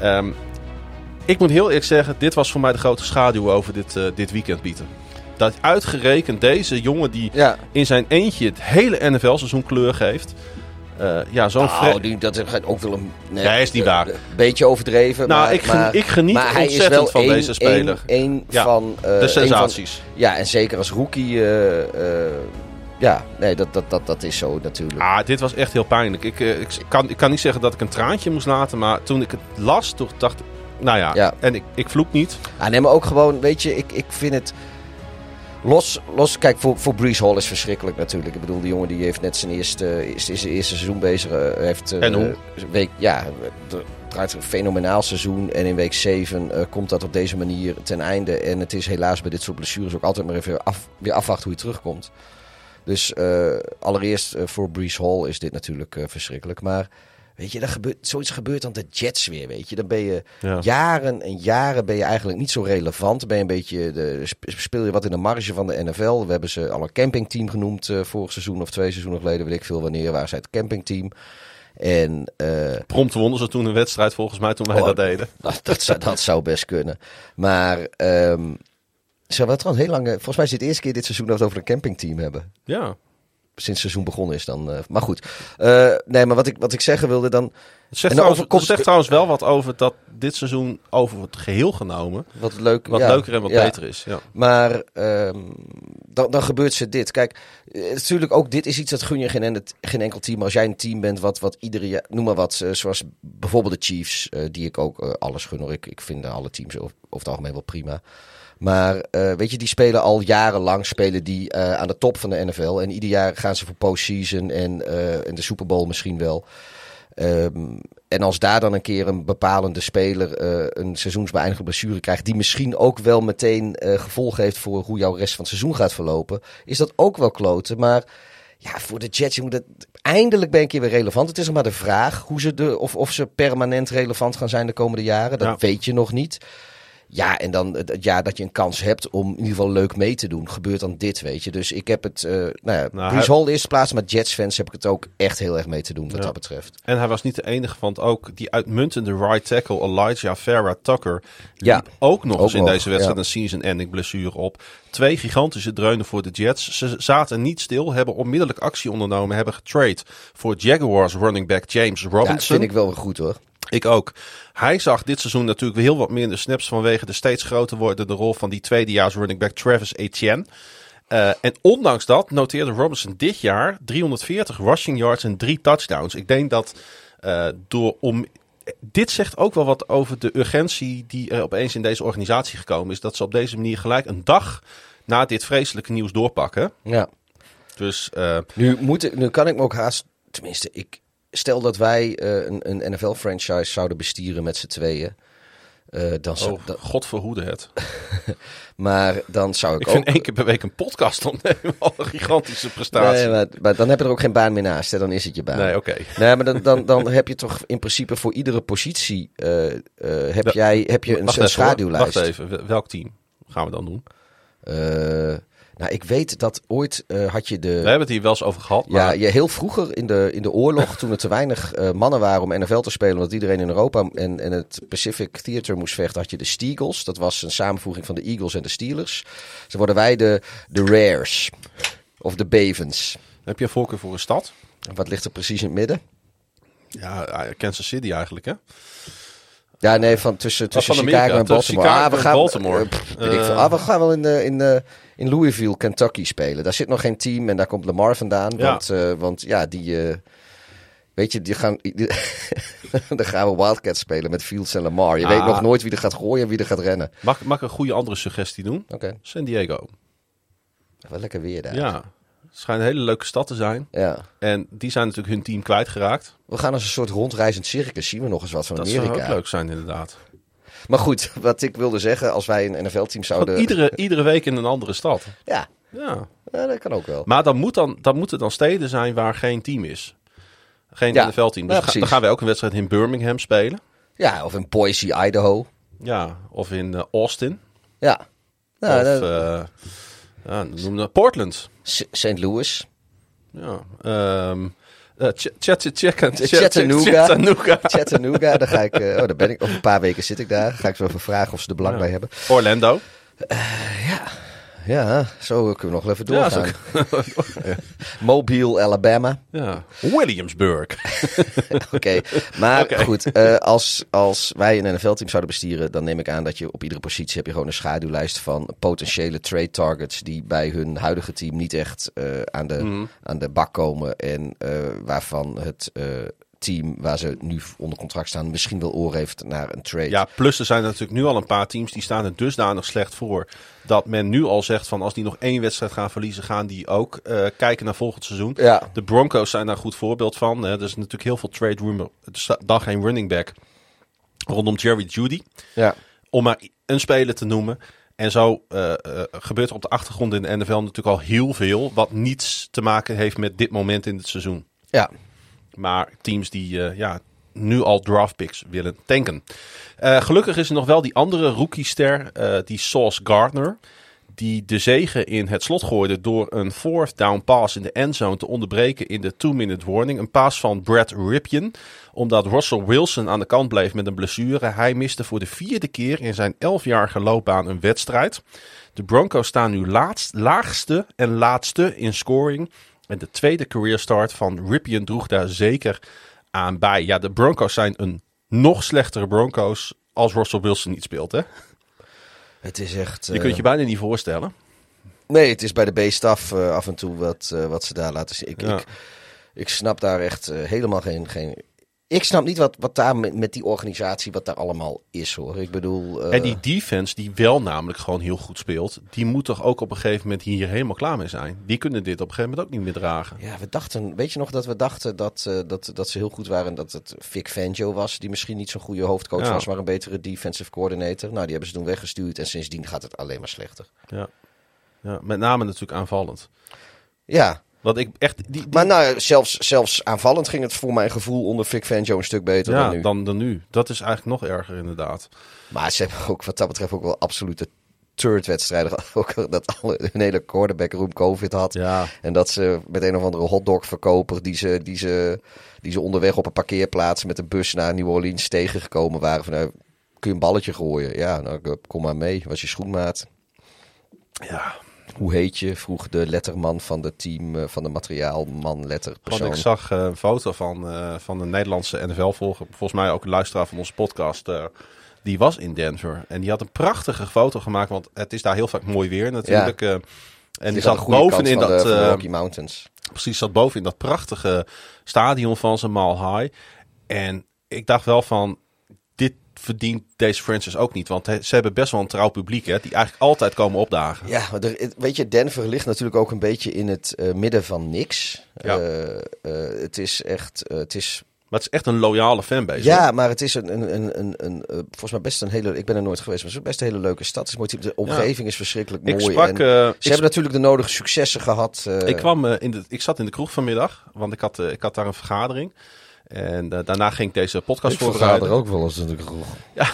Ehm, ik moet heel eerlijk zeggen, dit was voor mij de grote schaduw over dit, eh, dit weekend, Pieter. Dat uitgerekend deze jongen die Ja. in zijn eentje het hele NFL-seizoen kleur geeft. Eh, ja, zo'n Nou, die- dat is ook wel een... Nee, Ja, is niet waar. Een beetje overdreven. Nou, maar, ik gen- maar- ik geniet maar hij is ontzettend wel van deze speler. één- één Ja, van... eh, de sensaties. Van, ja, en zeker als rookie... eh, eh, ja, nee, dat, dat, dat, dat is zo natuurlijk. Ah, dit was echt heel pijnlijk. Ik, eh, ik, kan, ik kan niet zeggen dat ik een traantje moest laten, maar toen ik het las, toen dacht ik, nou ja, Ja. en ik, ik vloek niet. Ah, nee, maar ook gewoon, weet je, ik, ik vind het... Los, los, kijk, voor, voor Brees Hall is verschrikkelijk natuurlijk. Ik bedoel, die jongen die heeft net zijn eerste, is, is zijn eerste seizoen bezig. eh, heeft, eh, En hoe? Week, ja, het draait een fenomenaal seizoen. En in week 7 komt dat op deze manier ten einde. En het is helaas bij dit soort blessures ook altijd maar even af, weer afwachten hoe hij terugkomt. Dus eh, allereerst eh, voor Brees Hall is dit natuurlijk eh, verschrikkelijk. Maar weet je, dat gebeurt, zoiets gebeurt dan de Jets weer, weet je. Dan ben je Ja. jaren en jaren ben je eigenlijk niet zo relevant. Ben je een beetje de, sp- speel je wat in de marge van de NFL. We hebben ze al een campingteam genoemd eh, vorig seizoen of twee seizoenen geleden. Weet ik veel wanneer waren zij het campingteam. En eh, Prompt wonnen ze toen een wedstrijd volgens mij toen wij Oh, dat deden. dat, dat, zou, dat zou best kunnen. Maar ehm ze hebben trouwens heel lang... eh, Volgens mij is dit de eerste keer dit seizoen dat we het over een campingteam hebben. Ja. Sinds het seizoen begonnen is dan. eh, maar goed. Eh, nee, maar wat ik, wat ik zeggen wilde dan... Het zegt, trouwens, overkomt- het zegt trouwens wel wat over dat dit seizoen over het geheel genomen Wat leuk, wat ja, leuker en wat ja. beter is. Ja. Maar ehm, dan, dan gebeurt ze dit. Kijk, eh, natuurlijk ook dit is iets dat gun je geen, en- geen enkel team. Als jij een team bent wat, wat iedere jaar, noem maar wat, zoals bijvoorbeeld de Chiefs, die ik ook alles gun. Hoor. Ik, ik vind alle teams over, over het algemeen wel prima. Maar eh, weet je, die spelen al jarenlang spelen die eh, aan de top van de NFL. En ieder jaar gaan ze voor postseason en, eh en de Super Bowl misschien wel. Ehm, en als daar dan een keer een bepalende speler eh, een seizoensbeëindigende blessure krijgt, die misschien ook wel meteen eh gevolgen heeft voor hoe jouw rest van het seizoen gaat verlopen, is dat ook wel kloten. Maar ja, voor de Jets, je moet het, eindelijk ben een keer weer relevant. Het is nog maar de vraag hoe ze de, of, of ze permanent relevant gaan zijn de komende jaren. Dat Ja. weet je nog niet. Ja, en dan het, jaar dat je een kans hebt om in ieder geval leuk mee te doen, gebeurt dan dit, weet je. Dus ik heb het, eh nou ja, Nou, hij- Hall eerste plaats, maar Jets-fans heb ik het ook echt heel erg mee te doen wat Ja. dat betreft. En hij was niet de enige, want ook die uitmuntende right tackle Elijah Farrah Tucker liep Ja. ook nog Ook eens in nog, deze wedstrijd ja. een season-ending blessure op. Twee gigantische dreunen voor de Jets. Ze zaten niet stil, hebben onmiddellijk actie ondernomen, hebben getrade voor Jaguars running back James Ja, Robinson. vind ik wel weer goed hoor. Ik ook. Hij zag dit seizoen natuurlijk heel wat minder snaps vanwege de steeds groter wordende rol van die tweedejaars running back Travis Etienne. Eh, en ondanks dat noteerde Robinson dit jaar 340 rushing yards en drie touchdowns. Ik denk dat eh, door om. Dit zegt ook wel wat over de urgentie die er opeens in deze organisatie gekomen is. Dat ze op deze manier gelijk een dag na dit vreselijke nieuws doorpakken. Ja. Dus eh, Nu, moet ik, nu kan ik me ook haast, tenminste, ik stel dat wij eh, een, een NFL-franchise zouden bestieren met z'n tweeën. eh, dan zou, oh, God verhoede het. maar dan zou ik, Ik ook. vind één keer per week een podcast opnemen al een gigantische prestatie. Nee, maar, maar dan heb je er ook geen baan meer naast. Hè? Dan is het je baan. Nee, oké. Nee, maar dan, dan, dan heb je toch in principe voor iedere positie eh, heb, jij, heb je een, een schaduwlijst. Wacht even, Wel- welk team gaan we dan doen? Eh, nou, ik weet dat ooit eh, had je de. We hebben het hier wel eens over gehad. Maar Ja, je, heel vroeger in de, in de oorlog, toen er te weinig eh, mannen waren om NFL te spelen, omdat iedereen in Europa en, en het Pacific Theater moest vechten, had je de Steagles. Dat was een samenvoeging van de Eagles en de Steelers. Ze worden wij de, de Rares. Of de Bavens. heb je een voorkeur voor een stad? Wat ligt er precies in het midden? Ja, eh, Kansas City eigenlijk, hè? Ja, nee, van tussen, tussen van Chicago Amerika, en Baltimore. Chicago ah, we gaan, Baltimore. eh, pff, ik Eh. Ah, we gaan wel in, eh, in, eh, in Louisville, Kentucky spelen. Daar zit nog geen team en daar komt Lamar vandaan. Ja. Want, eh, want ja, die, eh, Weet je, die gaan, dan gaan we Wildcats spelen met Fields en Lamar. Je weet Ah. nog nooit wie er gaat gooien en wie er gaat rennen. Mag, mag ik een goede andere suggestie doen? Oké, San Diego. wel lekker weer daar. Ja. Het schijnt een hele leuke stad te zijn. Ja. En die zijn natuurlijk hun team kwijtgeraakt. We gaan als een soort rondreizend circus. Zien we nog eens wat van Dat zou Amerika. ook leuk zijn, inderdaad. Maar goed, wat ik wilde zeggen, als wij een NFL-team zouden... iedere, iedere week in een andere stad. Ja, Ja. ja, dat kan ook wel. Maar dan, moet dan, dan moeten dan steden zijn waar geen team is. Geen Ja. NFL-team. Dus Ja, ga- precies. dan gaan wij ook een wedstrijd in Birmingham spelen. Ja, of in Boise, Idaho. Ja, of in eh, Austin. Ja. Ja, of dat- eh, ja, noem dat Portland. St. Louis. Ja. ehm eh, Ch- Chat- Chat- Chat- Chattanooga. Chattanooga. Chattanooga, daar ga ik... eh, oh, daar ben ik. Over een paar weken zit ik daar. Ga ik zo even vragen of ze er belang Ja. bij hebben. Orlando. Ja, zo kunnen we nog even Ja, doorgaan. Mobile, Alabama. Ja. Williamsburg. Oké, maar goed. eh, als, als wij een NFL-team zouden bestieren, dan neem ik aan dat je op iedere positie heb je gewoon een schaduwlijst van potentiële trade targets die bij hun huidige team niet echt eh, aan, de, Mhm. aan de bak komen en eh, waarvan het eh, team waar ze nu onder contract staan misschien wel oor heeft naar een trade. Ja, plus er zijn natuurlijk nu al een paar teams die staan er dusdanig slecht voor. Dat men nu al zegt van als die nog één wedstrijd gaan verliezen, gaan die ook eh, kijken naar volgend seizoen. Ja. De Broncos zijn daar een goed voorbeeld van. Hè. Er is natuurlijk heel veel trade rumor. Er dan geen running back rondom Jerry Judy. ja. Om maar een speler te noemen. En zo eh, eh, gebeurt er op de achtergrond in de NFL natuurlijk al heel veel. Wat niets te maken heeft met dit moment in het seizoen. ja. Maar teams die eh, ja, nu al draft picks willen tanken. Eh, gelukkig is er nog wel die andere rookie-ster, eh, die Sauce Gardner. Die de zegen in het slot gooide door een fourth down pass in de endzone te onderbreken in de two-minute warning. Een paas van Brad Ripien. Omdat Russell Wilson aan de kant bleef met een blessure. Hij miste voor de vierde keer in zijn elfjarige loopbaan een wedstrijd. De Broncos staan nu laatst, laagste en laatste in scoring. En de tweede career start van Ripien droeg daar zeker aan bij. Ja, de Broncos zijn een nog slechtere Broncos als Russell Wilson niet speelt. Hè? Het is echt... Je eh, kunt je bijna niet voorstellen. Nee, het is bij de B-staf eh, af en toe wat, eh, wat ze daar laten zien. Ik, Ja. ik, ik snap daar echt eh, helemaal geen, geen... Ik snap niet wat, wat daar met, met die organisatie, wat daar allemaal is hoor. Ik bedoel... eh, En die defense, die wel namelijk gewoon heel goed speelt, die moet toch ook op een gegeven moment hier helemaal klaar mee zijn. Die kunnen dit op een gegeven moment ook niet meer dragen. Ja, we dachten, weet je nog dat we dachten dat, eh, dat, dat ze heel goed waren. Dat het Vic Fangio was, die misschien niet zo'n goede hoofdcoach Ja. was, maar een betere defensive coordinator. Nou, die hebben ze toen weggestuurd en sindsdien gaat het alleen maar slechter. Ja. Ja, met name natuurlijk aanvallend. Ja, Want ik echt. Die, die- maar nou, zelfs, zelfs aanvallend ging het voor mijn gevoel onder Vic Fangio een stuk beter ja, dan nu. dan, dan nu. Dat is eigenlijk nog erger, inderdaad. Maar ze hebben ook wat dat betreft ook wel absolute turd-wedstrijden. Ook dat alle, hun hele quarterback room COVID had. Ja. En dat ze met een of andere hotdog-verkoper die ze, die, ze, die ze onderweg op een parkeerplaats met een bus naar New Orleans tegengekomen waren. Van, nou, kun je een balletje gooien? Ja, nou, kom maar mee. Was je schoenmaat? Ja. Hoe heet je? Vroeg de letterman van de team, eh, van de materiaalman, letterpersoon. Want ik zag eh, een foto van, eh, van een Nederlandse NFL-volger. Volgens mij ook een luisteraar van onze podcast. die was in Denver. En die had een prachtige foto gemaakt. Want het is daar heel vaak mooi weer natuurlijk. en die Die zat boven in dat... de, Rocky Mountains. precies, zat boven in dat prachtige stadion van zijn Mile High. En ik dacht wel van, verdient deze franchise ook niet. Want ze hebben best wel een trouw publiek, hè, die eigenlijk altijd komen opdagen. Ja, maar er, weet je, Denver ligt natuurlijk ook een beetje in het eh, midden van niks. Ja. Eh, eh, het is echt, het is Maar het is echt een loyale fanbase. Ja, maar het is een, een, een, een, een, volgens mij best een hele. Ik ben er nooit geweest, maar het is best een hele leuke stad. Het is mooi. De omgeving is verschrikkelijk Ik mooi. sprak... en ze ik hebben natuurlijk de nodige successen gehad. eh, Ik kwam in de, ik zat in de kroeg vanmiddag, want ik had, ik had daar een vergadering. En eh, daarna ging ik deze podcast ik voorbereiden. vergader ook wel eens kroeg. Ja,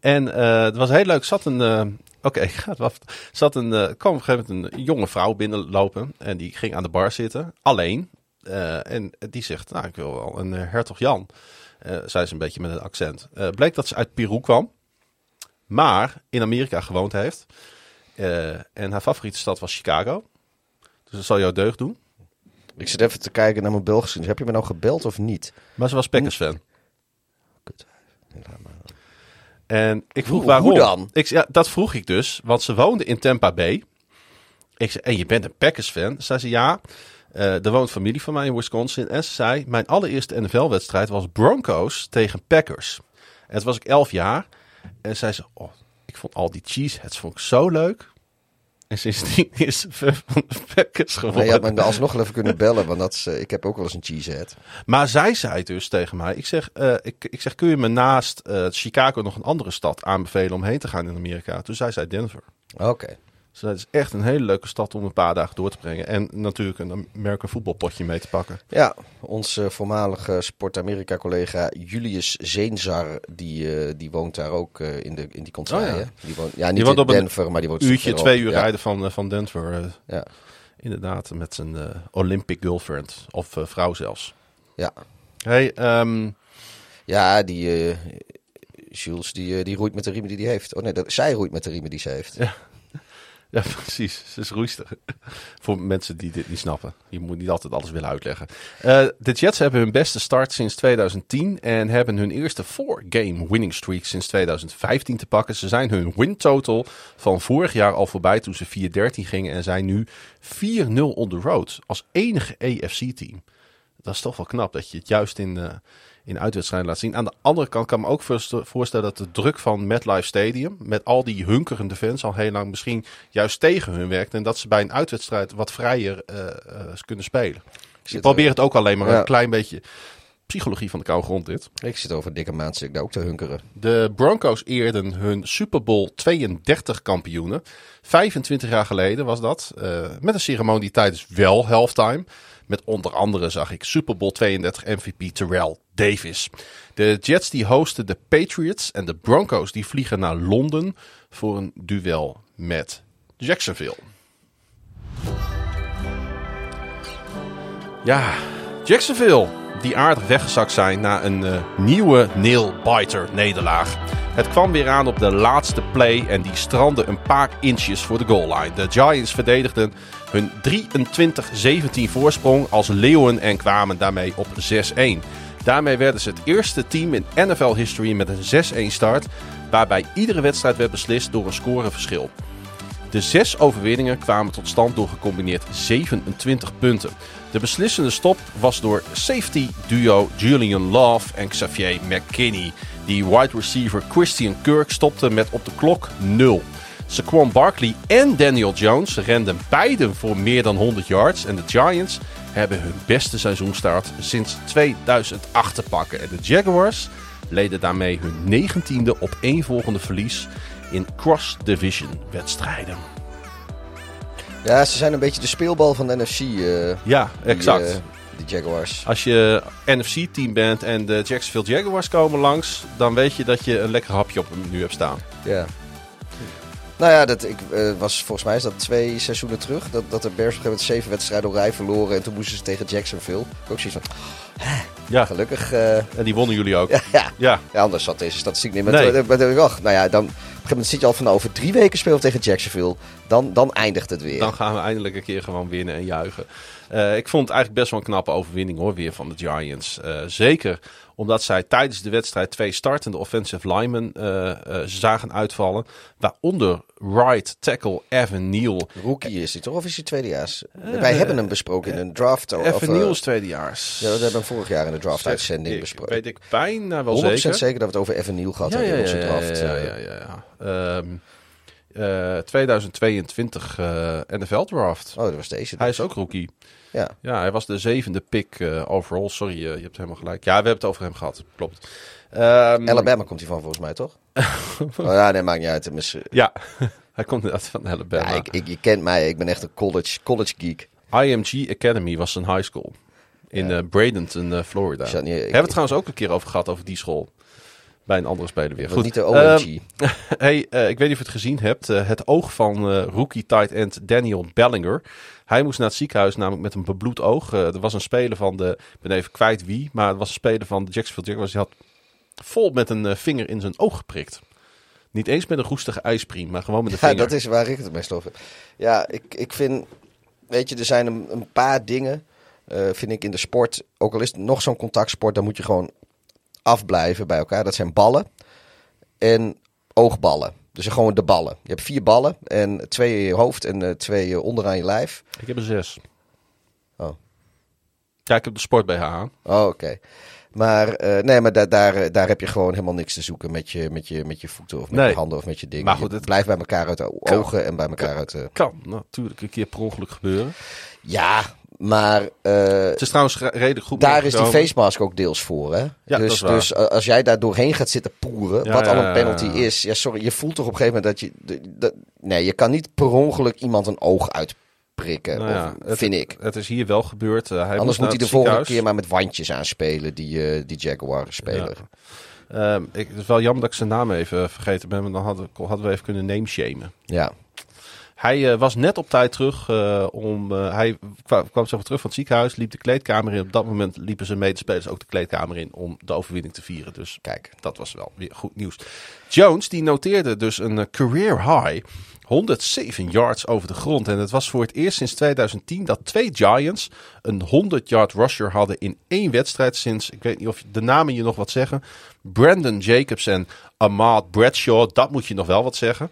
en eh, het was heel leuk. Zat een, eh, oké, ik ga het wel. Zat een, kwam op een gegeven moment een jonge vrouw binnenlopen en die ging aan de bar zitten, alleen. En die zegt, nou, ik wil wel een hertog Jan. Zei ze een beetje met een accent. Bleek dat ze uit Peru kwam, maar in Amerika gewoond heeft. En haar favoriete stad was Chicago. Dus dat zal jou deugd doen. Ik zit even te kijken naar mijn Belgische. Heb je me nou gebeld of niet? Maar ze was Packers fan. Kut. En ik vroeg Hoe- waarom. hoe dan? Ik, ja, dat vroeg ik dus, want ze woonde in Tampa Bay. Ik zei, en je bent een Packers fan? Zei ze, ja. Eh er woont familie van mij in Wisconsin. En ze zei, mijn allereerste NFL-wedstrijd was Broncos tegen Packers. En toen was ik 11 jaar. En zei ze, oh, ik vond al die cheeseheads vond ik zo leuk. En sindsdien is fan van de Packers Maar geworden. je had me alsnog even kunnen bellen, want dat is, eh, ik heb ook wel eens een cheesehead. Maar zij zei dus tegen mij: Ik zeg, eh, ik, ik zeg kun je me naast eh, Chicago nog een andere stad aanbevelen om heen te gaan in Amerika? Toen zei zij Denver. Oké. Dus het is echt een hele leuke stad om een paar dagen door te brengen. En natuurlijk een American voetbalpotje mee te pakken. Ja, onze voormalige Sport Amerika collega Julius Zeenzar, die, eh, die woont daar ook eh, in, de, in die contraille. Oh ja. Die woont, ja, niet woont in een Denver, maar die woont Uurtje, twee uur ja. rijden van, eh, van Denver. Ja, inderdaad, met zijn Olympic girlfriend. Of vrouw zelfs. ja. Hey, ehm, ja die Jules, die, die roeit met de riemen die hij heeft. Oh nee, dat, zij roeit met de riemen die ze heeft. Ja. Ja, precies. Ze is roestig. Voor mensen die dit niet snappen. Je moet niet altijd alles willen uitleggen. Eh, de Jets hebben hun beste start sinds 2010 en hebben hun eerste four-game winning streak sinds 2015 te pakken. Ze zijn hun win total van vorig jaar al voorbij toen ze 4-13 gingen en zijn nu 4-0 on the road als enige AFC-team. Dat is toch wel knap dat je het juist in, eh, in uitwedstrijden laat zien. Aan de andere kant kan ik me ook voorst- voorstellen dat de druk van MetLife Stadium... met al die hunkerende fans al heel lang misschien juist tegen hun werkt... en dat ze bij een uitwedstrijd wat vrijer eh, eh, kunnen spelen. Dus ik Zit probeer er- het ook alleen maar Ja. een klein beetje psychologie van de koude grond dit. Ik zit over dikke maand zit ik daar ook te hunkeren. De Broncos eerden hun Super Bowl 32 kampioenen. 25 jaar geleden was dat. eh, met een ceremonie tijdens wel halftime. Met onder andere zag ik Super Bowl 32 MVP Terrell Davis. De Jets die hosten de Patriots en de Broncos die vliegen naar Londen voor een duel met Jacksonville. Ja, Jacksonville, die aardig weggezakt zijn na een eh, nieuwe nail-biter nederlaag. Het kwam weer aan op de laatste play en die strandde een paar inches voor de goal line. De Giants verdedigden hun 23-17 voorsprong als leeuwen en kwamen daarmee op 6-1. Daarmee werden ze het eerste team in NFL history met een 6-1 start, waarbij iedere wedstrijd werd beslist door een scoreverschil. De zes overwinningen kwamen tot stand door gecombineerd 27 punten. De beslissende stop was door safety duo Julian Love en Xavier McKinney. Die wide receiver Christian Kirk stopte met op de klok 0. Saquon Barkley en Daniel Jones renden beiden voor meer dan 100 yards. En de Giants hebben hun beste seizoenstart sinds 2008 te pakken. En de Jaguars leden daarmee hun 19e op één volgende verlies in cross-division wedstrijden. Ja, ze zijn een beetje de speelbal van de NFC. eh, Ja, die, exact. eh, die Jaguars. Als je NFC-team bent en de Jacksonville Jaguars komen langs, dan weet je dat je een lekker hapje op hem nu hebt staan. Ja. Nou ja, dat, ik, eh, was, volgens mij is dat twee seizoenen terug. Dat, dat de Bears op een gegeven moment zeven wedstrijden op rij verloren. En toen moesten ze tegen Jacksonville. Ik ook zoiets van, Ja, gelukkig. eh, en die wonnen jullie ook. ja, ja. Ja, ja, anders zat deze statistiek niet. Maar Nee. ach, nou ja, dan, op een gegeven moment zit je al van over drie weken spelen tegen Jacksonville. Dan, dan eindigt het weer. dan gaan we eindelijk een keer gewoon winnen en juichen. Eh, ik vond het eigenlijk best wel een knappe overwinning hoor, weer van de Giants. Eh, zeker omdat zij tijdens de wedstrijd twee startende offensive linemen eh, zagen uitvallen. Waaronder right tackle Evan Neal. Rookie is hij toch? Of is hij tweedejaars? Wij hebben hem besproken in een draft. of, Evan Neal is tweedejaars. Ja, we hebben hem vorig jaar in de draft Zeg uitzending ik. besproken. Weet ik bijna wel 100% zeker. zeker. dat we het over Evan Neal gehad Ja, hebben in onze draft. ja, ja, ja, ja. Ehm, eh, 2022 eh, NFL draft. Oh, dat was deze. Hij is ook rookie. Ja. Ja, hij was de zevende pick eh, overall. Sorry, eh, je hebt helemaal gelijk. Ja, we hebben het over hem gehad. Klopt. Ehm, Alabama komt hij van volgens mij, toch? oh, ja, nee, maakt niet uit. Ja, hij komt inderdaad van Alabama. Ja, ik, ik, je kent mij, ik ben echt een college, college geek. IMG Academy was zijn high school. In eh, Bradenton, Florida. Niet- We ik- hebben het trouwens ook een keer over gehad, over die school. Bij een andere speler weer. Goed, niet de Ehm, OMG. hey, eh, ik weet niet of je het gezien hebt. eh, het oog van eh, rookie tight end Daniel Bellinger. Hij moest naar het ziekenhuis, namelijk met een bebloed oog. Er was een speler van de, ik ben even kwijt wie, maar het was een speler van de Jacksonville Jaguars. Die had vol met een vinger in zijn oog geprikt. Niet eens met een roestige ijspriem, maar gewoon met een ja, vinger. dat is waar ik het meest over. Ja, ik, ik vind... Weet je, er zijn een, een paar dingen, vind ik, in de sport. Ook al is het nog zo'n contactsport, dan moet je gewoon afblijven bij elkaar. Dat zijn ballen en oogballen. Dus gewoon de ballen. Je hebt vier ballen en twee in je hoofd en eh, twee eh, onderaan je lijf. Ik heb een zes. Oh. Ja, ik heb de sport BH aan. Oh, oké. Maar, eh, nee, maar daar, daar, daar heb je gewoon helemaal niks te zoeken met je, met je, met je voeten of met Nee. je handen of met je dingen. Maar goed, het- blijft bij elkaar uit de ogen en bij elkaar uit de... Kan natuurlijk een keer per ongeluk gebeuren. Ja, maar eh, Het is trouwens re- redelijk goed daar is die face mask ook deels voor, hè? dat dus dus eh, als jij daar doorheen gaat zitten poeren, Ja, wat al ja, een ja, penalty ja. is. Ja, sorry, je voelt toch op een gegeven moment dat je... dat- nee, je kan niet per ongeluk iemand een oog uitprikken, Nou ja, of, het- vind ik. Het is hier wel gebeurd. Eh, hij Anders moet hij de volgende keer maar met wandjes aanspelen, die, die Jaguar-speler. Ehm, ik, het is wel jammer dat ik zijn naam even vergeten ben, want dan hadden, hadden we even kunnen name-shamen. Ja. Hij eh, was net op tijd terug eh, om. eh, hij kwam, kwam terug van het ziekenhuis, liep de kleedkamer in. Op dat moment liepen zijn medespelers ook de kleedkamer in om de overwinning te vieren. Dus Kijk. dat was wel weer goed nieuws. Jones die noteerde dus een career high. 107 yards over de grond. En het was voor het eerst sinds 2010 dat twee Giants een 100 yard rusher hadden in één wedstrijd. Sinds, ik weet niet of de namen je nog wat zeggen. Brandon Jacobs en Ahmad Bradshaw. Dat moet je nog wel wat zeggen.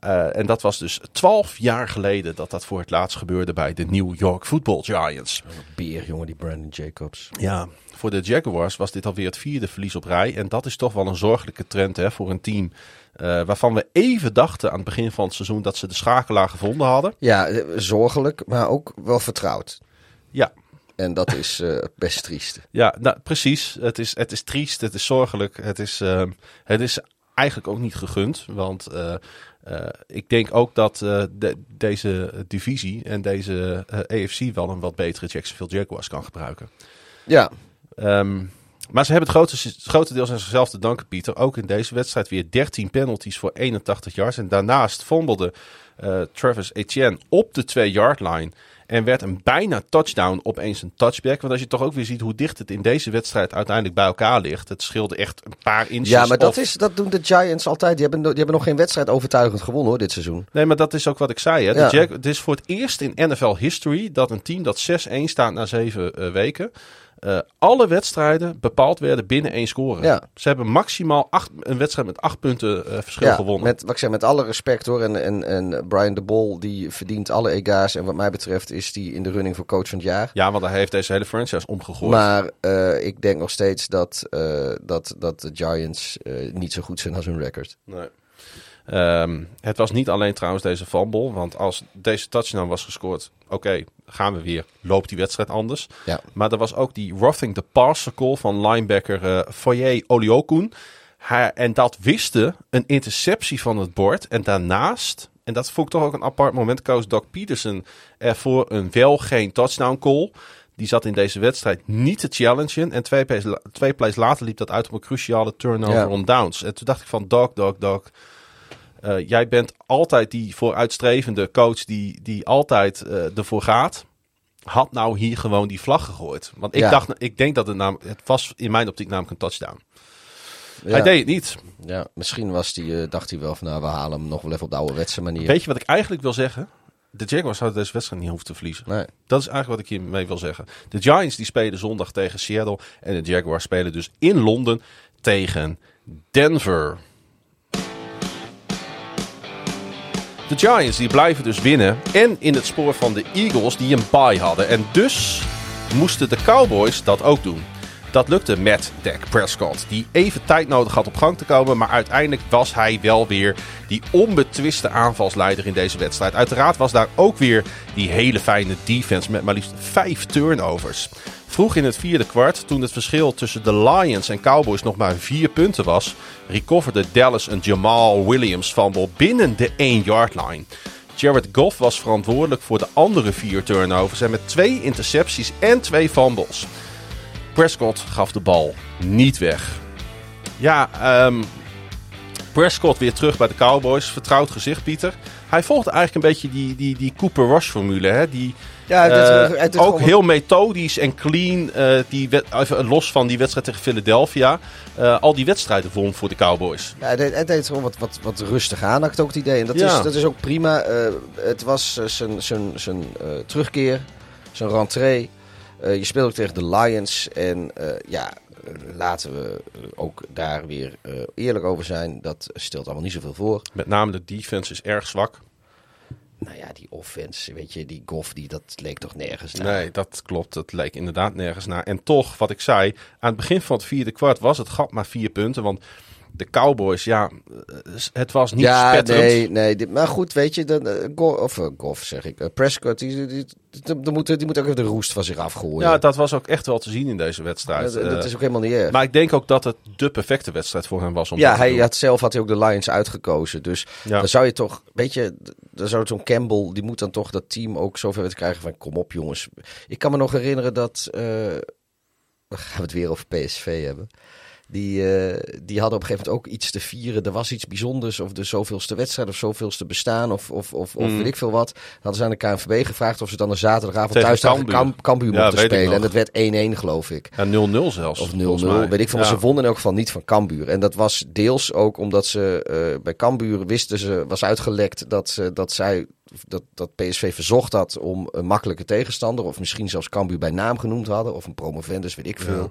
Eh, en dat was dus 12 jaar geleden dat dat voor het laatst gebeurde bij de New York Football Giants. Beer, jongen, die Brandon Jacobs. Ja, voor de Jaguars was dit alweer het vierde verlies op rij. En dat is toch wel een zorgelijke trend hè, voor een team. eh, waarvan we even dachten aan het begin van het seizoen dat ze de schakelaar gevonden hadden. Ja, eh, zorgelijk, maar ook wel vertrouwd. Ja, En dat is best triest. ja nou, precies. Het is, het is triest, het is zorgelijk. Het is, het is eigenlijk ook niet gegund. Want eh, ik denk ook dat eh, de- deze divisie en deze eh, AFC wel een wat betere Jacksonville Jaguars kan gebruiken. Ja, Ehm, maar ze hebben het grote, grotendeels aan zichzelf te danken, Pieter. Ook in deze wedstrijd weer 13 penalties voor 81 yards. En daarnaast eh, Travis Etienne op de 2-yard line. En werd een bijna touchdown opeens een touchback. Want als je toch ook weer ziet hoe dicht het in deze wedstrijd uiteindelijk bij elkaar ligt. Het scheelde echt een paar inches. ja maar dat, of- is, dat doen de Giants altijd. Die hebben, die hebben nog geen wedstrijd overtuigend gewonnen hoor, dit seizoen. Nee, maar dat is ook wat ik zei. Hè. De Ja. Het is voor het eerst in NFL history dat een team dat 6-1 staat na zeven eh, weken. Eh, alle wedstrijden bepaald werden binnen één score. Ja. Ze hebben maximaal acht, een wedstrijd met acht punten eh, verschil Ja, gewonnen. met, wat ik zeg, met alle respect hoor. En, en, en Brian de Bol die verdient alle ega's. En wat mij betreft is die in de running voor coach van het jaar. Ja, want hij heeft deze hele franchise omgegooid. Maar eh, ik denk nog steeds dat, dat, dat de Giants niet zo goed zijn als hun record. Nee. Ehm, het was niet alleen trouwens deze fumble. Want als deze touchdown was gescoord, oké, gaan we weer. Loopt die wedstrijd anders. Ja. Maar er was ook die roughing the passer call van linebacker eh Foyer Oliokun. En dat wiste een interceptie van het bord. En daarnaast, en dat vond ik toch ook een apart moment, koos Doc Peterson ervoor een wel geen touchdown call. Die zat in deze wedstrijd niet te challengen. En twee plays, la- twee plays later liep dat uit op een cruciale turnover Ja. on downs. En toen dacht ik van, Doc, Doc, Doc. Eh, jij bent altijd die vooruitstrevende coach die, die altijd eh, ervoor gaat. Had nou hier gewoon die vlag gegooid. Want ik Ja. dacht, ik denk dat het het was in mijn optiek namelijk een touchdown. Ja. Hij deed het niet. Ja, misschien was die, eh, dacht hij wel van nou, we halen hem nog wel even op de ouderwetse manier. Weet je wat ik eigenlijk wil zeggen? De Jaguars hadden deze wedstrijd niet hoeven te verliezen. Nee. Dat is eigenlijk wat ik hiermee wil zeggen. De Giants die spelen zondag tegen Seattle. En de Jaguars spelen dus in Londen tegen Denver. De Giants die blijven dus winnen. En in het spoor van de Eagles die een bye hadden. En dus moesten de Cowboys dat ook doen. Dat lukte met Dak Prescott, die even tijd nodig had op gang te komen. Maar uiteindelijk was hij wel weer die onbetwiste aanvalsleider in deze wedstrijd. Uiteraard was daar ook weer die hele fijne defense met maar liefst vijf turnovers. Vroeg in het vierde kwart, toen het verschil tussen de Lions en Cowboys nog maar vier punten was, recoverde Dallas een Jamal Williams fumble binnen de 1-yard line. Jared Goff was verantwoordelijk voor de andere vier turnovers en met twee intercepties en twee fumbles. Prescott gaf de bal niet weg. Ja, ehm, Prescott weer terug bij de Cowboys. Vertrouwd gezicht, Pieter. Hij volgt eigenlijk een beetje die, die, die Cooper Rush-formule. Hè? Die, Ja, dit- eh, ook gewoon- heel methodisch en clean. eh, die even los van die wedstrijd tegen Philadelphia. eh, al die wedstrijden won voor de Cowboys. Ja, het deed, het deed gewoon wat, wat, wat rustig aan, had ik ook het idee. En dat, Ja. is, dat is ook prima. Het was zijn, zijn, zijn terugkeer, zijn rentree. Eh, je speelt ook tegen de Lions. En eh, ja, laten we ook daar weer eh, eerlijk over zijn. Dat stelt allemaal niet zoveel voor. Met name de defense is erg zwak. nou ja, die offense, weet je, die Goff, die, dat leek toch nergens naar. Nee, dat klopt. Het leek inderdaad nergens naar. En toch, wat ik zei, aan het begin van het vierde kwart was het gat maar vier punten. Want de Cowboys, ja, eh, het was niet ja, spetterend. nee, nee. dit- maar goed, weet je, de, Go- of eh, Goff zeg ik, eh, Prescott, die, die, die, moet, die moet ook even de roest van zich afgooien. Ja, dat was ook echt wel te zien in deze wedstrijd. dat, dat Eh, is ook helemaal niet erg. Maar ik denk ook dat het de perfecte wedstrijd voor hem was. Om ja, hij had zelf had hij ook de Lions uitgekozen. Dus Ja. dan zou je toch, weet je, dan zou zo'n Campbell, die moet dan toch dat team ook zover weten krijgen van, kom op jongens. Ik kan me nog herinneren dat, eh, dan gaan we het weer over PSV hebben. Die, eh, die hadden op een gegeven moment ook iets te vieren. Er was iets bijzonders, of de zoveelste wedstrijd, of zoveelste bestaan, of, of, of, of Mm. weet ik veel wat. Dan hadden ze aan de KNVB gevraagd of ze dan een zaterdagavond Tegen thuis tegen Cambuur. Ja, mochten spelen. En dat werd 1-1 geloof ik. Ja, 0-0 zelfs. Of 0-0, volgens mij. weet ik veel. Ja. Ze wonnen in elk geval niet van Cambuur. En dat was deels ook omdat ze eh, bij Cambuur wisten ze, was uitgelekt dat, ze, dat zij dat, dat PSV verzocht had om een makkelijke tegenstander. Of misschien zelfs Cambuur bij naam genoemd hadden. Of een promovendus, weet ik veel.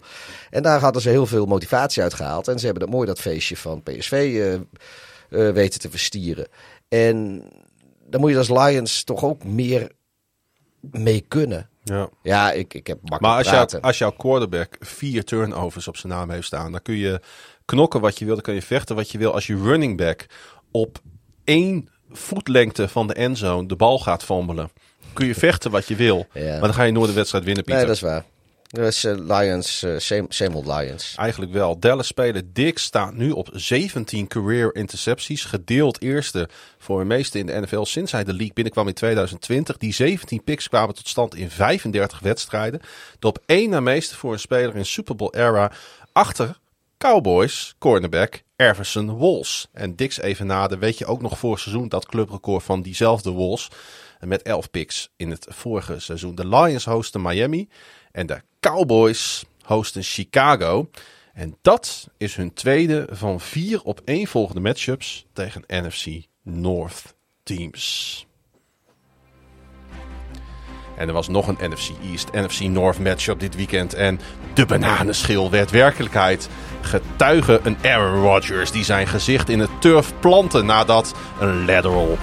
En daar hadden ze heel veel motivatie uit gehaald. En ze hebben dat mooi dat feestje van PSV eh, eh, weten te verstieren. En dan moet je als Lions toch ook meer mee kunnen. Ja. Ja, ik, ik heb makkelijk Maar als, praten. jou, als jouw quarterback vier turnovers op zijn naam heeft staan, dan kun je knokken wat je wil, dan kun je vechten wat je wil. Als je running back op één voetlengte van de endzone de bal gaat fumelen, kun je vechten wat je wil. Ja. Maar dan ga je nooit de wedstrijd winnen, Pieter. Nee, dat is waar. Dat is eh, Lions, eh, same, same old Lions. Eigenlijk wel. Dallas-speler Dix staat nu op 17 career intercepties. Gedeeld eerste voor de meeste in de NFL sinds hij de league binnenkwam in 2020. Die 17 picks kwamen tot stand in 35 wedstrijden. De op één na meeste voor een speler in Super Bowl era. Achter Cowboys cornerback Everson Walls. En Dix even nader weet je ook nog voor seizoen dat clubrecord van diezelfde Walls. Met 11 picks in het vorige seizoen. De Lions hosten Miami en de Cowboys hosten Chicago. En dat is hun tweede van vier op één volgende matchups tegen NFC North teams. En er was nog een NFC East, NFC North matchup dit weekend. En de bananenschil werd werkelijkheid. Getuige een Aaron Rodgers die zijn gezicht in het turf plantte nadat een lateral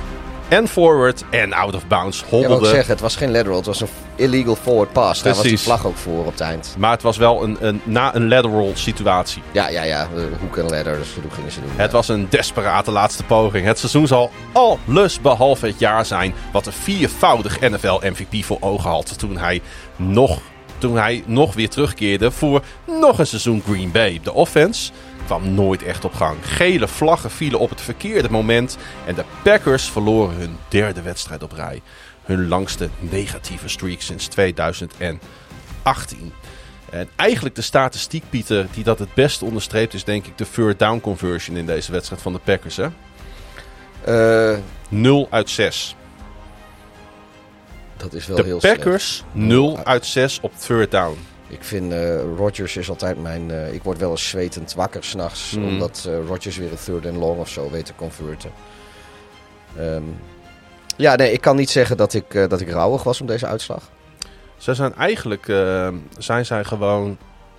en forward en out of bounds wat ik hobbelde. zeg, het was geen lateral, het was een illegal forward pass. Daar was Precies. vlag ook voor op het eind. Maar het was wel een, een, na een lateral situatie. Ja, ja, ja, hoek en ladder, dus hoe gingen ze doen. Het was een desperate laatste poging. Het seizoen zal alles behalve het jaar zijn wat een viervoudig NFL MVP voor ogen had toen hij nog, toen hij nog weer terugkeerde voor nog een seizoen Green Bay. De offense kwam nooit echt op gang. Gele vlaggen vielen op het verkeerde moment en de Packers verloren hun derde wedstrijd op rij. Hun langste negatieve streak sinds 2018. En eigenlijk de statistiek, Pieter, die dat het beste onderstreept, is denk ik de third down conversion in deze wedstrijd van de Packers. Hè? Eh, 0 uit 6. Dat is wel De heel Packers 0 uit 6 op third down. Ik vind eh Rodgers is altijd mijn... eh, ik word wel eens zwetend wakker s'nachts. Mm. Omdat eh Rodgers weer een third and long of zo weet te converten. Ehm, ja, nee, ik kan niet zeggen dat ik, dat ik rouwig was om deze uitslag. Ze zijn eigenlijk zijn zij gewoon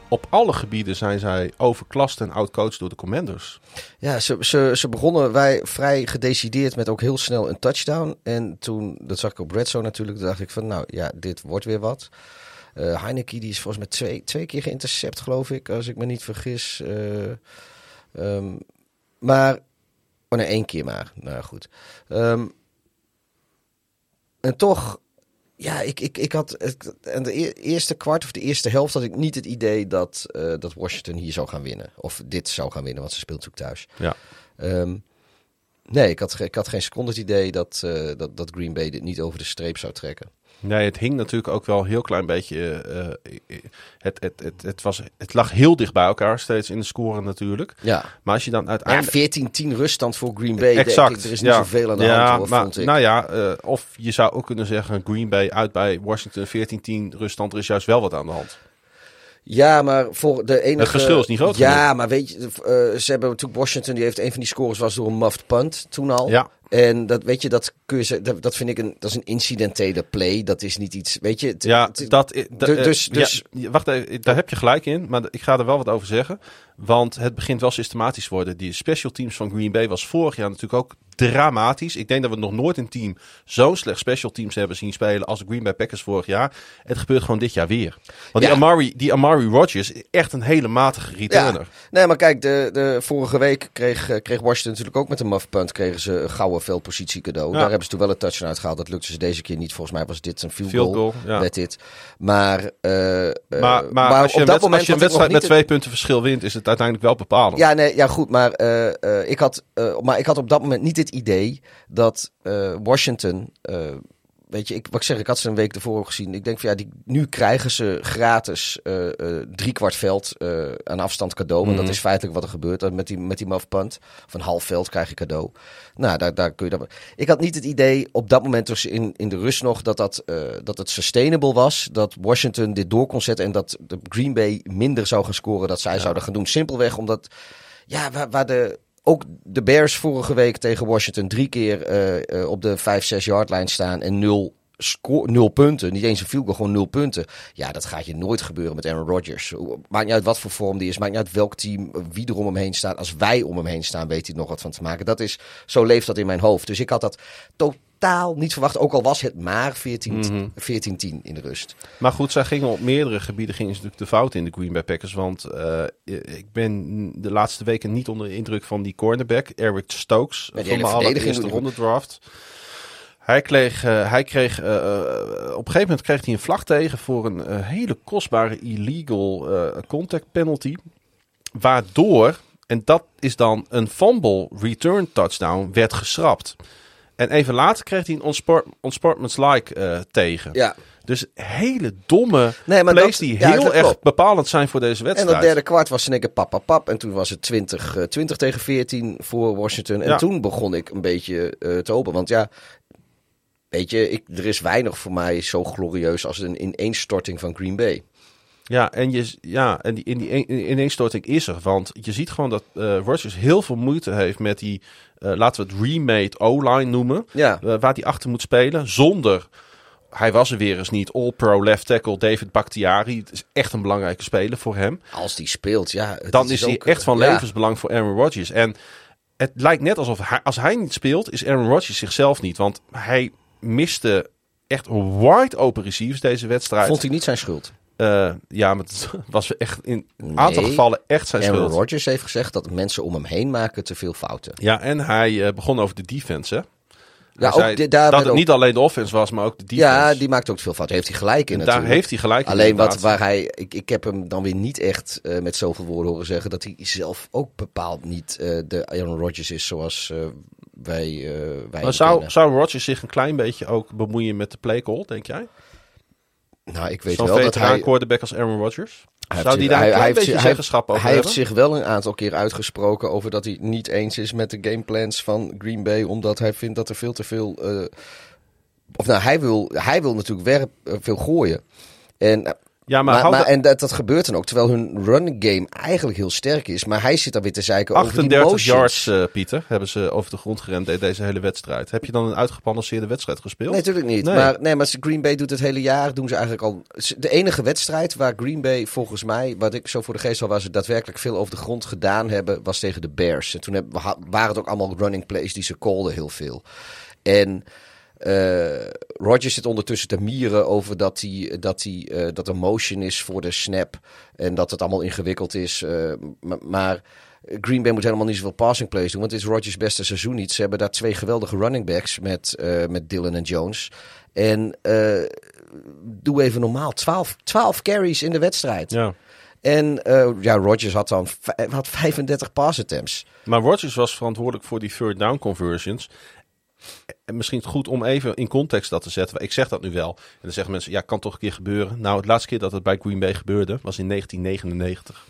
op alle gebieden zijn zij overklast en outcoached door de Commanders. Ja, ze, ze, ze begonnen wij vrij gedecideerd met ook heel snel een touchdown. En toen, dat zag ik op Red Zone natuurlijk, dacht ik van nou ja, dit wordt weer wat. Eh Heineke die is volgens mij twee, twee keer geïntercept geloof ik, als ik me niet vergis. Eh, ehm, maar, oh nee, één keer maar. Nou goed. Ehm, en toch, ja, ik, ik, ik had, het, en de e- eerste kwart of de eerste helft had ik niet het idee dat, eh, dat Washington hier zou gaan winnen. Of dit zou gaan winnen, want ze speelt natuurlijk thuis. Ja. Ehm, nee, ik had, ik had geen seconde het idee dat, eh, dat, dat Green Bay dit niet over de streep zou trekken. Nee, het hing natuurlijk ook wel een heel klein beetje. eh, eh, het, het, het, het, was, het lag heel dicht bij elkaar steeds in de score natuurlijk. Ja, Maar als je dan ja uiteindelijk. 14-10 ruststand voor Green Bay. denk Exact. ik. Er is niet ja. zoveel aan de ja, hand, hoor, maar, vond ik. Nou ja, eh, of je zou ook kunnen zeggen: Green Bay uit bij Washington 14-10 ruststand. Er is juist wel wat aan de hand. Ja, maar voor de enige... Het verschil is niet groot Ja, genoeg. maar weet je, ze hebben natuurlijk Washington, die heeft een van die scores was door een muffed punt toen al. Ja. En dat weet je, dat kun je, dat, dat vind ik een, dat is een incidentele play. Dat is niet iets, weet je. het- Ja, het- dat, dus- dus- ja, wacht even, daar heb je gelijk in, maar ik ga er wel wat over zeggen. Want het begint wel systematisch te worden. Die special teams van Green Bay was vorig jaar natuurlijk ook dramatisch. Ik denk dat we nog nooit een team zo'n slecht special teams hebben zien spelen als de Green Bay Packers vorig jaar. Het gebeurt gewoon dit jaar weer. Want Ja. die, Amari, die Amari Rodgers is echt een hele matige returner. Nee, maar kijk, de, de, vorige week kreeg, eh, kreeg Washington natuurlijk ook met een muff punt kregen ze een gouden veldpositie cadeau. Ja. Daar hebben ze toen wel een touchdown uitgehaald. Dat lukte ze deze keer niet. Volgens mij was dit een field, Field goal. Werd dit. Maar, eh, eh, Maar, maar, als je, op een, dat wed- moment als je een wedstrijd met twee punten verschil wint, is het uiteindelijk wel bepalend. Ja, nee, ja goed, maar, ik had, maar ik had op dat moment niet het idee dat eh, Washington... eh, weet je, ik, wat ik zeg, ik had ze een week ervoor gezien. Ik denk van ja, die, nu krijgen ze gratis eh driekwart veld aan afstand cadeau. Want Mhm. dat is feitelijk wat er gebeurt met die, met die muff punt. Een half veld krijg je cadeau. Nou, daar, daar kun je dat... Ik had niet het idee op dat moment dus in, in de rust nog dat, dat, dat het sustainable was. Dat Washington dit door kon zetten en dat de Green Bay minder zou gaan scoren dat zij zouden gaan doen. Simpelweg omdat, ja, waar, waar de... Ook de Bears vorige week tegen Washington drie keer eh, eh, op de 5-6 yard lijn staan en nul, sco- nul punten. Niet eens een field gewoon nul punten. Ja, dat gaat je nooit gebeuren met Aaron Rodgers. Maakt niet uit wat voor vorm die is. Maakt niet uit welk team, wie er om hem heen staat. Als wij om hem heen staan, weet hij nog wat van te maken. Dat is, zo leeft dat in mijn hoofd. Dus ik had dat totaal niet verwacht. Ook al was het maar 14 14-10 in de rust. Maar goed, zij gingen op meerdere gebieden gingen ze natuurlijk de fout in de Green Bay Packers. Want eh, ik ben de laatste weken niet onder de indruk van die cornerback, Eric Stokes. Die van verdediging allereerste ronde draft. Hij kreeg, eh, hij kreeg eh, op een gegeven moment kreeg hij een vlag tegen voor een hele kostbare illegal contact penalty. Waardoor, en dat is dan een fumble return touchdown, werd geschrapt. En even later kreeg hij een onsport, onsportmanslike eh tegen. Ja. Dus hele domme Nee, maar plays dat- die ja, heel dat erg bepalend zijn voor deze En wedstrijd. dat derde kwart was in één keer pap, pap, pap. En toen was het 20, eh, 20 tegen 14 voor Washington. En Ja. toen begon ik een beetje eh, te hopen. Want ja, weet je, ik, er is weinig voor mij zo glorieus als een ineenstorting van Green Bay. Ja, en, je, ja, en die, in die in- ineenstorting is er. Want je ziet gewoon dat eh Rodgers heel veel moeite heeft met die, eh, laten we het remade O-line noemen. Ja. eh, waar hij achter moet spelen. Zonder, hij was er weer eens niet, all-pro left tackle David Bakhtiari. Het is echt een belangrijke speler voor hem. Als die speelt, ja. Dan is hij echt van ja. levensbelang voor Aaron Rodgers. En het lijkt net alsof hij, als hij niet speelt, is Aaron Rodgers zichzelf niet. Want hij miste echt wide open receivers deze wedstrijd. Vond hij niet zijn schuld. Eh, ja, maar het was echt in een aantal Nee. gevallen echt zijn Aaron schuld. Rodgers heeft gezegd dat mensen om hem heen maken te veel fouten. Ja, en hij eh, begon over de defense, hè? Ja, ook daar dat het ook- niet alleen de offense was, maar ook de defense. Ja, die maakt ook veel fouten. Heeft hij gelijk in En daar heeft hij gelijk in, Alleen wat, waar hij... Ik, ik heb hem dan weer niet echt eh, met zoveel woorden horen zeggen... dat hij zelf ook bepaald niet de Aaron Rodgers is zoals wij, wij Maar zou, kennen. zou Rodgers zich een klein beetje ook bemoeien met de play call, denk jij? Nou, ik weet Zo'n wel dat hij... quarterback als Aaron Rodgers? hij Zou heeft die zich- daar een beetje zeggenschap over Hij heeft zich wel een aantal keer uitgesproken over dat hij niet eens is met de gameplans van Green Bay. Omdat hij vindt dat er veel te veel... eh, of nou, hij wil, hij wil natuurlijk werp, eh, veel gooien. En eh, Ja, maar, Maar, maar, en dat, dat gebeurt dan ook, terwijl hun running game eigenlijk heel sterk is. Maar hij zit dan weer te zeiken over die 38 motions. yards, eh, Pieter, hebben ze over de grond gerend de- deze hele wedstrijd. Heb je dan een uitgebalanceerde wedstrijd gespeeld? Nee, natuurlijk niet. Nee. Maar, nee, maar Green Bay doet het hele jaar. Doen ze eigenlijk al. De enige wedstrijd waar Green Bay volgens mij, wat ik zo voor de geest al waar ze daadwerkelijk veel over de grond gedaan hebben, was tegen de Bears. En toen hebben, waren het ook allemaal running plays die ze callden heel veel. En eh Rodgers zit ondertussen te mieren over dat, hij, dat, hij, eh, dat er motion is voor de snap. En dat het allemaal ingewikkeld is. eh, maar, Green Bay moet helemaal niet zoveel passing plays doen. Want het is Rodgers' beste seizoen niet. Ze hebben daar twee geweldige running backs met, met Dylan en Jones. En doe even normaal. 12, 12 carries in de wedstrijd. Ja. En eh, ja, Rodgers had dan had 35 pass attempts. Maar Rodgers was verantwoordelijk voor die third down conversions. En misschien goed om even in context dat te zetten. Ik zeg dat nu wel. En dan zeggen mensen, ja, kan toch een keer gebeuren. Nou, het laatste keer dat het bij Green Bay gebeurde was in 1999.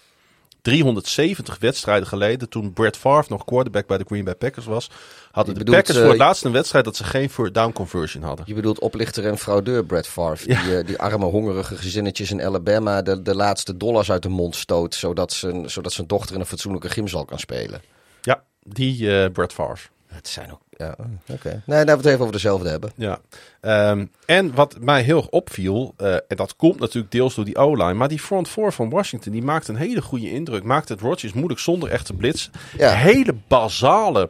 370 wedstrijden geleden, toen Brett Favre nog quarterback bij de Green Bay Packers was, hadden Je de bedoelt, Packers eh, voor het laatst een wedstrijd dat ze geen third down conversion hadden. Je bedoelt oplichter en fraudeur Brett Favre. Die, eh, die arme, hongerige gezinnetjes in Alabama de, de laatste dollars uit de mond stoot. Zodat zijn, zodat zijn dochter in een fatsoenlijke gymzaal kan spelen. Ja, die eh Brett Favre. Het zijn ook... Ja, oké. Nee, daar we het even over dezelfde hebben. Ja. Ehm, en wat mij heel erg opviel, eh, en dat komt natuurlijk deels door die O-line, maar die front four van Washington, die maakt een hele goede indruk. Maakt het Rodgers moeilijk zonder echte blitz. Ja. Hele basale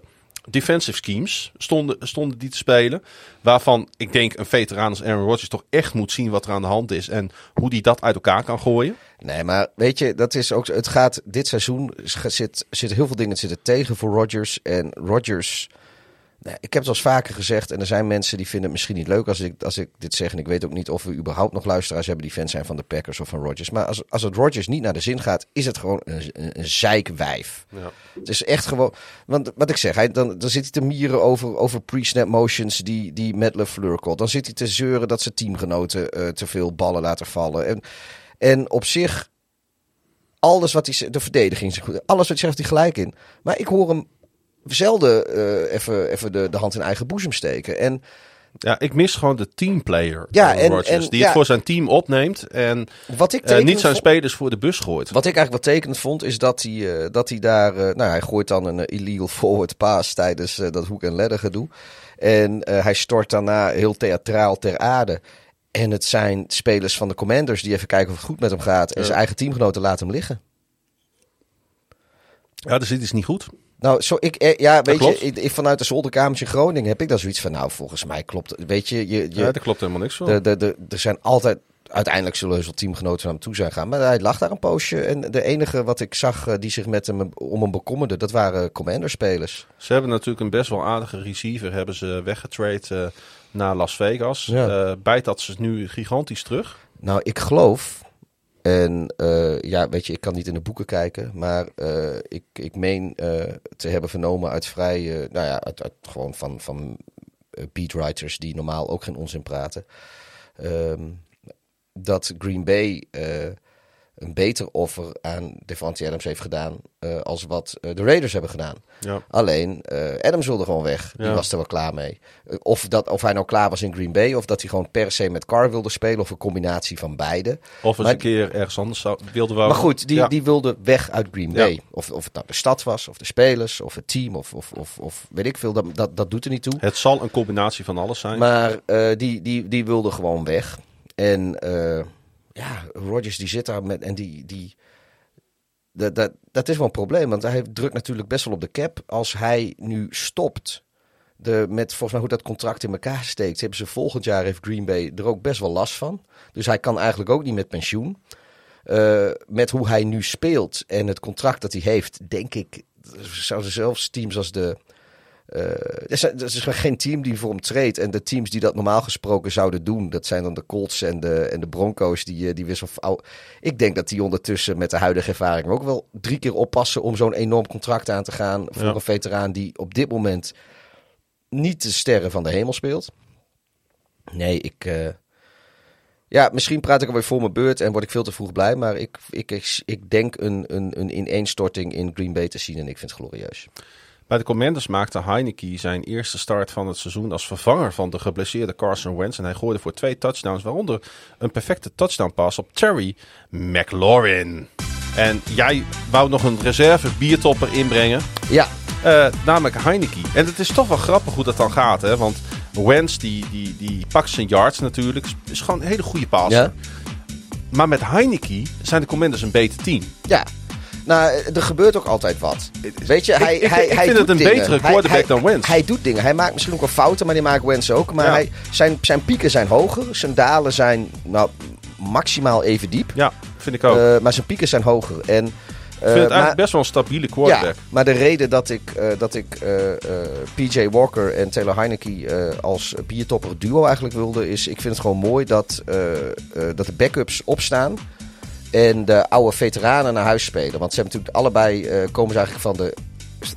defensive schemes stonden, stonden die te spelen. Waarvan ik denk een veteraan als Aaron Rodgers toch echt moet zien wat er aan de hand is en hoe die dat uit elkaar kan gooien. Nee, maar weet je, dat is ook. Het gaat dit seizoen zit, zit heel veel dingen zitten tegen voor Rodgers. En Rodgers. Nee, ik heb het al eens vaker gezegd. En er zijn mensen die vinden het misschien niet leuk als ik, als ik dit zeg. En ik weet ook niet of we überhaupt nog luisteraars hebben die fans zijn van de Packers of van Rodgers. Maar als, als het Rodgers niet naar de zin gaat, is het gewoon een, een, een zeikwijf. Ja. Het is echt gewoon. Want wat ik zeg, hij, dan, dan zit hij te mieren over, over pre-snap motions die, die met LeFleur. Dan zit hij te zeuren dat zijn teamgenoten eh, te veel ballen laten vallen. En, en op zich, alles wat hij zegt, de verdediging. Alles wat hij zegt, hij gelijk in. Maar ik hoor hem zelden eh, even, even de, de hand in eigen boezem steken. En Ja, ik mis gewoon de teamplayer Ja, en- en- die ja. het voor zijn team opneemt en wat ik eh, niet zijn spelers voor de bus gooit. Wat ik eigenlijk wat tekenend vond, is dat hij, eh, dat hij daar... nou, hij gooit dan een illegal forward pass tijdens dat hoek- en ledder gedoe. En hij stort daarna heel theatraal ter aarde. En het zijn spelers van de Commanders die even kijken of het goed met hem gaat. En zijn eigen teamgenoten laten hem liggen. Ja, dus dit is niet goed. Nou, zo, ik, eh, ja, weet je, ik, ik- vanuit de zolderkamertje in Groningen heb ik daar zoiets van... Nou, volgens mij klopt het. Weet je, je, je Ja, daar klopt helemaal niks van. de, de, de, er zijn altijd... Uiteindelijk zullen wel teamgenoten naar hem toe zijn gaan. Maar hij lag daar een poosje. En de enige wat ik zag eh, die zich met hem om hem bekommerde... dat waren Commander-spelers. Ze hebben natuurlijk een best wel aardige receiver hebben ze weggetrade eh, naar Las Vegas. Ja. Bijt dat ze nu gigantisch terug. Nou, ik geloof... En eh, ja, weet je, ik kan niet in de boeken kijken. Maar eh, ik, ik meen eh, te hebben vernomen uit vrij... nou ja, uit, uit gewoon van, van beatwriters die normaal ook geen onzin praten. ehm, dat Green Bay een beter offer aan Devante Adams heeft gedaan eh, als wat eh, de Raiders hebben gedaan. Ja. Alleen, eh, Adams wilde gewoon weg. Die was er wel klaar mee. Of, dat, of hij nou klaar was in Green Bay, of dat hij gewoon per se met Carr wilde spelen, of een combinatie van beide. Of eens een keer ergens anders zou, wilde wonen. Maar goed, die, Ja. die wilde weg uit Green. Bay. Of, of het nou de stad was, of de spelers, of het team, of, of, of, of weet ik veel. Dat, dat, dat doet er niet toe. Het zal een combinatie van alles zijn. Maar die, die, die wilde gewoon weg. En ja, Rodgers die zit daar met. En die. die dat, dat, dat is wel een probleem. Want hij drukt natuurlijk best wel op de cap. Als hij nu stopt. De, met volgens mij hoe dat contract in elkaar steekt. Hebben ze volgend jaar heeft Green Bay er ook best wel last van. Dus hij kan eigenlijk ook niet met pensioen. Eh, met hoe hij nu speelt en het contract dat hij heeft, denk ik, zouden zelfs teams als de. Eh, er, is, er is geen team die voor hem treedt. En de teams die dat normaal gesproken zouden doen, dat zijn dan de Colts en de, en de Broncos. Die, eh, die wissel. Ik denk dat die ondertussen met de huidige ervaring ook wel drie keer oppassen om zo'n enorm contract aan te gaan. Voor Ja. een veteraan die op dit moment niet de sterren van de hemel speelt. Nee, ik. eh, ja, misschien praat ik alweer voor mijn beurt en word ik veel te vroeg blij. Maar ik, ik, ik, ik denk een, een, een ineenstorting in Green Bay te zien en ik vind het glorieus. Bij de Commanders maakte Heineke zijn eerste start van het seizoen als vervanger van de geblesseerde Carson Wentz. En hij gooide voor twee touchdowns, waaronder een perfecte touchdown pass op Terry McLaurin. En jij wou nog een reserve biertopper inbrengen, Ja, eh, namelijk Heineke. En het is toch wel grappig hoe dat dan gaat, hè? Want Wentz die, die, die pakt zijn yards natuurlijk, is, is gewoon een hele goede passer. ja, Maar met Heineke zijn de Commanders een beter team. ja. Nou, er gebeurt ook altijd wat. Weet je, hij, ik- ik hij, vind hij het een dingen. betere quarterback hij- dan Wentz. Hij doet dingen. Hij maakt misschien ook wel fouten, maar die maakt Wentz ook. Maar Ja. hij, zijn, zijn pieken zijn hoger. Zijn dalen zijn nou, maximaal even diep. Ja, vind ik ook. Eh, maar zijn pieken zijn hoger. En, ik vind het eigenlijk maar- best wel een stabiele quarterback. Ja, maar de reden dat ik, eh, dat ik eh, eh, PJ Walker en Taylor Heineke eh, als biertopper duo eigenlijk wilde, is ik vind het gewoon mooi dat, eh, eh, dat de backups opstaan en de oude veteranen naar huis spelen. Want ze hebben natuurlijk allebei, eh, komen ze eigenlijk van de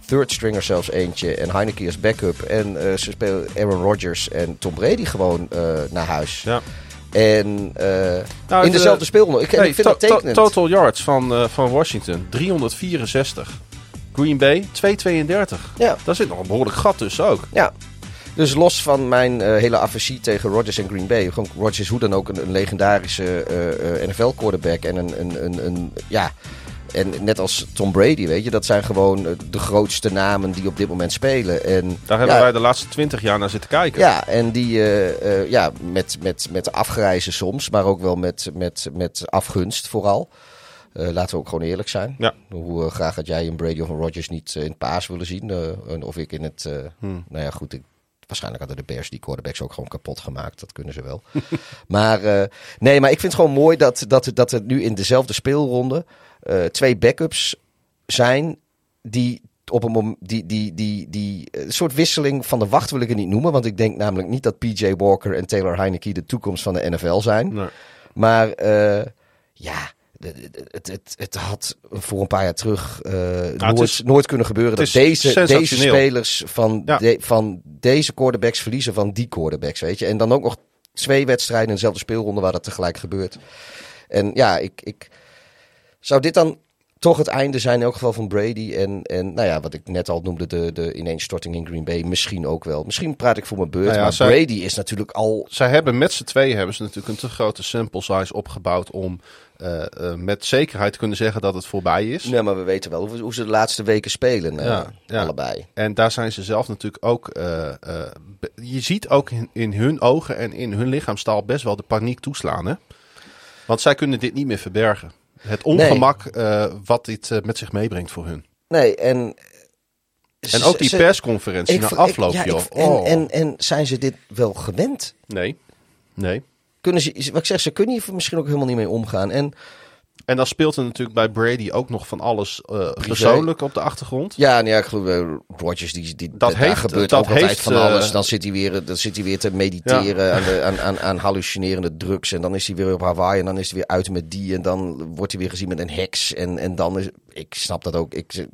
third stringer zelfs eentje en Heineke als backup. En eh, ze spelen Aaron Rodgers en Tom Brady gewoon eh, naar huis. Ja. En Nou, in dezelfde speelnoot. Ik, Nee, ik vind to- dat to- tekenend. total yards van, van Washington, 364. Green Bay, 232. Ja. Daar zit nog een behoorlijk gat tussen ook. Ja. Dus los van mijn eh, hele aversie tegen Rodgers en Green Bay. Gewoon Rodgers hoe dan ook een, een legendarische NFL-quarterback. En een, een, een, een, ja, En net als Tom Brady, weet je, dat zijn gewoon eh, de grootste namen die op dit moment spelen. En, Daar hebben ja, wij de laatste twintig jaar naar zitten kijken. Ja, en die eh, eh, ja, met, met, met afgrijzen soms, maar ook wel met, met, met afgunst vooral. Eh, laten we ook gewoon eerlijk zijn. Ja. Hoe eh, graag had jij een Brady of een Rodgers niet eh, in het paas willen zien? eh, en of ik in het... eh, Hmm. Nou ja, goed. Ik, waarschijnlijk hadden de Bears die quarterbacks ook gewoon kapot gemaakt. Dat kunnen ze wel. maar eh, nee, maar ik vind het gewoon mooi dat, dat, dat er nu in dezelfde speelronde eh, twee backups zijn die op een moment die, die, die, die een soort wisseling van de wacht wil ik het niet noemen. Want ik denk namelijk niet dat PJ Walker en Taylor Heineke de toekomst van de NFL zijn. Nee. Maar eh, ja, het, het, het had voor een paar jaar terug eh, nooit, is- nooit kunnen gebeuren dat deze, deze spelers van, Ja. de- van deze quarterbacks verliezen van die quarterbacks, weet je. En dan ook nog twee wedstrijden in dezelfde speelronde waar dat tegelijk gebeurt. En ja, ik, ik zou dit dan toch het einde zijn in elk geval van Brady. En, en nou ja, wat ik net al noemde, de, de ineenstorting in Green Bay. Misschien ook wel. Misschien praat ik voor mijn beurt. Nou ja, maar zij- Brady is natuurlijk al... Zij hebben met z'n tweeën hebben ze natuurlijk een te grote sample size opgebouwd om eh, eh, met zekerheid kunnen zeggen dat het voorbij is. Nee, maar we weten wel hoe, hoe ze de laatste weken spelen. eh, Ja, ja. Allebei. En daar zijn ze zelf natuurlijk ook. je ziet ook in, in hun ogen en in hun lichaamstaal best wel de paniek toeslaan. Hè? Want zij kunnen dit niet meer verbergen. Het ongemak wat dit met zich meebrengt voor hun. Nee, en... En ook die persconferentie na afloop, ik- ja, joh. ik- en, Oh. en, en zijn ze dit wel gewend? Nee, nee. Kunnen ze, wat ik zeg, ze kunnen hier misschien ook helemaal niet mee omgaan. En En dan speelt er natuurlijk bij Brady ook nog van alles eh, persoonlijk op de achtergrond. ja, nou ja, ik geloof Rodgers, die, die, Dat heeft- gebeurt dat ook altijd heeft, van eh, alles. Dan zit, hij weer, dan zit hij weer te mediteren aan, de, aan, aan, aan hallucinerende drugs. En dan is hij weer op Hawaii en dan is hij weer uit met die. En dan wordt hij weer gezien met een heks. En, en dan is, ik snap dat ook. Ik,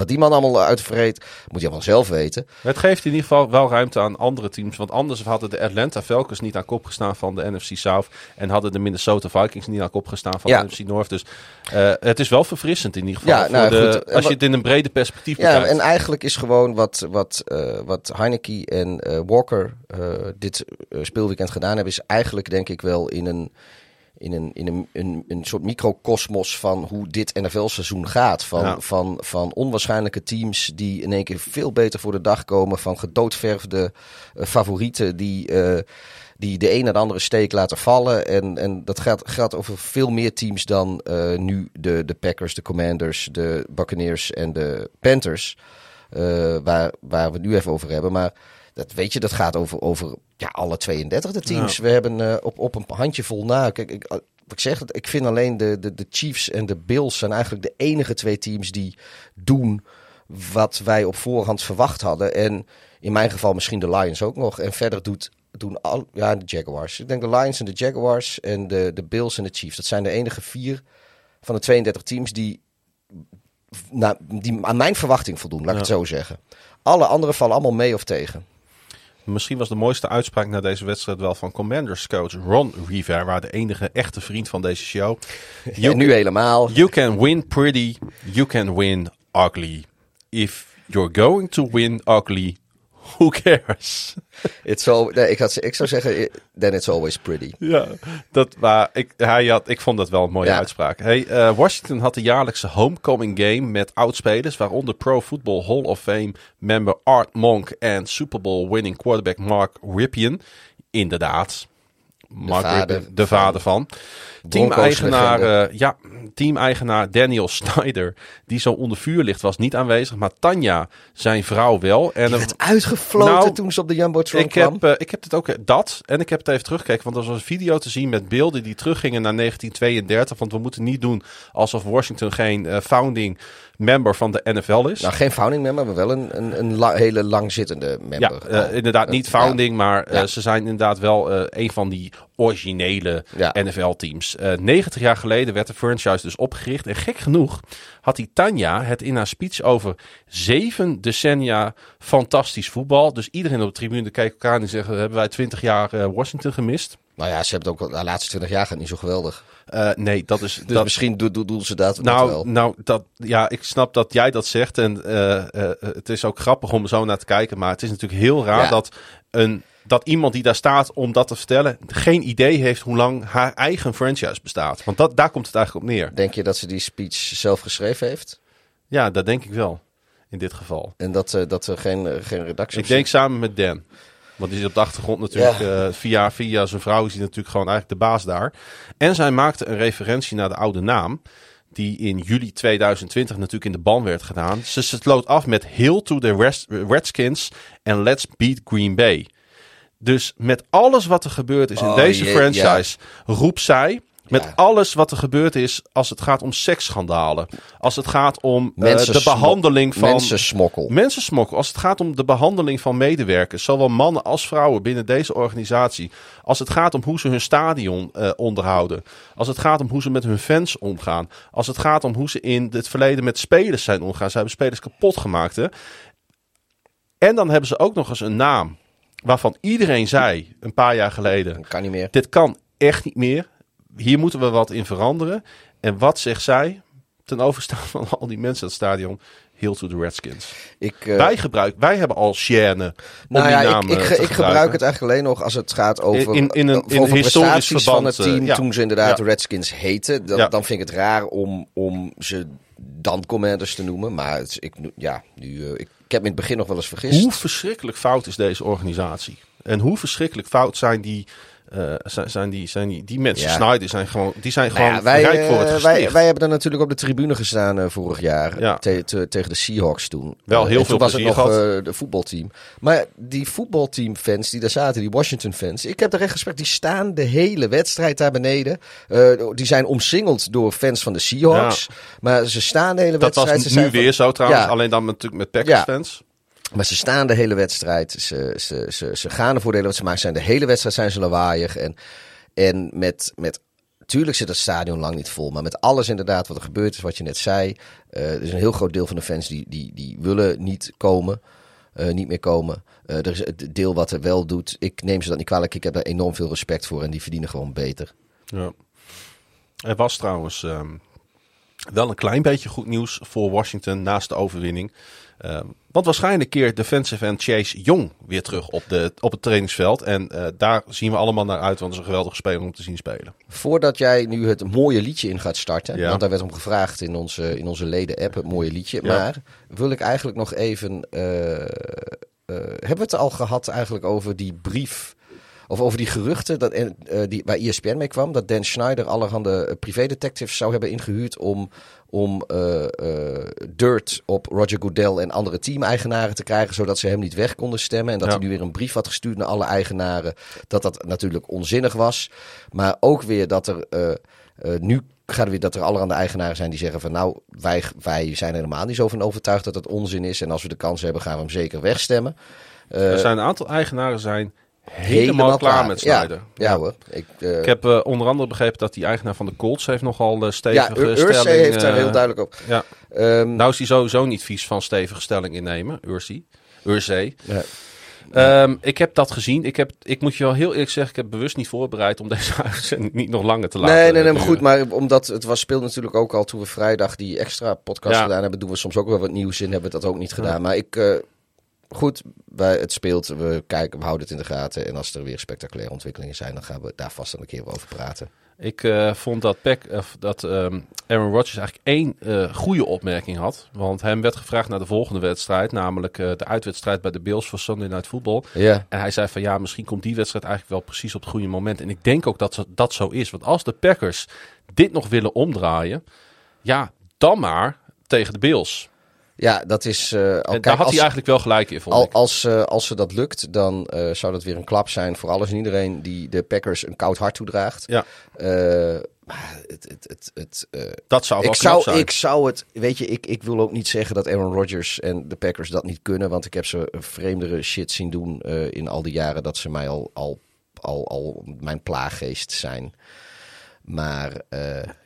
wat die man allemaal uitvreet, moet hij allemaal zelf weten. Het geeft in ieder geval wel ruimte aan andere teams. Want anders hadden de Atlanta Falcons niet aan kop gestaan van de NFC South. En hadden de Minnesota Vikings niet aan kop gestaan van Ja. de NFC North. Dus eh, het is wel verfrissend in ieder geval. Ja, voor nou, de- goed. Als je het in een brede perspectief Ja, bekijkt. en eigenlijk is gewoon wat, wat, eh, wat Heineke en eh, Walker dit speelweekend gedaan hebben, is eigenlijk denk ik wel in een, in een, in een, een, een soort microcosmos van hoe dit NFL-seizoen gaat. Van, Ja. van, van onwaarschijnlijke teams die in één keer veel beter voor de dag komen. Van gedoodverfde eh, favorieten die, eh, die de een naar de andere steek laten vallen. En, en dat gaat, gaat over veel meer teams dan eh, nu de, de Packers, de Commanders, de Buccaneers en de Panthers. waar, waar we het nu even over hebben. Maar dat weet je, dat gaat over, over ja, alle 32 de teams. We hebben eh, op, op een handjevol na. Kijk, ik, wat ik zeg, ik vind alleen de, de, de Chiefs en de Bills zijn eigenlijk de enige twee teams die doen wat wij op voorhand verwacht hadden. En in mijn geval misschien de Lions ook nog. En verder doet, doen al, ja, de Jaguars. Ik denk de Lions en de Jaguars en de, de Bills en de Chiefs. Dat zijn de enige vier van de 32 teams die, nou, die aan mijn verwachting voldoen, laat ik het zo zeggen. Alle anderen vallen allemaal mee of tegen. Misschien was de mooiste uitspraak na deze wedstrijd wel van Commanders coach Ron Rivera. De enige echte vriend van deze show. En nu helemaal. You can win pretty, you can win ugly. If you're going to win ugly, who cares? It's all, nee, ik, had, ik zou zeggen, then it's always pretty. Ja, dat, maar ik, hij had, ik vond dat wel een mooie Ja. uitspraak. Hey, eh, Washington had de jaarlijkse homecoming game met oudspelers, waaronder Pro Football Hall of Fame member Art Monk en Super Bowl winning quarterback Mark Ripien. Inderdaad. Mark vader Rypien, de vader van. Team-eigenaar, eh, ja, team-eigenaar Daniel Snyder, die zo onder vuur ligt, was niet aanwezig. Maar Tanja, zijn vrouw wel. En Die er- werd uitgefloten Nou, toen ze op de Jumbotron ik kwam. heb, eh, ik heb het ook dat. En ik heb het even teruggekeken. Want er was een video te zien met beelden die teruggingen naar 1932. Want we moeten niet doen alsof Washington geen eh, founding member van de NFL is. Nou, geen founding member, maar wel een, een, een la- hele langzittende ja, member. eh, inderdaad niet Ja. founding, maar eh, Ja. ze zijn inderdaad wel eh, een van die originele Ja. NFL-teams. Eh 90 jaar geleden werd de franchise dus opgericht. En gek genoeg had die Tanja het in haar speech over zeven decennia fantastisch voetbal. Dus iedereen op de tribune keek elkaar aan en zeggen, hebben wij 20 jaar eh, Washington gemist? Nou ja, ze hebben het ook de laatste 20 jaar gaat niet zo geweldig. Eh, nee, dat is. Dus dat, misschien doen do, doen ze dat, nou, wel. nou dat, ja, ik snap dat jij dat zegt. En eh, eh, het is ook grappig om zo naar te kijken. Maar het is natuurlijk heel raar Ja. dat een dat iemand die daar staat om dat te vertellen, geen idee heeft hoe lang haar eigen franchise bestaat. Want dat, daar komt het eigenlijk op neer. Denk je dat ze die speech zelf geschreven heeft? Ja, dat denk ik wel. In dit geval. En dat, eh, dat er geen, eh, geen redactie Ik denk zit? samen met Dan. Want die is op de achtergrond natuurlijk, Ja. eh, via, via zijn vrouw is hij natuurlijk gewoon eigenlijk de baas daar. En zij maakte een referentie naar de oude naam. Die in juli 2020 natuurlijk in de ban werd gedaan. Ze sloot af met Hill to the Redskins en Let's Beat Green Bay. Dus met alles wat er gebeurd is in Oh, deze je- franchise, roept zij. Met Ja. alles wat er gebeurd is als het gaat om seksschandalen. Als het gaat om eh, de behandeling van... Mensensmokkel. Mensensmokkel. Als het gaat om de behandeling van medewerkers, zowel mannen als vrouwen binnen deze organisatie. Als het gaat om hoe ze hun stadion eh, onderhouden. Als het gaat om hoe ze met hun fans omgaan. Als het gaat om hoe ze in het verleden met spelers zijn omgegaan. Ze hebben spelers kapot gemaakt. Hè? En dan hebben ze ook nog eens een naam waarvan iedereen zei een paar jaar geleden: Kan niet meer. dit kan echt niet meer. Hier moeten we wat in veranderen. En wat zegt zij ten overstaan van al die mensen het stadion? Heel to the Redskins. Ik, eh, wij, gebruik, wij hebben al om nou ja, ik, ik, eh, ik gebruik het eigenlijk alleen nog als het gaat over, In- in een- in historisch prestaties van verband, het team eh, ja. toen ze inderdaad Ja. de Redskins heten. Dan, Ja. dan vind ik het raar om, om ze dan Commanders te noemen. Maar het ik, ja, nu, ik, ik heb me in het begin nog wel eens vergist. Hoe verschrikkelijk fout is deze organisatie? En hoe verschrikkelijk fout zijn die, eh, zijn, zijn die, zijn die, die mensen? Ja. Snyder zijn gewoon, die zijn Nou gewoon ja, wij, rijk voor het eh, gesticht. wij, wij hebben dan natuurlijk op de tribune gestaan eh, vorig jaar Ja. te- te- tegen de Seahawks toen. Wel heel en veel toen was het nog eh, de voetbalteam. Maar die voetbalteamfans die daar zaten, die Washington fans, ik heb er echt respect. Die staan de hele wedstrijd daar beneden. Die zijn omsingeld door fans van de Seahawks. Maar ze staan de hele dat was wedstrijd. ze nu zijn van- weer zo trouwens. Alleen dan natuurlijk met Packers Ja. fans. Maar ze staan de hele wedstrijd. Ze, ze, ze, gaan de hele wedstrijd. Ze maken zijn de hele wedstrijd zijn ze lawaaiig. En, en met, met. Tuurlijk zit het stadion lang niet vol. Maar met alles inderdaad wat er gebeurd is, wat je net zei. eh, er is een heel groot deel van de fans die, die, die willen niet komen. eh, niet meer komen. Eh, er is het deel wat er wel doet. Ik neem ze dat niet kwalijk. Ik heb daar enorm veel respect voor. En die verdienen gewoon beter. Ja. Er was trouwens ehm, wel een klein beetje goed nieuws voor Washington naast de overwinning. Ehm, want waarschijnlijk keert defensive end Chase Young weer terug op, de, op het trainingsveld. En eh, daar zien we allemaal naar uit, want het is een geweldige speler om te zien spelen. Voordat jij nu het mooie liedje in gaat starten. Ja. Want daar werd om gevraagd in onze, in onze leden-app, het mooie liedje. Ja. Maar wil ik eigenlijk nog even. eh, eh, hebben we het al gehad eigenlijk over die brief. Of over die geruchten dat, eh, die, waar ESPN mee kwam. Dat Dan Schneider allerhande privédetectives zou hebben ingehuurd om, om dirt op Roger Goodell en andere teameigenaren te krijgen. Zodat ze hem niet weg konden stemmen. En dat Ja. hij nu weer een brief had gestuurd naar alle eigenaren. Dat dat natuurlijk onzinnig was. Maar ook weer dat er eh, eh, nu gaat er weer dat er allerhande eigenaren zijn die zeggen van nou, wij, wij zijn er helemaal niet zo van overtuigd dat het onzin is. En als we de kans hebben, gaan we hem zeker wegstemmen. Eh, er zijn een aantal eigenaren zijn helemaal, klaar, met Snyder. Ja, ja hoor. Ik, eh, Ik heb eh, onder andere begrepen dat die eigenaar van de Colts heeft nogal uh, stevige ja, Ur- stelling. Ursay heeft daar eh, heel duidelijk op. Ja. Ehm, Nou is hij sowieso niet vies van stevige stelling innemen. Ursay. ja. Ehm, ik heb dat gezien. Ik, heb, ik moet je wel heel eerlijk zeggen, ik heb bewust niet voorbereid om deze uitzending niet nog langer te laten Nee, nee, nee, maar goed. Maar omdat het was, speelde natuurlijk ook al toen we vrijdag die extra podcast Ja. gedaan hebben, doen we soms ook wel wat nieuws in. Hebben we dat ook niet gedaan. Maar ik, eh, goed, wij, het speelt. We kijken, we houden het in de gaten. En als er weer spectaculaire ontwikkelingen zijn, dan gaan we daar vast een keer over praten. Ik eh, vond dat, Peck, eh, dat ehm, Aaron Rodgers eigenlijk één eh, goede opmerking had. Want hem werd gevraagd naar de volgende wedstrijd. Namelijk de uitwedstrijd bij de Bills voor Sunday Night Football. Ja. En hij zei van ja, misschien komt die wedstrijd eigenlijk wel precies op het goede moment. En ik denk ook dat dat zo is. Want als de Packers dit nog willen omdraaien, ja, dan maar tegen de Bills. Ja, dat is. eh, al, En kijk, daar had als, hij eigenlijk wel gelijk in, vond al, ik. als, eh, als ze dat lukt, dan eh, zou dat weer een klap zijn voor alles en iedereen die de Packers een koud hart toedraagt. Ja, het, het, het, het, dat zou wel ik, zou, zijn. ik zou het, weet je, ik, ik wil ook niet zeggen dat Aaron Rodgers en de Packers dat niet kunnen, want ik heb ze vreemdere shit zien doen in al die jaren dat ze mij al, al, al, al mijn plaaggeest zijn. Maar eh,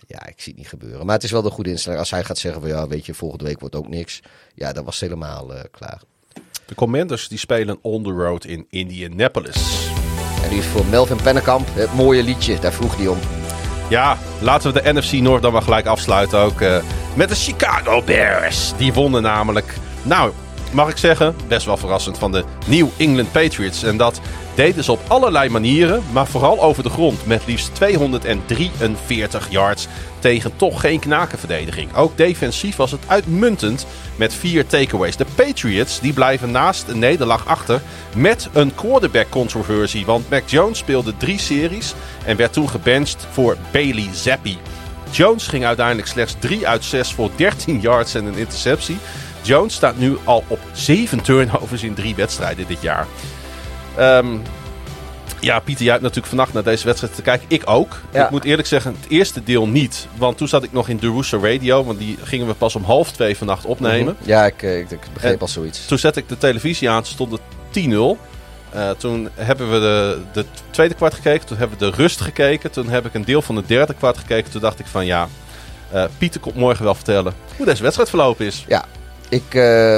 ja, ik zie het niet gebeuren. Maar het is wel de goede instelling. Als hij gaat zeggen van ja, weet je, volgende week wordt ook niks. Ja, dan was het helemaal eh, klaar. De Commanders die spelen on the road in Indianapolis. En die is voor Melvin Pennekamp het mooie liedje. Daar vroeg hij om. Ja, laten we de NFC North dan maar gelijk afsluiten ook. eh, met de Chicago Bears. Die wonnen namelijk. Nou, mag ik zeggen, best wel verrassend van de New England Patriots. En dat deden ze op allerlei manieren, maar vooral over de grond. Met liefst 243 yards tegen toch geen knakenverdediging. Ook defensief was het uitmuntend met vier takeaways. De Patriots die blijven naast een nederlaag achter met een quarterback controversie. Want Mac Jones speelde drie series en werd toen gebenched voor Bailey Zappi. Jones ging uiteindelijk slechts 3 uit 6 voor 13 yards en een interceptie. Jones staat nu al op 7 turnovers in drie wedstrijden dit jaar. Ehm, ja, Pieter, jij hebt natuurlijk vannacht naar deze wedstrijd te kijken. Ik ook. Ja. Ik moet eerlijk zeggen, het eerste deel niet. Want toen zat ik nog in de Radio. Want die gingen we pas om half twee vannacht opnemen. Ja, ik, eh, ik, ik begreep al zoiets. Toen zette ik de televisie aan, stond het 10-0. Eh, toen hebben we de, de tweede kwart gekeken. Toen hebben we de rust gekeken. Toen heb ik een deel van de derde kwart gekeken. Toen dacht ik van ja, eh, Pieter komt morgen wel vertellen hoe deze wedstrijd verlopen is. Ja, ik... eh,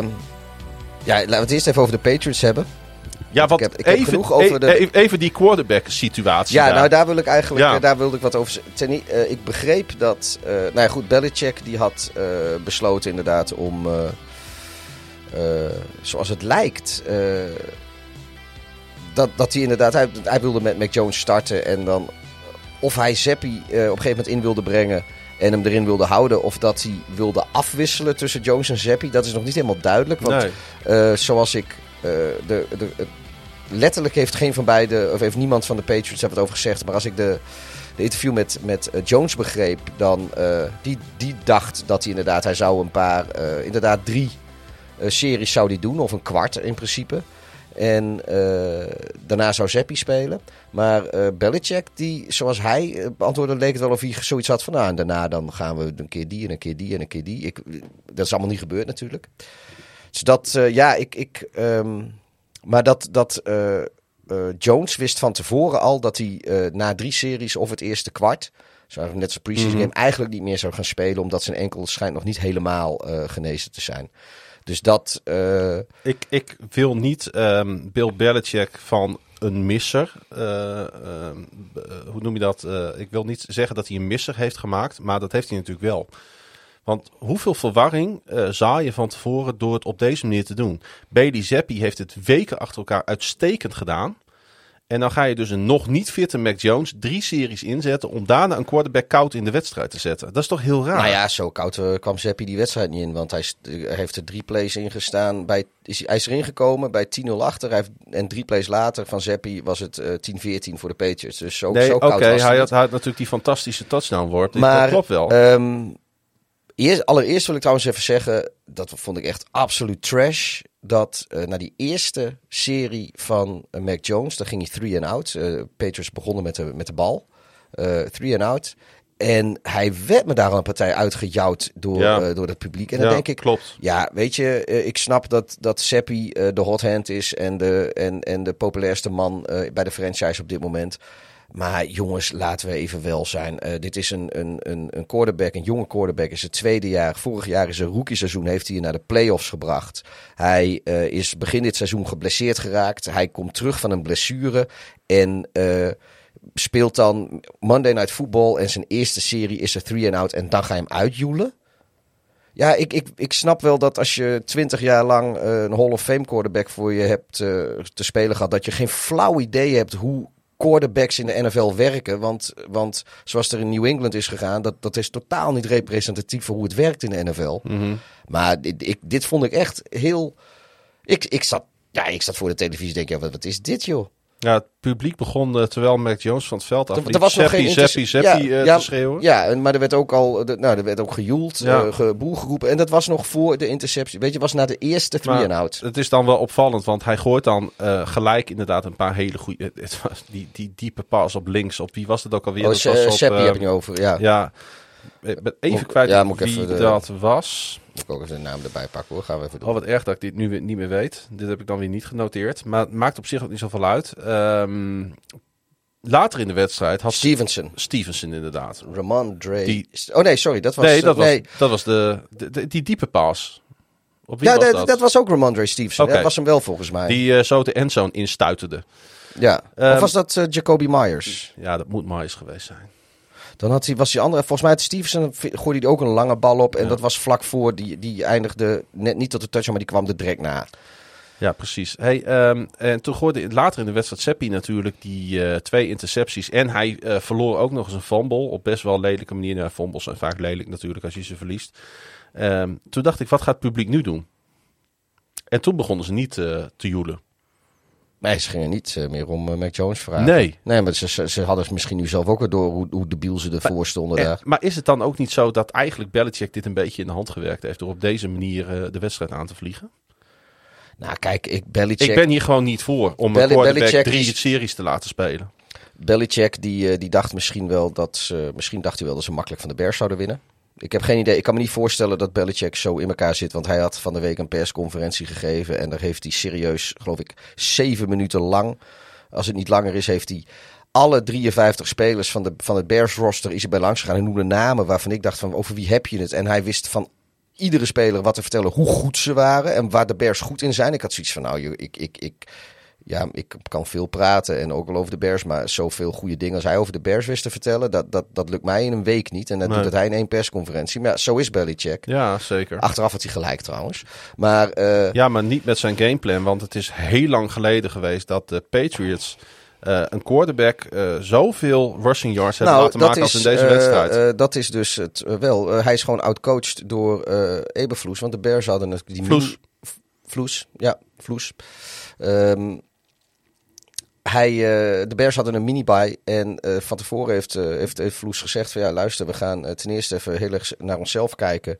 ja, laten we het eerst even over de Patriots hebben. Ja, want Ik heb- ik heb even, genoeg over de- e- even die quarterback situatie. Ja, daar. nou daar wil ik eigenlijk Ja. daar wilde ik wat over zeggen. Ten eh, ik begreep dat, eh, nou ja goed, Belichick die had eh, besloten inderdaad om, zoals het lijkt, dat, dat hij inderdaad, hij, hij wilde met Mac Jones starten en dan of hij Zappi eh, op een gegeven moment in wilde brengen en hem erin wilde houden, of dat hij wilde afwisselen tussen Jones en Zappi, dat is nog niet helemaal duidelijk. Want Nee. eh, zoals ik. eh, de, de, het- letterlijk heeft geen van beide. Of heeft niemand van de Patriots wat over gezegd. Maar als ik de, de interview met, met eh, Jones begreep. dan. eh, die, die dacht dat hij inderdaad. Hij zou een paar. inderdaad drie series zou die doen. Of een kwart in principe. En eh, daarna zou Zappi spelen. Maar eh Belichick, die, zoals hij eh, beantwoordde, leek het wel of hij zoiets had van... Nou, en daarna dan gaan we een keer die en een keer die en een keer die. Ik, dat is allemaal niet gebeurd natuurlijk. Dus dat, ja, ik... ik ehm, maar dat, dat Jones wist van tevoren al dat hij na drie series of het eerste kwart... Zo net zoals preseason Mhm. game eigenlijk niet meer zou gaan spelen... omdat zijn enkel schijnt nog niet helemaal genezen te zijn. Dus dat... eh, Ik, ik wil niet ehm, Bill Belichick van een misser. eh, ehm, eh, hoe noem je dat? Ik wil niet zeggen dat hij een misser heeft gemaakt, maar dat heeft hij natuurlijk wel. Want hoeveel verwarring zaai je van tevoren door het op deze manier te doen? Bailey Zappi heeft het weken achter elkaar uitstekend gedaan. En dan ga je dus een nog niet fitte Mac Jones drie series inzetten om daarna een quarterback koud in de wedstrijd te zetten. Dat is toch heel raar? Nou ja, zo koud eh, kwam Seppi die wedstrijd niet in. Want hij, heeft er drie plays ingestaan. Bij, is, hij- is erin gekomen bij 10-0 achter. Hij heeft, en drie plays later van Seppi was het eh 10-14 voor de Patriots. Dus zo, nee, zo koud was het hij, had, hij had natuurlijk die fantastische touchdown worp. Dat klopt wel. ehm, eerst, allereerst wil ik trouwens even zeggen, dat vond ik echt absoluut trash. Dat eh, na die eerste serie van eh, Mac Jones, daar ging hij three and out. Eh Patriots begonnen met de, met de bal. Three and out. En hij werd me daar al een partij uitgejouwd door, Ja. door het publiek. En dan Ja, denk ik, klopt. ja, weet je, ik snap dat, dat Seppi de hot hand is en de, en, en de populairste man bij de franchise op dit moment. Maar jongens, laten we even wel zijn. Eh, dit is een, een, een, een quarterback, een jonge quarterback. Is het tweede jaar. Vorig jaar is een rookie seizoen. Heeft hij je naar de playoffs gebracht. Hij eh, is begin dit seizoen geblesseerd geraakt. Hij komt terug van een blessure. En eh, speelt dan Monday Night Football. En zijn eerste serie is er three and out. En dan ga je hem uitjoelen. Ja, ik, ik, ik snap wel dat als je twintig jaar lang een Hall of Fame quarterback voor je hebt te spelen gehad, dat je geen flauw idee hebt hoe quarterbacks in de NFL werken. Want, want zoals er in New England is gegaan, dat, dat is totaal niet representatief voor hoe het werkt in de NFL. Maar dit, ik, dit vond ik echt heel. Ik, ik, zat, ja, ik zat voor de televisie en denk, ja, wat, wat is dit joh? Ja, het publiek begon eh, terwijl Mac Jones van het veld af. Was nog geen Zappi, inter- Zappi, ja, eh, ja, te schreeuwen. Ja, maar er werd ook al, nou, er werd ook gejoeld, Ja. eh, geboel geroepen. En dat was nog voor de interceptie. Weet je, was na de eerste three Maar and out. Het is dan wel opvallend, want hij gooit dan gelijk inderdaad een paar hele goede... Het was die, die diepe pas op links, op wie was het ook alweer? Oh, dat was op, heb ik nu over. Ja, Ja, ik ben even kwijt wie even dat was. Moet ik ook even de naam erbij pakken hoor. Gaan we even doen. Oh, wat erg dat ik dit nu weer niet meer weet. Dit heb ik dan weer niet genoteerd. Maar het maakt op zich ook niet zoveel uit. Ehm, later in de wedstrijd had Stevenson. Stevenson inderdaad. Ramon Dre. Die- Oh nee, sorry. Dat was, nee, eh, dat was, nee. dat was de, de- de- die diepe pas. Op wie Ja, was dat, dat? was ook Ramondre Stevenson. Oké. Dat was hem wel volgens mij. Die eh, zo de endzone instuiterde. Ja. Ehm, of was dat eh, Jacoby Myers? Ja, dat moet Myers geweest zijn. Dan had hij, was die andere, volgens mij had Stevenson, gooide hij ook een lange bal op. En dat was vlak voor, die, die eindigde net niet tot de touch, maar die kwam er direct na. Ja, precies. Hey, ehm, en toen gooide later in de wedstrijd Seppi natuurlijk die eh, twee intercepties. En hij eh, verloor ook nog eens een fumble op best wel lelijke manier. Nou, fumbles zijn vaak lelijk natuurlijk als je ze verliest. Ehm, toen dacht ik, wat gaat het publiek nu doen? En toen begonnen ze niet eh, te joelen. Nee, ze gingen niet eh, meer om eh, Mac Jones vragen. Nee. Nee, maar ze, ze, ze hadden misschien nu zelf ook weer door hoe, hoe debiel ze ervoor stonden En- daar. maar is het dan ook niet zo dat eigenlijk Belichick dit een beetje in de hand gewerkt heeft... door op deze manier eh, de wedstrijd aan te vliegen? Nou, kijk, ik, Belichick, Ik ben hier gewoon niet voor om Bel- een quarterback drie is- series te laten spelen. Belichick die, die dacht misschien wel dat ze, misschien dacht hij wel dat ze makkelijk van de Bears zouden winnen. Ik heb geen idee. Ik kan me niet voorstellen dat Belichick zo in elkaar zit. Want hij had van de week een persconferentie gegeven. En daar heeft hij serieus, geloof ik, zeven minuten lang. Als het niet langer is, heeft hij alle 53 spelers van, de, van het Bears roster is bij langs gegaan. En noemde namen waarvan ik dacht van over wie heb je het? En hij wist van iedere speler wat te vertellen hoe goed ze waren. En waar de Bears goed in zijn. Ik had zoiets van nou, ik, ik, ik, ja, ik kan veel praten en ook wel over de Bears. Maar zoveel goede dingen als hij over de Bears wist te vertellen. Dat, dat, dat lukt mij in een week niet. En dat Nee. doet het hij in één persconferentie. Maar ja, zo is Belichick. Ja, zeker. Achteraf had hij gelijk trouwens. Maar eh, Ja, maar niet met zijn gameplan. Want het is heel lang geleden geweest dat de Patriots eh, een quarterback eh, zoveel rushing yards hebben laten maken als in deze wedstrijd. dat is dus het wel. Hij is gewoon outcoached door Eberfloes. Want de Bears hadden het- die Vloes. Vloes, ja, Vloes. Ehm, hij, eh, de Bears hadden een mini-buy en eh, van tevoren heeft, eh, heeft, heeft Vloes gezegd van ja luister, we gaan ten eerste even heel erg naar onszelf kijken.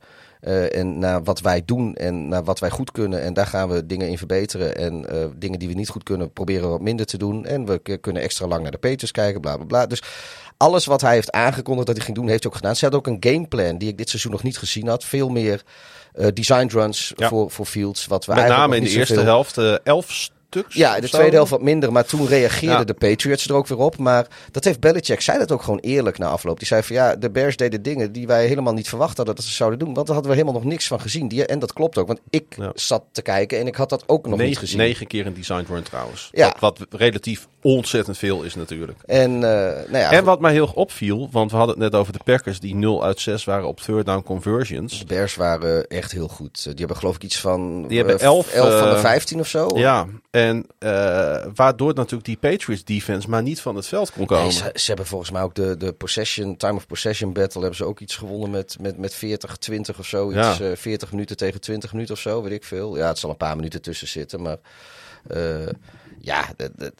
en naar wat wij doen en naar wat wij goed kunnen. En daar gaan we dingen in verbeteren. En dingen die we niet goed kunnen, proberen we wat minder te doen. En we kunnen extra lang naar de Peters kijken, bla bla bla. Dus alles wat hij heeft aangekondigd dat hij ging doen, heeft hij ook gedaan. Ze had ook een gameplan die ik dit seizoen nog niet gezien had. Veel meer design runs Ja. voor, voor Fields. Wat we Met name in de eerste helft elf stuks. ja, de tweede helft wat minder. Maar toen reageerden Ja. de Patriots er ook weer op. Maar dat heeft Belichick, zei dat ook gewoon eerlijk na afloop. Die zei van ja, de Bears deden dingen die wij helemaal niet verwacht hadden dat ze zouden doen. Want daar hadden we helemaal nog niks van gezien. Die, en dat klopt ook, want ik Ja. zat te kijken en ik had dat ook nog niet Negen, gezien. negen keer een design run trouwens. Ja. Wat, wat relatief ontzettend veel is natuurlijk. En, eh, nou ja, En wat mij heel opviel, want we hadden het net over de Packers die 0 uit 6 waren op third down conversions. de Bears waren echt heel goed. Die hebben geloof ik iets van Die hebben eh, elf, 11 van de eh, 15 of zo. Ja, en eh, waardoor natuurlijk die Patriots defense maar niet van het veld kon komen. Nee, ze, ze hebben volgens mij ook de, de possession, time of possession battle hebben ze ook iets gewonnen met, met, met 40, 20 of zo. Ja. Iets, eh, 40 minuten tegen 20 minuten of zo, weet ik veel. Ja, het zal een paar minuten tussen zitten, maar eh, ja, dat, dat,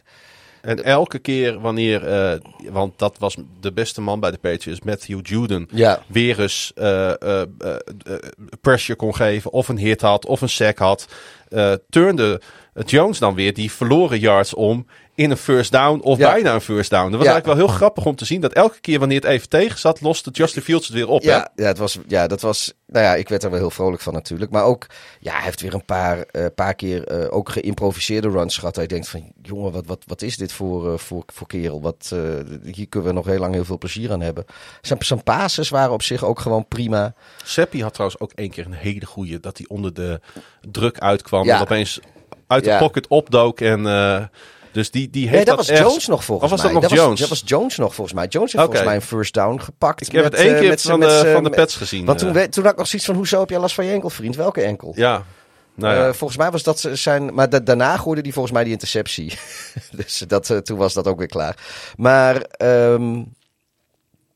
En elke keer wanneer, eh, want dat was de beste man bij de Patriots, Matthew Juden, ja. weer eens eh, eh, pressure kon geven, of een hit had, of een sack had, turnde Jones dan weer die verloren yards om in een first down of Ja. bijna een first down. Dat was Ja. eigenlijk wel heel grappig om te zien dat elke keer wanneer het even tegen zat, loste Justin Fields het weer op. hè? Ja, ja, het was, ja, dat was. Nou ja, ik werd er wel heel vrolijk van natuurlijk. Maar ook, ja, hij heeft weer een paar, eh, paar keer eh, ook geïmproviseerde runs gehad. Je denkt van, jongen, wat, wat, wat is dit voor, eh, voor, voor kerel? Wat, hier kunnen we nog heel lang heel veel plezier aan hebben. Zijn, zijn passes waren op zich ook gewoon prima. Seppi had trouwens ook één keer een hele goeie, dat hij onder de druk uitkwam Ja. en opeens uit de Ja. pocket opdook en... eh, dus die, die heeft Nee, dat was ergens- Jones nog volgens Of was mij. dat nog Jones? Was, dat was Jones nog volgens mij. Jones heeft volgens mij een first down gepakt. Ik heb met, het één eh, keer met van met de, z'n- van de pets gezien. Want toen, eh. we- toen had ik nog zoiets van, hoezo heb je last van je enkel, vriend? Welke enkel? Ja, nou ja. Eh, volgens mij was dat zijn. Maar da- daarna gooide hij volgens mij die interceptie. dus dat, eh, toen was dat ook weer klaar. Maar ehm,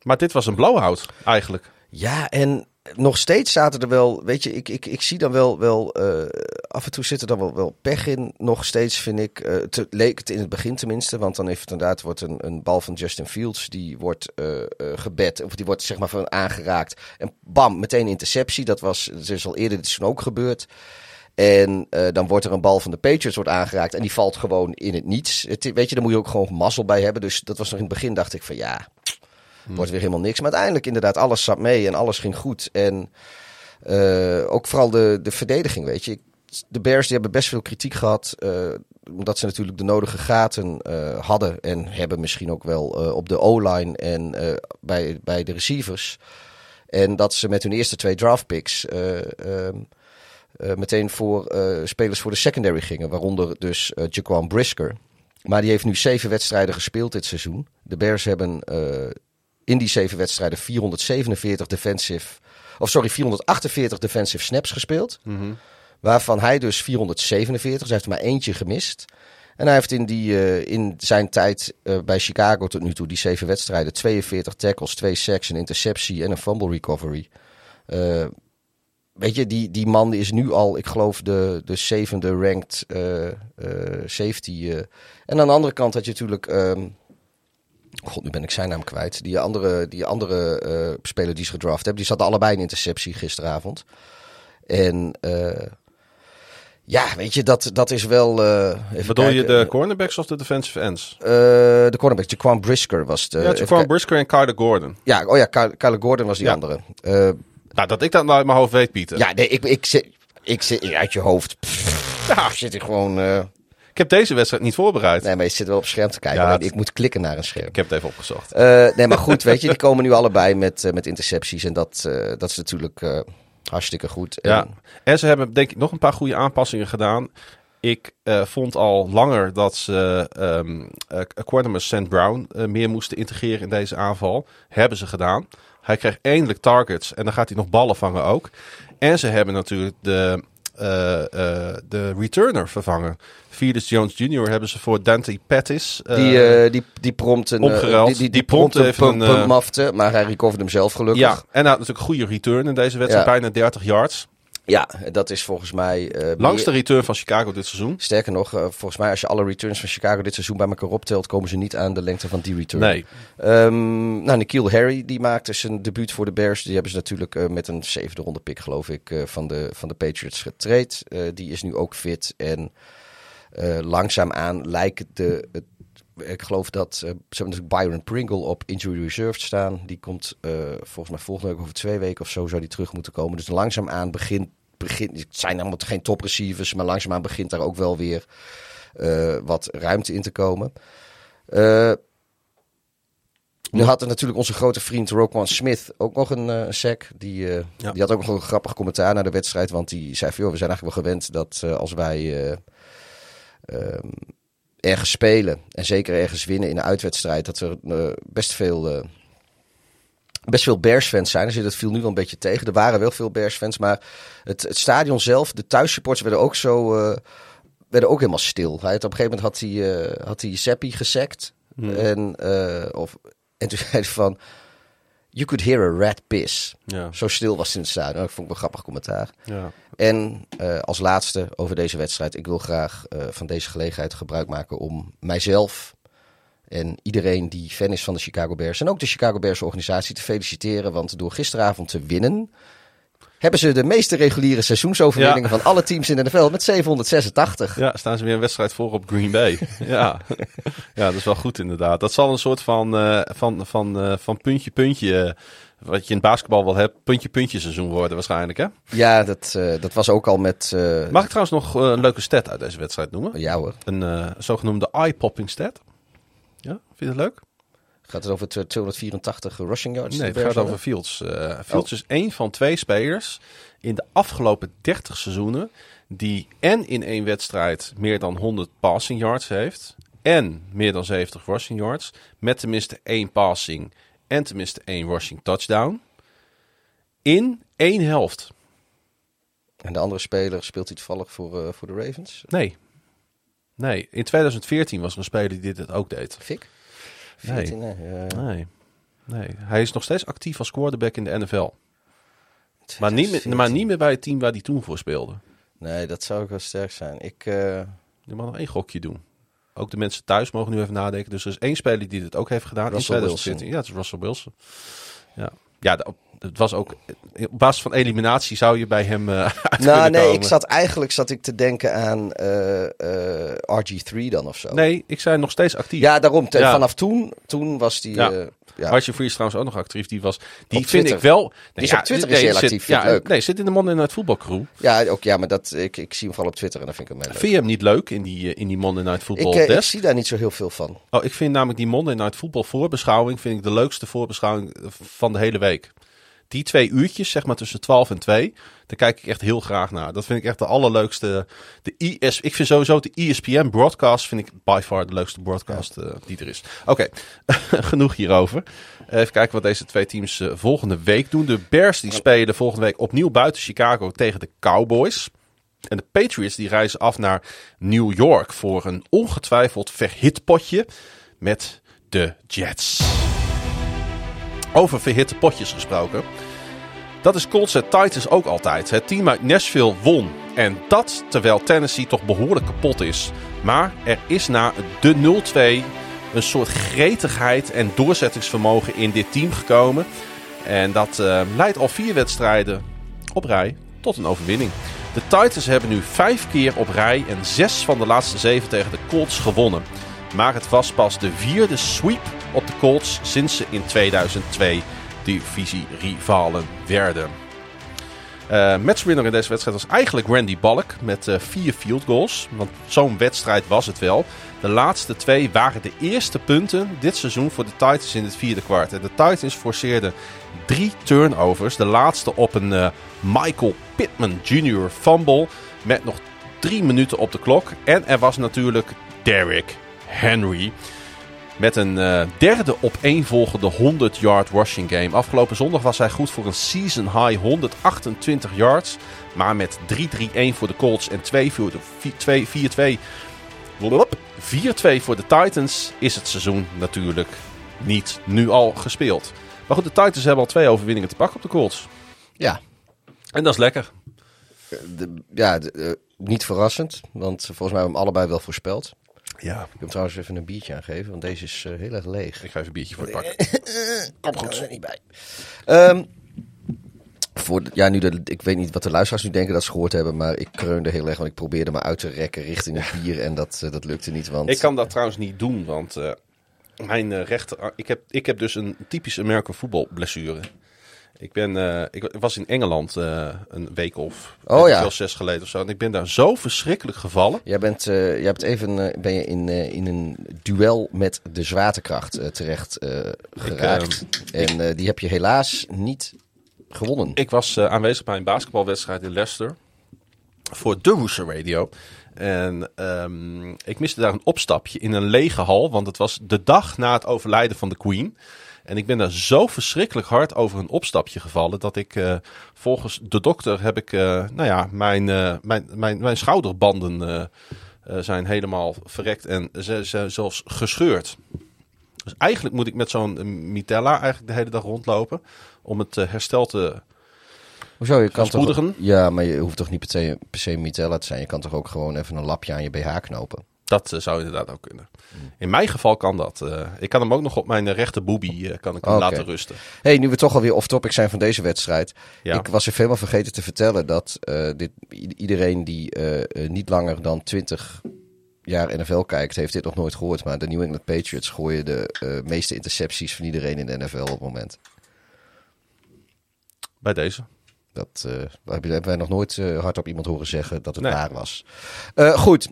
maar dit was een blowout eigenlijk. ja, en nog steeds zaten er wel. Weet je, ik, ik, ik zie dan wel. wel eh, af en toe zit er dan wel, wel pech in. Nog steeds vind ik. eh te, leek het in het begin tenminste. Want dan heeft het inderdaad wordt een, een bal van Justin Fields. Die wordt eh gebed. Of die wordt zeg maar van aangeraakt. En bam, meteen interceptie. Dat was. Dat is al eerder dit ook gebeurd. En dan wordt er een bal van de Patriots wordt aangeraakt. En die valt gewoon in het niets. Weet je, daar moet je ook gewoon mazzel bij hebben. Dus dat was nog in het begin, dacht ik van ja, wordt weer helemaal niks. Maar uiteindelijk inderdaad, alles zat mee en alles ging goed. En eh, ook vooral de, de verdediging, weet je. De Bears die hebben best veel kritiek gehad. eh, omdat ze natuurlijk de nodige gaten eh, hadden. En hebben misschien ook wel op de O-line en bij, bij de receivers. En dat ze met hun eerste twee draft picks eh, ehm, eh, meteen voor spelers voor de secondary gingen. Waaronder dus Jaquan Brisker. Maar die heeft nu zeven wedstrijden gespeeld dit seizoen. De Bears hebben in die zeven wedstrijden 447 defensive, of sorry, 448 defensive snaps gespeeld. Waarvan hij dus 447, dus hij heeft er maar eentje gemist. En hij heeft in, die, eh, in zijn tijd eh, bij Chicago tot nu toe, die zeven wedstrijden, 42 tackles, twee sacks, een interceptie en een fumble recovery. Eh, weet je, die, die man is nu al, ik geloof, de, de zevende ranked safety. En aan de andere kant had je natuurlijk, ehm, god, nu ben ik zijn naam kwijt. Die andere, die andere eh, speler die ze gedraft hebben, die zat allebei in interceptie gisteravond. En eh, ja, weet je, dat, dat is wel. even Bedoel je de cornerbacks of de defensive ends? De cornerback, Jaquan Brisker was de. ja, Jaquan Brisker en Carter Gordon. ja, oh ja, Ky- Kyler Gordon was die Ja. andere. Nou, dat ik dat nou uit mijn hoofd weet, Pieter. ja, nee, ik, ik, zit, ik zit uit je hoofd. Pff, Ja. Zit ik gewoon. Ik heb deze wedstrijd niet voorbereid. nee, maar je zit wel op scherm te kijken. Ja, het- Ik moet klikken naar een scherm. Ik heb het even opgezocht. Eh, nee, maar goed, weet je, die komen nu allebei met, eh, met intercepties. En dat, eh, dat is natuurlijk hartstikke goed. En- Ja. En ze hebben denk ik nog een paar goede aanpassingen gedaan. Ik vond al langer dat ze Quantum St. Brown meer moesten integreren in deze aanval. Hebben ze gedaan. Hij krijgt eindelijk targets en dan gaat hij nog ballen vangen ook. En ze hebben natuurlijk de, de returner vervangen. Felix Jones Jr. hebben ze voor Dante Pettis. eh, Die, eh, die, die prompt een, eh, die, die, die prompt prompt even een, eh, mafte, maar hij recoverde hem zelf gelukkig. ja, en hij had natuurlijk een goede return in deze wedstrijd. Ja. Bijna 30 yards. Ja, dat is volgens mij... eh, Langste return van Chicago dit seizoen. Sterker nog, eh, volgens mij als je alle returns van Chicago dit seizoen bij elkaar optelt, komen ze niet aan de lengte van die return. Nee. Ehm nou, Nikhil Harry, die maakte zijn debuut voor de Bears. Die hebben ze natuurlijk eh, met een zevende ronde pick, geloof ik, van, de, van de Patriots getraind. Die is nu ook fit en langzaamaan lijkt de... Ik geloof dat ze hebben natuurlijk Byron Pringle op injury reserve staan. Die komt volgens mij volgende week over twee weken of zo zou die terug moeten komen. Dus langzaamaan begint, begint het zijn allemaal geen top receivers, maar langzaamaan begint daar ook wel weer eh, wat ruimte in te komen. Eh, nu had er natuurlijk onze grote vriend Roquan Smith ook nog een eh sack. Die, Ja. die had ook nog een grappig commentaar na de wedstrijd. Want die zei van, joh, we zijn eigenlijk wel gewend dat als wij eh, ehm, ergens spelen... en zeker ergens winnen in een uitwedstrijd... dat er best veel... Best veel Bears-fans zijn. Dus dat viel nu wel een beetje tegen. Er waren wel veel Bears-fans, maar het, het stadion zelf, de thuissupporters werden ook zo, eh, werden ook helemaal stil. Hij had, op een gegeven moment had hij, eh, had hij Seppi gesekt. En, eh, of, en toen zei hij van, you could hear a rat piss. Ja. Zo stil was het in het stadion. Dat vond ik wel een grappig commentaar. Ja. En als laatste over deze wedstrijd. Ik wil graag van deze gelegenheid gebruik maken om mijzelf en iedereen die fan is van de Chicago Bears en ook de Chicago Bears organisatie te feliciteren. Want door gisteravond te winnen hebben ze de meeste reguliere seizoensoverwinningen Ja. van alle teams in de NFL met 786. Ja, staan ze weer een wedstrijd voor op Green Bay. ja. ja, dat is wel goed inderdaad. Dat zal een soort van, eh, van, van, eh, van puntje, puntje, eh, wat je in basketbal wel hebt, puntje, puntje seizoen worden waarschijnlijk hè? Ja, dat, dat was ook al met... Mag ik trouwens nog een leuke stat uit deze wedstrijd noemen? Ja hoor. Een zogenoemde eye-popping stat. Ja, vind je dat leuk? Gaat het over tw- 284 rushing yards? Nee, het gaat over? Fields. Eh, Fields is één van twee spelers in de afgelopen 30 seizoenen die en in één wedstrijd meer dan 100 passing yards heeft en meer dan 70 rushing yards met tenminste één passing en tenminste één rushing touchdown in één helft. En de andere speler speelt hij toevallig voor, eh, voor de Ravens? Nee. Nee, in 2014 was er een speler die dit ook deed. Fik? Nee. 14, nee. Nee. Nee, hij is nog steeds actief als quarterback in de NFL. Maar niet, meer, 14. maar niet meer bij het team waar hij toen voor speelde. Nee, dat zou ook wel sterk zijn. Ik, eh, Je mag nog één gokje doen. Ook de mensen thuis mogen nu even nadenken. Dus er is één speler die dit ook heeft gedaan Russell in 2014. Ja, het is Russell Wilson. Ja, ja het was ook... Op basis van eliminatie zou je bij hem eh uit nou, nee, komen. ik zat eigenlijk zat ik te denken aan eh, eh, RG3 dan of zo. Nee, ik zei nog steeds actief. Ja, daarom. te- Ja. Vanaf toen, toen was die... Ja. Eh, ja. Archie Free is trouwens ook nog actief. Die, was, die Op vind Twitter. ik wel... Nee, is op Twitter is heel zit- actief, Ja, leuk. nee, zit in de Monday Night Football crew. ja, ook, ja, maar dat, ik, ik zie hem vooral op Twitter en dan vind ik hem leuk. Vind je hem niet leuk in die, eh, in die Monday Night Football Ik, eh, ik zie daar niet zo heel veel van. Oh, ik vind namelijk die Monday Night Football voorbeschouwing vind ik de leukste voorbeschouwing van de hele week. Die twee uurtjes, zeg maar tussen 12 en 2, daar kijk ik echt heel graag naar. Dat vind ik echt de allerleukste. De IS, ik vind sowieso de ESPN broadcast, vind ik by far de leukste broadcast eh, die er is. Oké, genoeg hierover. Even kijken wat deze twee teams eh, volgende week doen. De Bears die spelen volgende week opnieuw buiten Chicago tegen de Cowboys. En de Patriots die reizen af naar New York voor een ongetwijfeld verhit potje met de Jets. Over verhitte potjes gesproken. Dat is Colts en Titans ook altijd. Het team uit Nashville won. En dat terwijl Tennessee toch behoorlijk kapot is. Maar er is na de 0-2 een soort gretigheid en doorzettingsvermogen in dit team gekomen. En dat eh, leidt al vier wedstrijden op rij tot een overwinning. De Titans hebben nu vijf keer op rij en zes van de laatste zeven tegen de Colts gewonnen. Maar het was pas de vierde sweep op de Colts sinds ze in 2002 divisie-rivalen werden. Uh, matchwinner in deze wedstrijd was eigenlijk Randy Bullock met uh, vier field goals. Want zo'n wedstrijd was het wel. De laatste twee waren de eerste punten dit seizoen voor de Titans in het vierde kwart. En de Titans forceerden drie turnovers. De laatste op een uh, Michael Pittman Jr. fumble met nog drie minuten op de klok. En er was natuurlijk Derrick Henry. Met een uh, derde opeenvolgende 100-yard rushing game. Afgelopen zondag was hij goed voor een season high 128 yards. Maar met 3-3-1 voor de Colts en 4-2 voor de Titans is het seizoen natuurlijk niet nu al gespeeld. Maar goed, de Titans hebben al twee overwinningen te pakken op de Colts. Ja. En dat is lekker. De, ja, de, uh, niet verrassend, want volgens mij hebben we hem allebei wel voorspeld. Ja. Ik wil trouwens even een biertje aangeven, want deze is uh, heel erg leeg. Ik ga even een biertje voor je pakken. Kom goed. er niet bij. Um, voor, ja, nu de, ik weet niet wat de luisteraars nu denken dat ze gehoord hebben, maar ik kreunde heel erg, want ik probeerde me uit te rekken richting het bier en dat, uh, dat lukte niet. Want... Ik kan dat trouwens niet doen, want uh, mijn rechter, ik heb, ik heb dus een typische American voetbal blessure. Ik, ben, uh, ik was in Engeland uh, een week of oh, ja. wel zes geleden of zo. En ik ben daar zo verschrikkelijk gevallen. Jij bent, uh, jij hebt even ben je in, in een duel met de zwaartekracht terecht geraakt. Ik, en die heb je helaas niet gewonnen. Ik was aanwezig bij een basketbalwedstrijd in Leicester. Voor de Worcester Radio. En um, ik miste daar een opstapje in een lege hal. Want het was de dag na het overlijden van de Queen. En ik ben daar zo verschrikkelijk hard over een opstapje gevallen. Dat ik uh, volgens de dokter heb ik, uh, nou ja, mijn, uh, mijn, mijn, mijn schouderbanden zijn helemaal verrekt en ze, ze, zelfs gescheurd. Dus eigenlijk moet ik met zo'n mitella eigenlijk de hele dag rondlopen. Om het herstel te Hoezo, je kan toch, ja, maar je hoeft toch niet per se, per se mitella te zijn. Je kan toch ook gewoon even een lapje aan je BH knopen. Dat uh, zou inderdaad ook kunnen. In mijn geval kan dat. Uh, ik kan hem ook nog op mijn rechter boobie uh, kan ik hem okay. laten rusten. hey, nu we toch alweer off-topic zijn van deze wedstrijd. Ja. Ik was er helemaal vergeten te vertellen dat dit, iedereen die niet langer dan 20 jaar NFL kijkt, heeft dit nog nooit gehoord. Maar de New England Patriots gooien de meeste intercepties van iedereen in de NFL op het moment. Bij deze. Dat hebben wij nog nooit hardop iemand horen zeggen dat het nee. waar was. goed,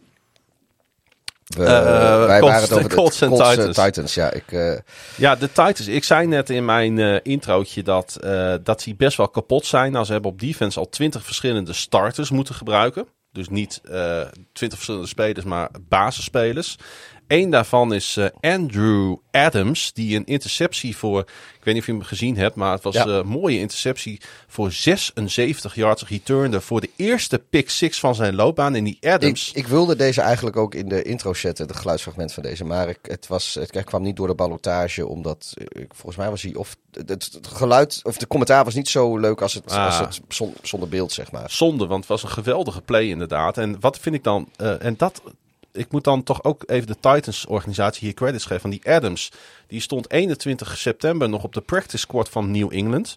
we, uh, wij Colts, waren het over de Colts en Titans. Titans. Ja, ik, uh... ja, de Titans. Ik zei net in mijn uh, introotje dat, dat die best wel kapot zijn. Nou, ze hebben op defense al twintig verschillende starters moeten gebruiken. Dus niet twintig verschillende spelers, maar basisspelers. Eén daarvan is uh, Andrew Adams, die een interceptie voor, ik weet niet of je hem gezien hebt, maar het was ja. een mooie interceptie voor 76 yards returnde voor de eerste pick six van zijn loopbaan. En die Adams... Ik, ik wilde deze eigenlijk ook in de intro zetten, het geluidsfragment van deze, maar ik, het, was, het kwam niet door de ballotage, omdat ik, volgens mij was hij, of het, het, geluid, of de commentaar was niet zo leuk als het, ah. als het zon, zonder beeld, zeg maar. Zonde, want het was een geweldige play inderdaad. En wat vind ik dan, uh, en dat ik moet dan toch ook even de Titans-organisatie hier credits geven. Van die Adams, die stond 21 september nog op de practice squad van New England.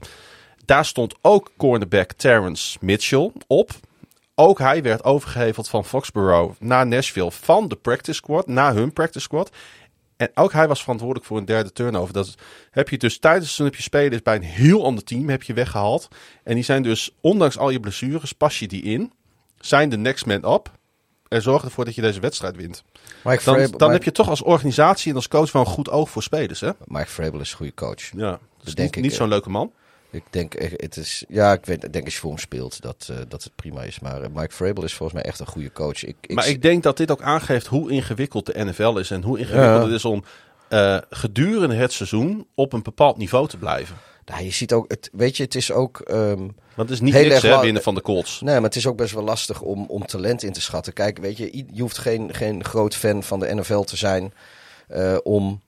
Daar stond ook cornerback Terrence Mitchell op. Ook hij werd overgeheveld van Foxborough naar Nashville van de practice squad, naar hun practice squad. En ook hij was verantwoordelijk voor een derde turnover. Dat heb je dus tijdens heb je spelers bij een heel ander team heb je weggehaald. En die zijn dus, ondanks al je blessures, pas je die in. Zijn de next man up en zorg ervoor dat je deze wedstrijd wint. Mike dan dan Mike, heb je toch als organisatie en als coach wel een goed oog voor spelers. Hè? Mike Frable is een goede coach. Ja, dus denk niet, ik, niet zo'n leuke man. Ik denk, eh, het is, ja, ik weet, ik denk als je voor hem speelt dat, eh, dat het prima is. Maar eh, Mike Vrabel is volgens mij echt een goede coach. Ik, ik, Maar ik denk dat dit ook aangeeft hoe ingewikkeld de NFL is. En hoe ingewikkeld Ja. het is om eh, gedurende het seizoen op een bepaald niveau te blijven. Nou, je ziet ook, het, weet je, het is ook. ehm, Want het is niet Heel niks erg hè, la- winnen van de Colts. Nee, maar het is ook best wel lastig om, om talent in te schatten. Kijk, weet je, je hoeft geen, geen groot fan van de NFL te zijn eh, om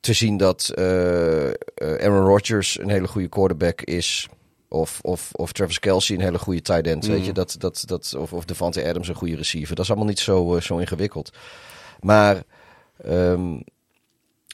te zien dat eh, eh, Aaron Rodgers een hele goede quarterback is. Of, of, of Travis Kelsey een hele goede tight end. Weet je, dat, dat, dat, of, of Devante Adams een goede receiver. Dat is allemaal niet zo, zo ingewikkeld. Maar ehm,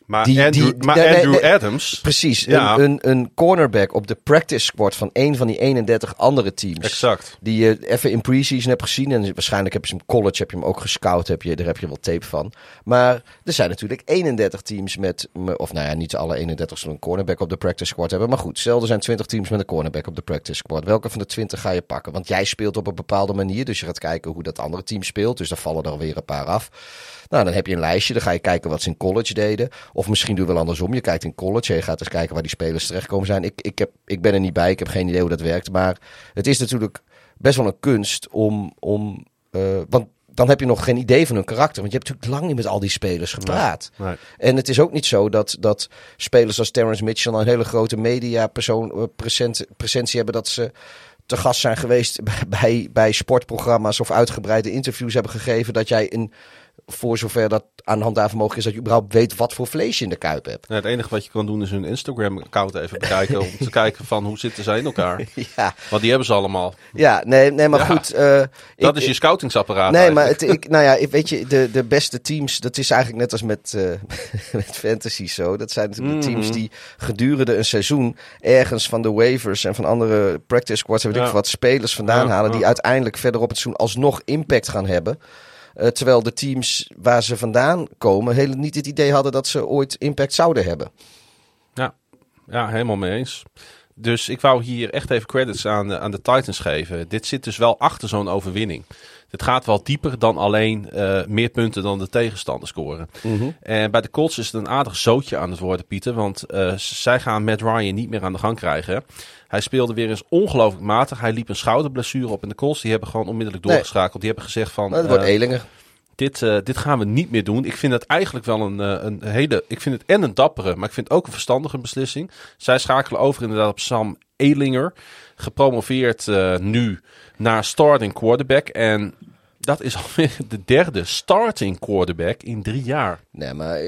Maar Die- Andrew, die- maar nee, nee, Andrew nee. Adams, precies, Ja. een, een, een cornerback op de practice squad van een van die 31 andere teams. exact. Die je even in preseason hebt gezien. En waarschijnlijk heb je hem college, heb je hem ook gescout. Heb je, daar heb je wel tape van. Maar er zijn natuurlijk 31 teams met. Of nou ja, niet alle 31 zullen een cornerback op de practice squad hebben. Maar goed, stel er zijn 20 teams met een cornerback op de practice squad. Welke van de 20 ga je pakken? Want jij speelt op een bepaalde manier. Dus je gaat kijken hoe dat andere team speelt. Dus daar vallen er alweer een paar af. Nou, dan heb je een lijstje. Dan ga je kijken wat ze in college deden. Of misschien doe je wel andersom. Je kijkt in college. en Je gaat eens kijken waar die spelers terechtkomen zijn. Ik, ik, heb, ik ben er niet bij. Ik heb geen idee hoe dat werkt. Maar het is natuurlijk best wel een kunst om. om eh, want dan heb je nog geen idee van hun karakter. Want je hebt natuurlijk lang niet met al die spelers gepraat. Nee. En het is ook niet zo dat, dat spelers als Terrence Mitchell een hele grote media persoon, eh, present, presentie hebben. Dat ze te gast zijn geweest bij, bij sportprogramma's of uitgebreide interviews hebben gegeven. Dat jij een, voor zover dat aan de hand daarvan mogelijk is, dat je überhaupt weet wat voor vlees je in de kuip hebt. Nou, het enige wat je kan doen is hun Instagram-account even bekijken. om te kijken van hoe zitten zij in elkaar. Ja, Want die hebben ze allemaal. ja nee, nee, maar Ja, goed. eh, Dat ik- is je scoutingsapparaat Nee, maar het, ik, nou ja, ik- weet je, de, de beste teams, dat is eigenlijk net als met, eh, met fantasy zo. Dat zijn natuurlijk de Mhm. teams die gedurende een seizoen ergens van de waivers en van andere practice squads weet ik Ja. wat spelers vandaan halen. Die uiteindelijk verder op het seizoen alsnog impact gaan hebben. Eh, terwijl de teams waar ze vandaan komen heel, niet het idee hadden dat ze ooit impact zouden hebben. Ja, ja, helemaal mee eens. Dus ik wou hier echt even credits aan, eh, aan de Titans geven. Dit zit dus wel achter zo'n overwinning. Dit gaat wel dieper dan alleen eh, meer punten dan de tegenstander scoren. En bij de Colts is het een aardig zootje aan het worden, Pieter. Want eh, zij gaan Matt Ryan niet meer aan de gang krijgen. Hij speelde weer eens ongelooflijk matig. Hij liep een schouderblessure op. En de Colts die hebben gewoon onmiddellijk Nee. doorgeschakeld. Die hebben gezegd van... Dat wordt eh, Elinger. Dit, eh, dit gaan we niet meer doen. Ik vind het eigenlijk wel een, eh, een hele. Ik vind het en een dappere, maar ik vind het ook een verstandige beslissing. Zij schakelen over inderdaad op Sam Elinger. Gepromoveerd eh, nu naar starting quarterback. En dat is alweer de derde starting quarterback in drie jaar. Nee, maar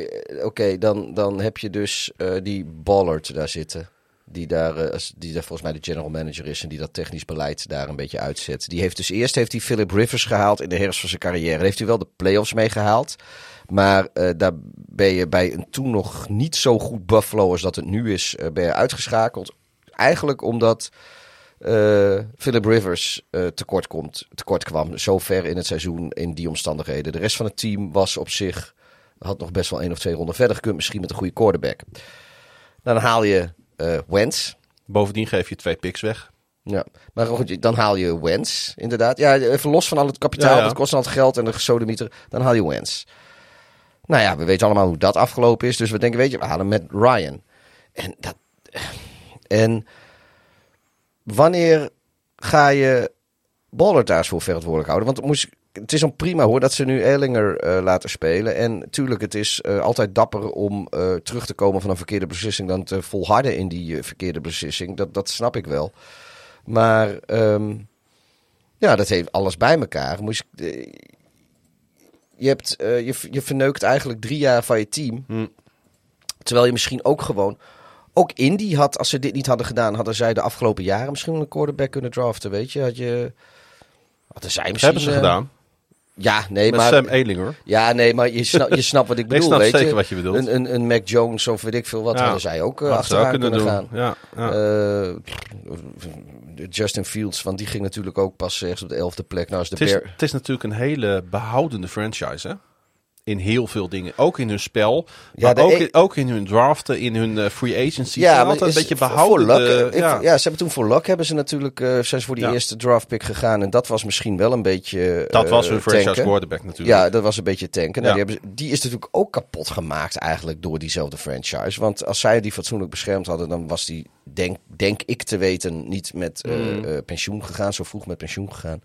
oké, dan, dan heb je dus eh, die Ballard daar zitten. Die daar, eh, die daar volgens mij de general manager is en die dat technisch beleid daar een beetje uitzet. Die heeft dus eerst heeft hij Philip Rivers gehaald in de herfst van zijn carrière. Daar heeft hij wel de playoffs mee gehaald. Maar eh, daar ben je bij een toen nog niet zo goed Buffalo als dat het nu is, eh, ben je uitgeschakeld. Eigenlijk omdat Philip Rivers tekort, komt, tekort kwam. Zo ver in het seizoen in die omstandigheden. De rest van het team was op zich. Had nog best wel één of twee ronden verder gekund. Misschien met een goede quarterback. Dan haal je eh Wentz. Bovendien geef je twee picks weg. Ja, maar goed, dan haal je Wentz, inderdaad. Ja, even los van al het kapitaal, Ja, ja. dat kost al het geld en de gesodemieter. Dan haal je Wentz. Nou ja, we weten allemaal hoe dat afgelopen is. Dus we denken, weet je, we halen met Ryan. En, dat, en wanneer ga je Ballard daarvoor verantwoordelijk houden? Want het, moest, het is al prima hoor dat ze nu Erlinger eh, laten spelen. En natuurlijk, het is eh, altijd dapper om eh, terug te komen van een verkeerde beslissing... dan te volharden in die verkeerde beslissing. Dat, dat snap ik wel. Maar ehm, ja, dat heeft alles bij elkaar. Moest, je, hebt, je, je verneukt eigenlijk drie jaar van je team. Hm. Terwijl je misschien ook gewoon... Ook Indy had, als ze dit niet hadden gedaan... hadden zij de afgelopen jaren misschien wel een quarterback kunnen draften. Weet je, had je... Hadden zij misschien... Hebben ze gedaan. Ja, nee, Met maar... Sam Elinger. Ja, nee, maar je, snap, je snapt wat ik Ik bedoel, snap weet zeker je. wat je bedoelt. Een, een, een Mac Jones of weet ik veel wat, Ja. hadden zij ook eh, ze ook achteraan kunnen, gaan. Ja, ja. Eh, Justin Fields, want die ging natuurlijk ook pas ergens op de elfde plek. Nou, als de Het is, het is natuurlijk een hele behoudende franchise, hè? In heel veel dingen. Ook in hun spel, Ja, maar ook, e- in, ook in hun draften, in hun eh, free agency. Maar altijd een beetje behouden. Luck, eh, ik- ja. ja. ze hebben toen voor luck hebben ze natuurlijk eh, zijn voor die Ja. eerste draftpick gegaan. En dat was misschien wel een beetje. Dat eh, was hun franchise quarterback natuurlijk. Ja, dat was een beetje tanken. Nou, Ja. die, hebben, die is natuurlijk ook kapot gemaakt eigenlijk door diezelfde franchise. Want als zij die fatsoenlijk beschermd hadden, dan was die, denk, denk ik te weten, niet met eh, Mm. eh, pensioen gegaan. Zo vroeg met pensioen gegaan.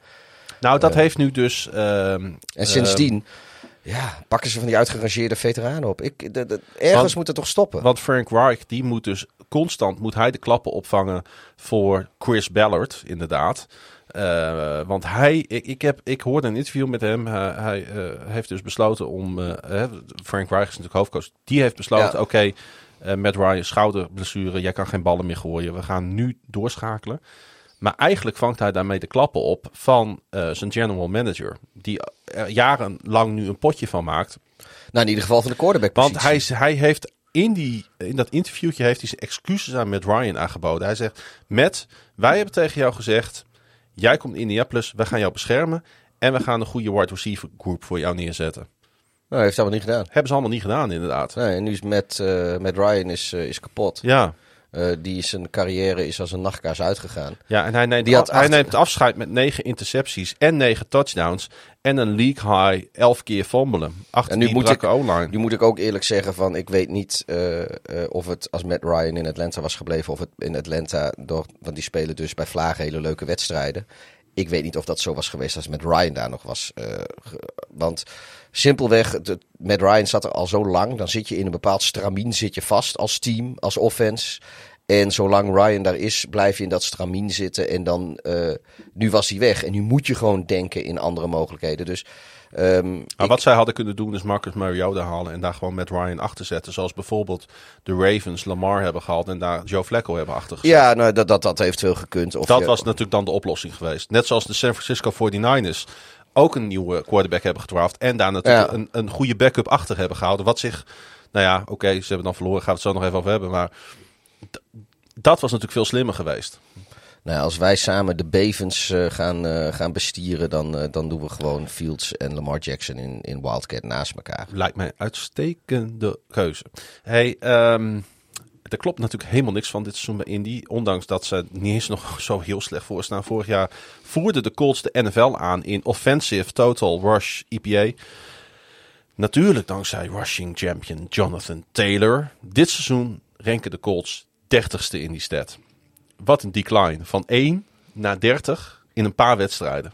Nou, dat heeft nu dus... ehm, En sindsdien, ja, pakken ze van die uitgerangeerde veteranen op. Ik, de, de- ergens Want- moet het toch stoppen. Want Frank Reich, die moet dus constant moet hij de klappen opvangen voor Chris Ballard, inderdaad. Eh, want hij, ik, ik, heb, ik hoorde een interview met hem. Hij, hij eh, heeft dus besloten om. eh, Frank Reich is natuurlijk hoofdcoach. Die heeft besloten: Ja. oké, eh, Matt Ryan, schouderblessure. Jij kan geen ballen meer gooien. We gaan nu doorschakelen. Maar eigenlijk vangt hij daarmee de klappen op van eh, zijn general manager. Die er jarenlang nu een potje van maakt. nou, in ieder geval van de quarterback Want hij, hij heeft in, die, in dat interviewtje heeft hij zijn excuses aan Matt Ryan aangeboden. Hij zegt, Matt, wij hebben tegen jou gezegd, jij komt in Indianapolis, we gaan jou beschermen. En we gaan een goede wide receiver groep voor jou neerzetten. Nou, heeft hij allemaal niet gedaan. Hebben ze allemaal niet gedaan, inderdaad. Nee, en nu is Matt, eh, Matt Ryan is, eh, is kapot. Ja, Eh, die is zijn carrière is als een nachtkaars uitgegaan. ja en hij neemt, Die had hij acht- neemt afscheid met negen intercepties en negen touchdowns. En een league high elf keer. Achter En nu moet ik- O-line. Nu moet ik ook eerlijk zeggen van, ik weet niet eh, eh, of het als Matt Ryan in Atlanta was gebleven, of het in Atlanta, door, want die spelen dus bij Vlagen hele leuke wedstrijden. Ik weet niet of dat zo was geweest als Matt Ryan daar nog was. want simpelweg, het- Matt Ryan zat er al zo lang, dan zit je in een bepaald stramien zit je vast als team, als offense. En zolang Ryan daar is, blijf je in dat stramien zitten. En dan, eh, nu was hij weg. En nu moet je gewoon denken in andere mogelijkheden. Dus ehm, Maar wat zij hadden kunnen doen is Marcus Mariota halen en daar gewoon met Ryan achter zetten. Zoals bijvoorbeeld de Ravens Lamar hebben gehaald en daar Joe Flacco hebben achtergezet. Ja, nou, dat, dat, dat heeft veel gekund. Of dat je- was natuurlijk dan de oplossing geweest. Net zoals de San Francisco 49ers ook een nieuwe quarterback hebben gedraft. En daar natuurlijk Ja. een, een goede backup achter hebben gehouden. Wat zich, nou ja, oké, ze hebben dan verloren. Gaan we het zo nog even over hebben. Maar dat was natuurlijk veel slimmer geweest. Nou, als wij samen de Bevens eh, gaan, eh, gaan bestieren, dan, eh, dan doen we gewoon Fields en Lamar Jackson in, in Wildcat naast elkaar. Lijkt mij een uitstekende keuze. Hey, ehm, er klopt natuurlijk helemaal niks van dit seizoen bij Indy. Ondanks dat ze niet eens nog zo heel slecht voor staan. Vorig jaar voerden de Colts de NFL aan in offensive total rush EPA. Natuurlijk dankzij rushing champion Jonathan Taylor. Dit seizoen renken de Colts 30ste in die stat. Wat een decline. Van 1 naar 30 in een paar wedstrijden.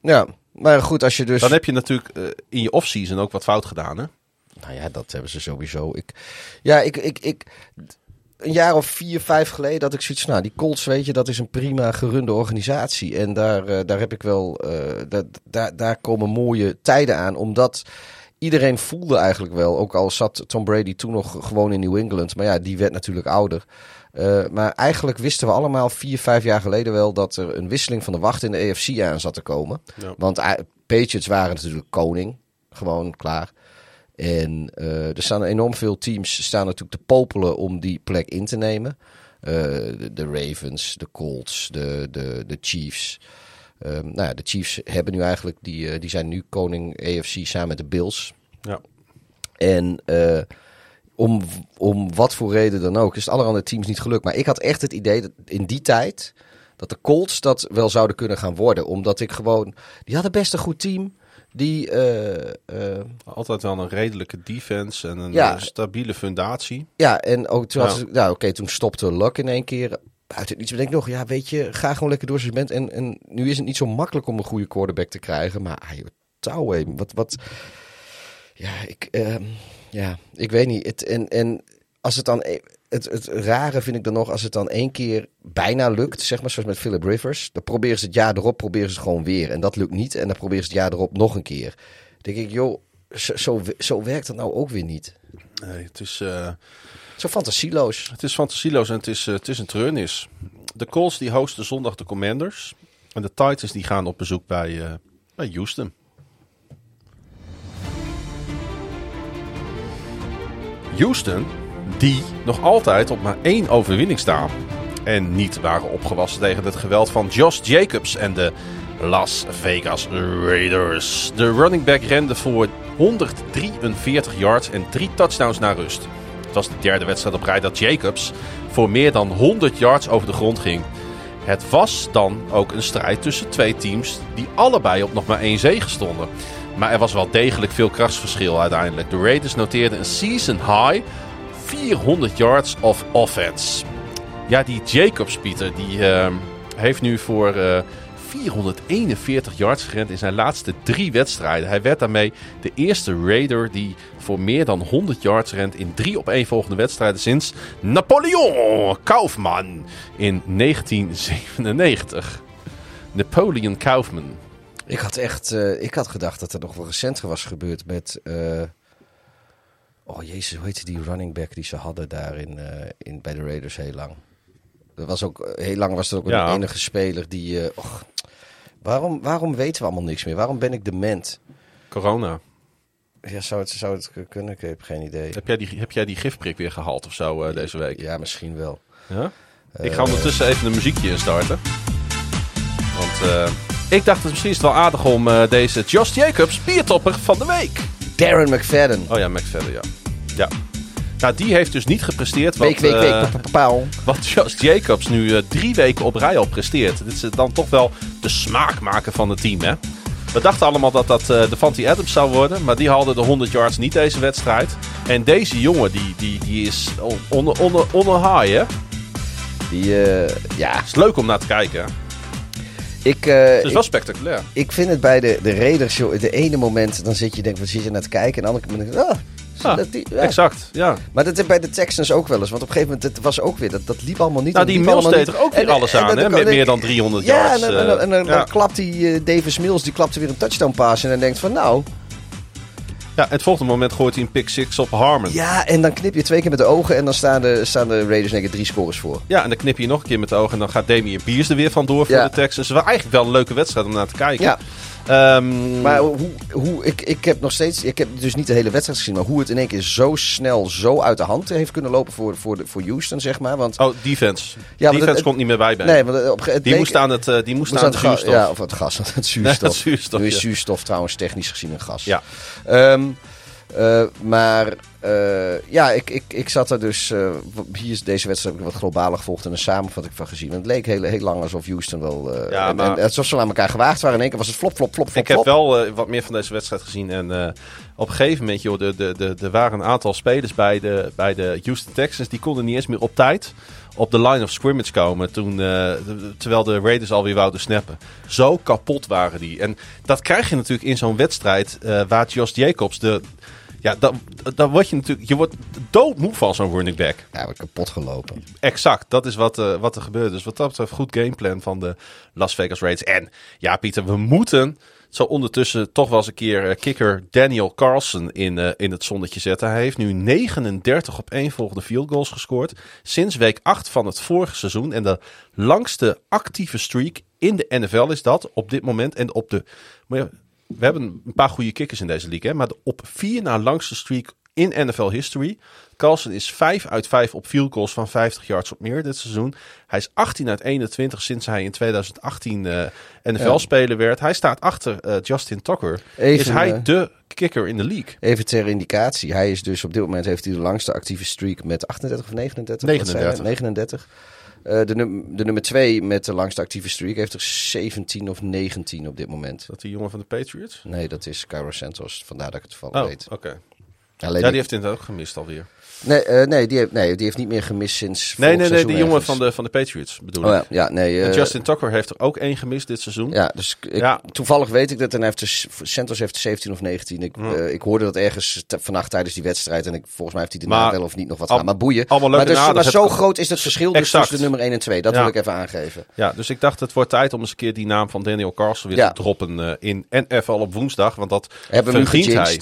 Ja, maar goed, als je dus... Dan heb je natuurlijk eh, in je offseason ook wat fout gedaan. Hè? Nou ja, dat hebben ze sowieso. Ik, ja, ik, ik, ik, een jaar of vier, vijf geleden dat ik zoiets nou, die Colts, weet je, dat is een prima gerunde organisatie. En daar, eh, daar heb ik wel, dat, daar, daar komen mooie tijden aan, omdat iedereen voelde eigenlijk wel, ook al zat Tom Brady toen nog gewoon in New England, maar ja, die werd natuurlijk ouder. Eh, maar eigenlijk wisten we allemaal vier, vijf jaar geleden wel dat er een wisseling van de wacht in de EFC aan zat te komen. Ja. Want Patriots waren natuurlijk koning, gewoon klaar. En eh, er staan enorm veel teams staan natuurlijk te popelen om die plek in te nemen. Eh, de, de Ravens, de Colts, de, de, de Chiefs. Ehm, nou ja, de Chiefs hebben nu eigenlijk, die, eh, die zijn nu koning AFC samen met de Bills. Ja. En om, om wat voor reden dan ook, is het alle andere teams niet gelukt. Maar ik had echt het idee dat in die tijd dat de Colts dat wel zouden kunnen gaan worden. Omdat ik gewoon, die hadden best een goed team. Die, eh, eh, Altijd wel een redelijke defense en een Ja. eh, stabiele fundatie. Ja, en ook toen, Ja. nou, oké, toen stopte Luck in één keer. Uit het niets bedenk ik nog, ja, weet je, ga gewoon lekker door zoals je bent. En, en nu is het niet zo makkelijk om een goede quarterback te krijgen. Maar ah, joh, touw, wat, wat... Ja, ik, ehm, ja, ik weet niet. Het, en, en als het dan... Het, het rare vind ik dan nog, als het dan één keer bijna lukt, zeg maar, zoals met Philip Rivers. Dan proberen ze het jaar erop, proberen ze het gewoon weer. En dat lukt niet. En dan proberen ze het jaar erop nog een keer. Dan denk ik, joh, zo, zo, zo werkt het nou ook weer niet. Nee, het is, eh, Zo fantasieloos. het is fantasieloos en het is, eh, het is een treurnis. De Colts die hosten zondag de Commanders. En de Titans die gaan op bezoek bij, eh, bij Houston. Houston, die nog altijd op maar één overwinning staan. En niet waren opgewassen tegen het geweld van Josh Jacobs en de Las Vegas Raiders. De running back rende voor 143 yards en drie touchdowns naar rust. Het was de derde wedstrijd op rij dat Jacobs voor meer dan 100 yards over de grond ging. Het was dan ook een strijd tussen twee teams die allebei op nog maar één zege stonden. Maar er was wel degelijk veel krachtsverschil uiteindelijk. De Raiders noteerden een season high 400 yards of offense. Ja, die Jacobs, Pieter, die eh, heeft nu voor eh, 441 yards gerend in zijn laatste drie wedstrijden. Hij werd daarmee de eerste Raider die voor meer dan 100 yards rent in drie op één volgende wedstrijden sinds Napoleon Kaufman in 1997. Napoleon Kaufman. Ik had echt eh, ik had gedacht dat er nog wel recenter was gebeurd met... eh, oh jezus, hoe heette die running back die ze hadden daar in, eh, in, bij de Raiders heel lang? Dat was ook, heel lang was er ook Ja. een enige speler die... eh, och, waarom, waarom weten we allemaal niks meer? Waarom ben ik dement? Corona. Ja, zou het, zou het kunnen? Ik heb geen idee. Heb jij die, heb jij die gifprik weer gehaald of zo eh, deze week? Ja, misschien wel. Ja? Ik ga ondertussen even een muziekje instarten. Want eh, ik dacht het misschien is het wel aardig om eh, deze Josh Jacobs biertopper van de week. Darren McFadden. Oh ja, McFadden, ja. Ja. Nou, die heeft dus niet gepresteerd wat, Week, week, week. eh, wat Josh Jacobs nu eh, drie weken op rij al presteert. Dit is dan toch wel de smaakmaker van het team, hè? We dachten allemaal dat dat eh Devante Adams zou worden. Maar die haalde de 100 yards niet deze wedstrijd. En deze jongen, die, die, die is on, on, on, high, hè? Die, eh, ja, Het is leuk om naar te kijken, hè? Ik, eh, Het is ik, wel spectaculair. ik vind het bij de, de Raiders, joh, de ene moment dan zit je denk wat zit je naar te kijken. En de andere moment denk ik, ah, Ja, dat die, ja. Exact, ja. Maar dat is bij de Texans ook wel eens. Want op een gegeven moment, het was ook weer, dat, dat liep allemaal niet. Nou, die Mills deed er ook weer En- alles en aan, hè? Met meer dan 300 ja, yards. en, dan- en, dan- eh, ja. dan klapt die eh, Davis Mills, die klapte weer een touchdown pass. En dan denkt van, nou, Ja, het volgende moment gooit hij een pick six op Harmon. Ja. ja, en dan knip je twee keer met de ogen. En dan staan de, staan de Raiders denk ik drie scores voor. en dan knip je nog een keer met de ogen. En dan gaat Damian Pierce er weer vandoor voor Ja. de Texans. Het was eigenlijk wel een leuke wedstrijd om naar te kijken. Ja. Ehm, Maar hoe, hoe ik, ik heb nog steeds, ik heb dus niet de hele wedstrijd gezien, maar hoe het in één keer zo snel, zo uit de hand heeft kunnen lopen voor, voor, de, voor Houston, zeg maar. Want Oh, defense. Ja, defense het- komt niet meer bij bij. nee, want op, het die leek- moest aan het, eh, die moest moest aan het zuurstof. ja, of het gas, het zuurstof. Nee, het zuurstof, Nu is ja. zuurstof trouwens technisch gezien een gas. Ja. Ehm, eh, maar eh, ja, ik, ik, ik zat er dus. eh, hier is deze wedstrijd heb ik wat globaler gevolgd en een samenvatting van gezien. Want het leek heel, heel lang alsof Houston wel. Ja, en- maar- en alsof ze aan elkaar gewaagd waren. In één keer was het flop, flop, flop, flop. Ik heb wel wat meer van deze wedstrijd gezien. En op een gegeven moment, joh, de, de, de, er waren een aantal spelers bij de, bij de Houston Texans. Die konden niet eens meer op tijd op de line of scrimmage komen. Toen, de- terwijl de Raiders alweer wouden snappen. Zo kapot waren die. En dat krijg je natuurlijk in zo'n wedstrijd eh, waar Josh Jacobs de... Ja, dan, dan word je natuurlijk... Je wordt doodmoe van zo'n running back. Ja, wordt kapot gelopen. Exact, dat is wat, eh, wat er gebeurt. Dus wat dat betreft goed gameplan van de Las Vegas Raiders. En ja, Pieter, we moeten zo ondertussen toch wel eens een keer eh, kicker Daniel Carlson in, eh, in het zonnetje zetten. Hij heeft nu 39 op één volgende field goals gescoord. Sinds week 8 van het vorige seizoen. En de langste actieve streak in de NFL is dat op dit moment. En op de... We hebben een paar goede kickers in deze league. Hè? Maar de op vier na langste streak in NFL history. Carlson is 5 uit 5 op field goals van 50 yards op meer dit seizoen. Hij is 18 uit 21 sinds hij in 2018 eh NFL-speler werd. Hij staat achter eh, Justin Tucker. Even, is hij eh, de kicker in de league? Even ter indicatie. Hij is dus op dit moment heeft hij de langste actieve streak met 38 of 39? Wat zei 39. hij? 39. Eh, de, num de nummer 2 met de langste actieve streak heeft er 17 of 19 op dit moment. Dat die jongen van de Patriots? Nee, dat is Cairo Santos. Vandaar dat ik het toevallig Oh, weet. oké. Alleen Ja, die- die heeft het ook gemist alweer. Nee, eh, nee, die heeft, nee, die heeft niet meer gemist sinds Nee, nee, nee, die jongen van de, van de Patriots bedoel Oh ik. ja, ja nee. Eh, Justin Tucker heeft er ook één gemist dit seizoen. Ja, dus ik, Ja. toevallig weet ik dat. En hij heeft dus, Santos heeft 17 of 19. Ik, eh, ik hoorde dat ergens vannacht tijdens die wedstrijd. En ik, volgens mij heeft hij daarna wel of niet nog wat al- gaan. Maar boeien. allemaal leuk maar, en dus, maar zo groot is het verschil dus tussen de nummer 1 en 2. Dat Ja. wil ik even aangeven. Ja, dus ik dacht het wordt tijd om eens een keer die naam van Daniel Carlson weer te droppen in NFL op woensdag. Want dat Hebben we nu hij.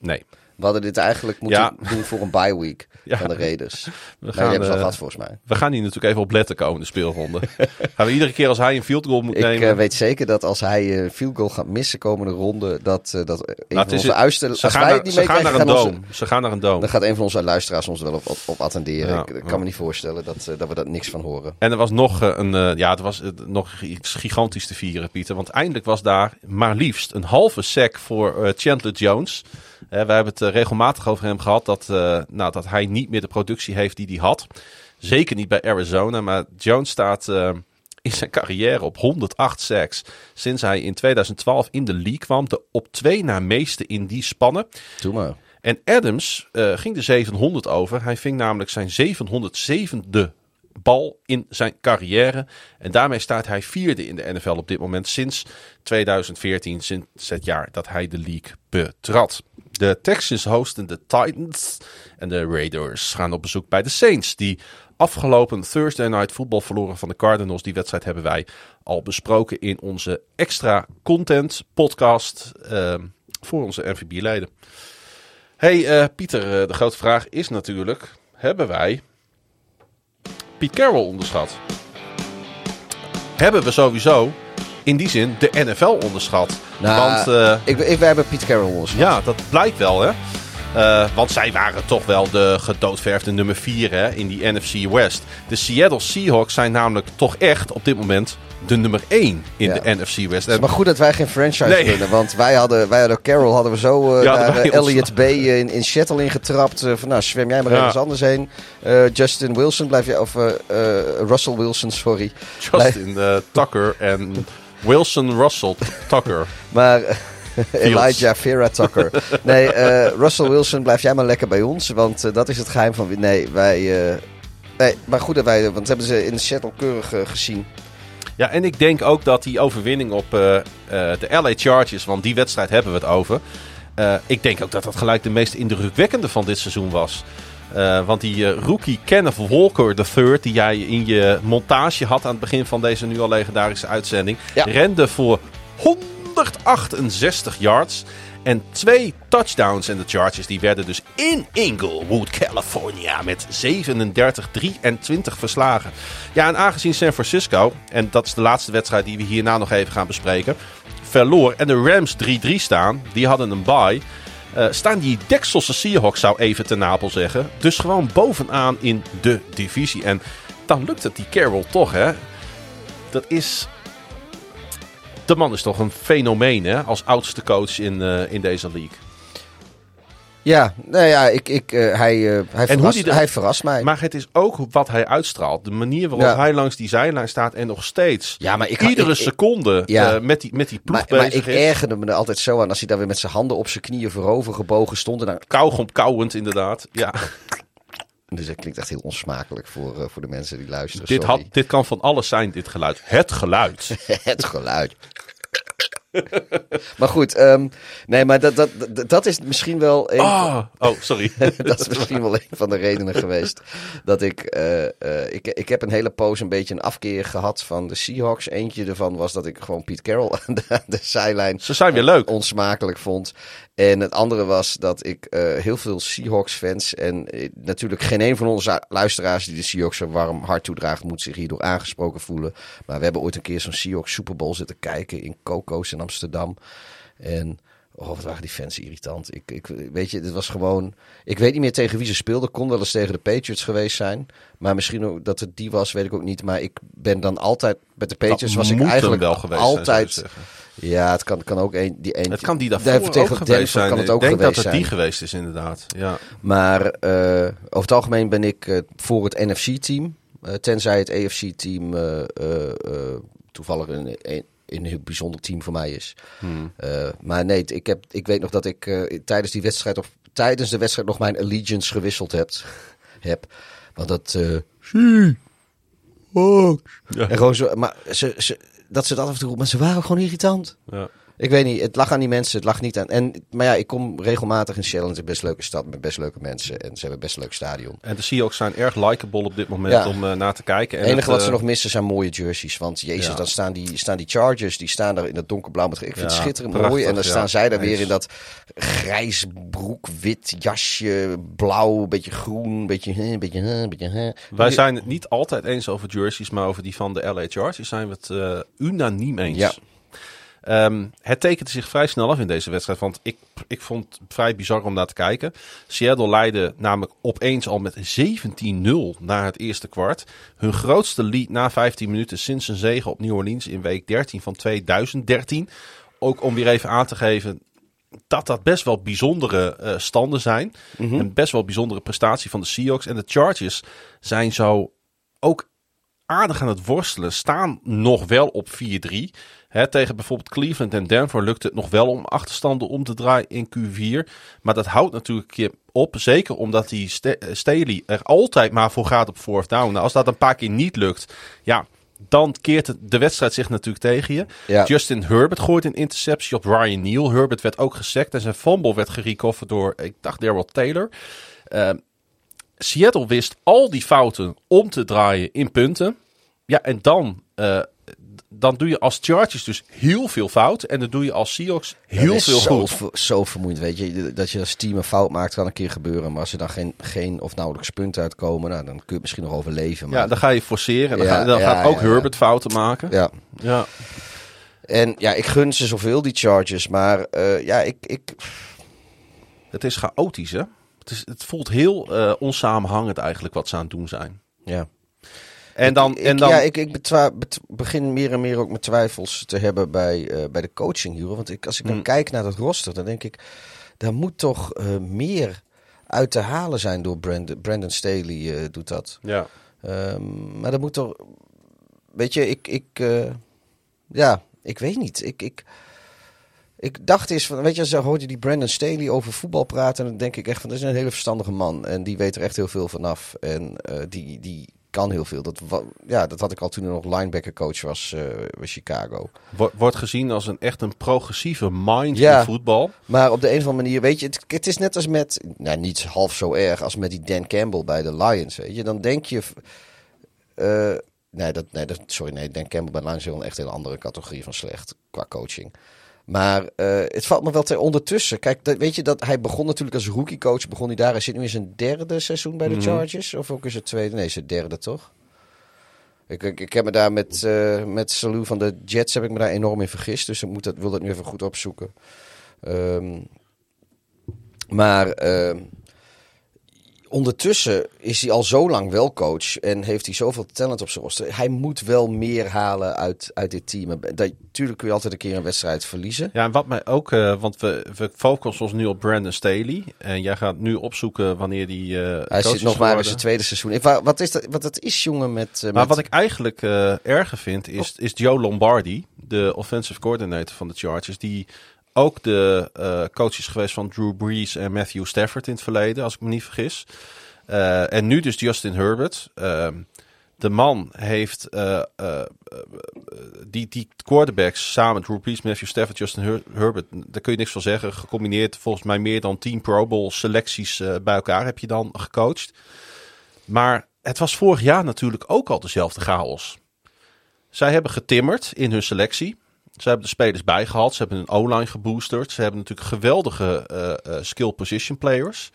Nee. We hadden dit eigenlijk moeten Ja. doen voor een bye week Ja. van de Raiders. We Maar gaan, hebben ze al eh, gehad volgens mij. we gaan hier natuurlijk even op letten komende speelronde. gaan we iedere keer als hij een field goal moet Ik nemen... eh, weet zeker dat als hij eh, een field goal gaat missen komende ronde, dat, eh, dat een Nou, van het is onze uisten, ze gaan naar, ze gaan naar een doom. Ze gaan naar een doom. dan gaat een van onze luisteraars ons wel op, op, op attenderen. Ja, ik ik kan me niet voorstellen dat, eh, dat we daar niks van horen. En er was nog eh, een, eh, ja, er was eh, nog iets gigantisch te vieren, Pieter. Want eindelijk was daar maar liefst een halve sack voor eh, Chandler Jones. We hebben het eh, regelmatig over hem gehad dat, eh, nou, dat hij niet meer de productie heeft die hij had. Zeker niet bij Arizona, maar Jones staat eh, in zijn carrière op 108 sacks. Sinds hij in 2012 in de league kwam. De op twee na meeste in die spannen. Doe maar. En Adams ging de 700 over. Hij ving namelijk zijn 707e bal in zijn carrière. En daarmee staat hij vierde in de NFL op dit moment sinds 2014, sinds het jaar dat hij de league betrad. De Texans hosten de Titans en de Raiders gaan op bezoek bij de Saints, die afgelopen Thursday Night Football verloren van de Cardinals. Die wedstrijd hebben wij al besproken in onze extra content podcast eh, voor onze NVB-leden. Hey eh, Pieter, eh, de grote vraag is natuurlijk: hebben wij Piet Carroll onderschat? Hebben we sowieso in die zin de NFL onderschat? Nou, Want eh, Ik, ik, wij hebben Piet Carroll onderschat. ja, dat blijkt wel, hè? Eh, want zij waren toch wel de gedoodverfde nummer 4 hè, in die NFC West. De Seattle Seahawks zijn namelijk toch echt op dit moment de nummer 1 in Ja. de NFC West. En maar goed dat wij geen franchise Nee. Want wij hadden, wij hadden Carroll hadden we zo eh Ja, naar ons- B in, in Seattle ingetrapt. van nou, zwem jij maar Ja. ergens anders heen. Justin Wilson blijf je, of Russell Wilson, sorry. Justin Tucker en Wilson Russell Tucker. Maar Elijah Vera Tucker. Nee, eh, Russell Wilson, blijf jij maar lekker bij ons. Want eh, dat is het geheim van... Nee, wij... eh, nee, maar goed dat wij... Want hebben ze in Seattle keurig eh, gezien. Ja, en ik denk ook dat die overwinning op eh, eh, de LA Chargers, want die wedstrijd hebben we het over. eh, ik denk ook dat dat gelijk de meest indrukwekkende van dit seizoen was. Eh, want die eh, rookie Kenneth Walker III, die jij in je montage had aan het begin van deze nu al legendarische uitzending, Ja. rende voor 168 yards en twee touchdowns. En de Chargers die werden dus in Inglewood, California met 37-23 verslagen. Ja, en aangezien San Francisco, en dat is de laatste wedstrijd die we hierna nog even gaan bespreken, verloor en de Rams 3-3 staan, die hadden een bye. Eh, staan die Dekselse Seahawks, zou even te Napel zeggen. Dus gewoon bovenaan in de divisie. En dan lukt het die Carroll toch, hè? Dat is. De man is toch een fenomeen, hè? Als oudste coach in, eh, in deze league. Ja, nou ja, ik, ik, eh, hij, eh, hij, hoe verrast, die hij verrast mij. Maar het is ook wat hij uitstraalt. De manier waarop Ja. hij langs die zijlijn staat en nog steeds. Ja, maar ik- iedere ik- seconde Ja. eh, met, die, met die ploeg maar, maar ik is. ergerde me er altijd zo aan als hij daar weer met zijn handen op zijn knieën voorover gebogen stond. En dan, Kauwgom kauwend, inderdaad. Ja, dus dat klinkt echt heel onsmakelijk voor, voor de mensen die luisteren. dit, sorry. had, dit kan van alles zijn, dit geluid. Het geluid. Het geluid. maar goed, ehm, nee, maar dat, dat, dat, dat is misschien wel een, Ah, oh, sorry. dat is misschien wel een van de redenen geweest dat ik, eh, eh, ik... Ik heb een hele poos een beetje een afkeer gehad van de Seahawks. Eentje ervan was dat ik gewoon Pete Carroll aan de, zijlijn Ze zijn weer leuk. onsmakelijk vond. En het andere was dat ik eh, heel veel Seahawks-fans... en natuurlijk geen een van onze luisteraars die de Seahawks een warm hart toedraagt... moet zich hierdoor aangesproken voelen. Maar we hebben ooit een keer zo'n Seahawks Super Bowl zitten kijken... in Coco's in Amsterdam. En... Oh, wat waren die fans irritant. Ik, ik, weet je, dit was gewoon... Ik weet niet meer tegen wie ze speelden. Kon wel eens tegen de Patriots geweest zijn. Maar misschien ook dat het die was, weet ik ook niet. Maar ik ben dan altijd... Met de Patriots was ik eigenlijk wel geweest altijd... Ja, het kan, kan ook een, die een. Het kan die daarvoor tegen ook geweest Denver zijn. kan het ook ik denk dat het zijn. die geweest is, inderdaad. Ja. Maar eh, over het algemeen ben ik eh, voor het NFC-team. Eh, tenzij het AFC-team eh, toevallig een, een, een heel bijzonder team voor mij is. Hmm. Eh, maar nee, ik, heb, ik weet nog dat ik eh, tijdens die wedstrijd, of tijdens de wedstrijd nog mijn allegiance gewisseld heb. heb. Want dat. eh Ja. en gewoon zo, maar ze, ze, dat ze dat af en toe roepen, maar ze waren gewoon irritant. Ja. Ik weet niet, het lag aan die mensen, het lag niet aan... En, maar ja, ik kom regelmatig in Shell het best leuke stad met best leuke mensen. En ze hebben best leuk stadion. En de Seahawks zijn erg likable op dit moment Ja. om eh, naar te kijken. En Het enige het, wat ze eh, nog missen zijn mooie jerseys. Want jezus, Ja. dan staan die, staan die Chargers, die staan daar in dat donkerblauw. Met, ik vind het schitterend prachtig, mooi. En dan staan zij daar weer in dat grijs broek, wit jasje, blauw, een beetje groen, een beetje, een beetje, een beetje. Wij zijn het niet altijd eens over jerseys, maar over die van de LA Chargers zijn we het eh, unaniem eens. Ja. Ehm, het tekende zich vrij snel af in deze wedstrijd, want ik, ik vond het vrij bizar om naar te kijken. Seattle leidde namelijk opeens al met 17-0 na het eerste kwart. Hun grootste lead na 15 minuten sinds een zege op New Orleans in week 13 van 2013. Ook om weer even aan te geven dat dat best wel bijzondere eh, standen zijn. Een best wel bijzondere prestatie van de Seahawks. En de Chargers zijn zo ook aardig aan het worstelen. Staan nog wel op 4-3. Hè, tegen bijvoorbeeld Cleveland en Denver lukt het nog wel om achterstanden om te draaien in Q4. Maar dat houdt natuurlijk een keer op. Zeker omdat die Ste- eh, Staley er altijd maar voor gaat op fourth down. Nou, als dat een paar keer niet lukt, ja, dan keert de wedstrijd zich natuurlijk tegen je. Ja. Justin Herbert gooit een interceptie op Ryan Neal. Herbert werd ook gesekt en zijn fumble werd gerecoverd door, ik dacht, Daryl Taylor. Eh, Seattle wist al die fouten om te draaien in punten. Ja, en dan, eh, dan doe je als Chargers dus heel veel fout. En dan doe je als Seahawks heel veel zo, goed. zo vermoeiend, weet je. Dat je als team een fout maakt, kan een keer gebeuren. Maar als er dan geen, geen of nauwelijks punten uitkomen, nou, dan kun je het misschien nog overleven. Maar, Ja, dan ga je forceren. En dan, Ja, ga- dan ja, gaat ook ja. Herbert fouten maken. ja. Ja. En ja, ik gun ze zoveel, die Chargers. Maar eh, ja, ik, ik, Het is chaotisch, hè? Het, is, het voelt heel eh, onsamenhangend eigenlijk wat ze aan het doen zijn. ja. En dan, Ik- en dan Ja, ik, ik betwa- bet- begin meer en meer ook mijn twijfels te hebben bij, eh, bij de coaching hier. Want ik, als ik dan Mm. kijk naar dat roster, dan denk ik... daar moet toch eh, meer uit te halen zijn door Brandon, Brandon Staley eh, doet dat. ja. Ehm, maar dat moet toch... Weet je, ik... ik ja, ik weet niet. Ik... ik ik dacht eens van, weet je, zo hoorde die Brandon Staley over voetbal praten. En dan denk ik echt van, dat is een hele verstandige man. En die weet er echt heel veel vanaf. En die, die kan heel veel. Dat, ja, dat had ik al toen ik nog linebacker coach was eh bij Chicago. Wo- wordt gezien als een echt een progressieve mind Ja. in voetbal. Maar op de een of andere manier, weet je, het, het is net als met, nou niet half zo erg als met die Dan Campbell bij de Lions, weet je. Dan denk je, eh, nee, dat, nee dat, sorry, nee, Dan Campbell bij de Lions is wel een echt hele andere categorie van slecht qua coaching. Maar eh, het valt me wel te ondertussen. Kijk, dat, weet je dat hij begon natuurlijk als rookie coach, begon hij daar. Hij zit nu in zijn derde seizoen bij de Mhm. Chargers, of ook is het tweede? Nee, zijn derde toch? Ik, ik, ik heb me daar met, eh met Salou van de Jets heb ik me daar enorm in vergist. Dus ik moet dat, wil dat nu even goed opzoeken. Ehm, maar ehm, ondertussen is hij al zo lang wel coach en heeft hij zoveel talent op zijn roster. Hij moet wel meer halen uit, uit dit team. Dat, tuurlijk kun je altijd een keer een wedstrijd verliezen. Ja, en wat mij ook, eh, want we, we focussen ons nu op Brandon Staley. En jij gaat nu opzoeken wanneer die. eh Hij zit nog maar in zijn tweede seizoen. Ik, wat is dat? Wat dat is, jongen, met... eh, Maar met- wat ik eigenlijk erger vind, is, is Joe Lombardi, de offensive coordinator van de Chargers, die ook de eh, coach is geweest van Drew Brees en Matthew Stafford in het verleden, als ik me niet vergis. Eh, en nu dus Justin Herbert. Ehm, de man heeft eh, die, die quarterbacks samen, Drew Brees, Matthew Stafford, Justin Her- Herbert, daar kun je niks van zeggen. Gecombineerd volgens mij meer dan 10 Pro Bowl selecties bij elkaar heb je dan gecoacht. Maar het was vorig jaar natuurlijk ook al dezelfde chaos. Zij hebben getimmerd in hun selectie. Ze hebben de spelers bijgehaald. Ze hebben een O-line geboosterd. Ze hebben natuurlijk geweldige eh, eh, skill position players.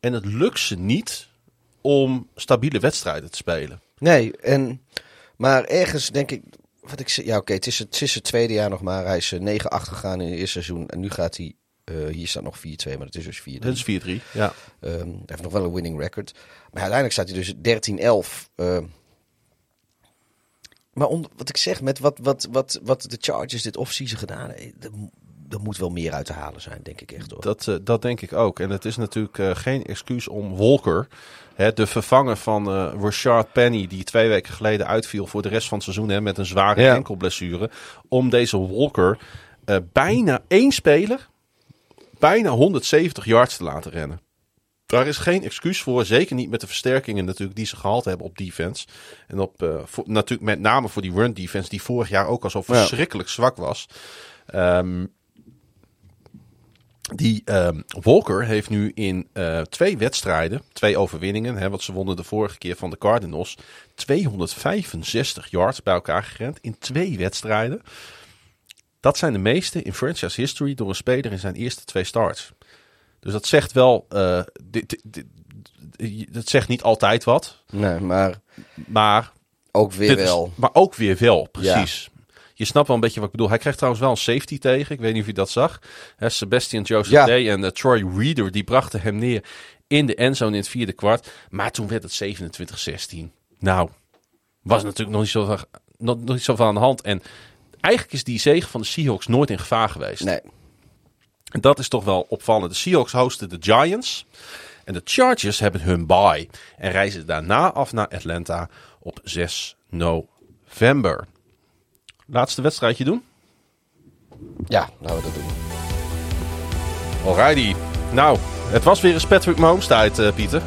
En het lukt ze niet om stabiele wedstrijden te spelen. Nee, en, maar ergens denk ik... Wat ik, ja, oké, het, is het, het is het tweede jaar nog maar. Hij is eh, 9-8 gegaan in het eerste seizoen. En nu gaat hij... eh, hier staat nog 4-2, maar het is dus 4-3. Dat is 4-3. Ja. Ehm, hij heeft nog wel een winning record. Maar uiteindelijk staat hij dus 13-11. Maar om, wat ik zeg, met wat, wat, wat, wat de Chargers dit offseason gedaan hebben... Er, er moet wel meer uit te halen zijn, denk ik echt hoor. Dat, eh, dat denk ik ook. En het is natuurlijk eh, geen excuus om Walker, hè, de vervanger van eh Rashard Penny, die twee weken geleden uitviel voor de rest van het seizoen hè, met een zware Ja. enkelblessure, om deze Walker eh, bijna één speler, bijna 170 yards te laten rennen. Daar is geen excuus voor, zeker niet met de versterkingen natuurlijk die ze gehaald hebben op defense. En op, eh, voor, natuurlijk met name voor die run defense, die vorig jaar ook al zo verschrikkelijk zwak was. Ehm, Die ehm, Walker heeft nu in eh, twee wedstrijden, twee overwinningen, hè, want ze wonnen de vorige keer van de Cardinals, 265 yards bij elkaar gerend in twee wedstrijden. Dat zijn de meeste in franchise history door een speler in zijn eerste twee starts. Dus dat zegt wel, eh, dit, dit, dit- dat zegt niet altijd wat, Nee, maar maar ook weer is- wel. maar ook weer wel, precies. Je snapt wel een beetje wat ik bedoel. Hij kreeg trouwens wel een safety tegen. Ik weet niet of je dat zag. Hè, Sebastian Joseph Ja. Day en eh, Troy Reader die brachten hem neer in de endzone in het vierde kwart. Maar toen werd het 27-16. Nou, was natuurlijk nog niet, zo, nog, nog niet zoveel aan de hand. En eigenlijk is die zege van de Seahawks nooit in gevaar geweest. Nee. En dat is toch wel opvallend. De Seahawks hosten de Giants. En de Chargers hebben hun bye. En reizen daarna af naar Atlanta op 6 november. Laatste wedstrijdje doen? Ja, laten we dat doen. Alrighty. Nou, het was weer eens Patrick Mahomes tijd, eh, Pieter.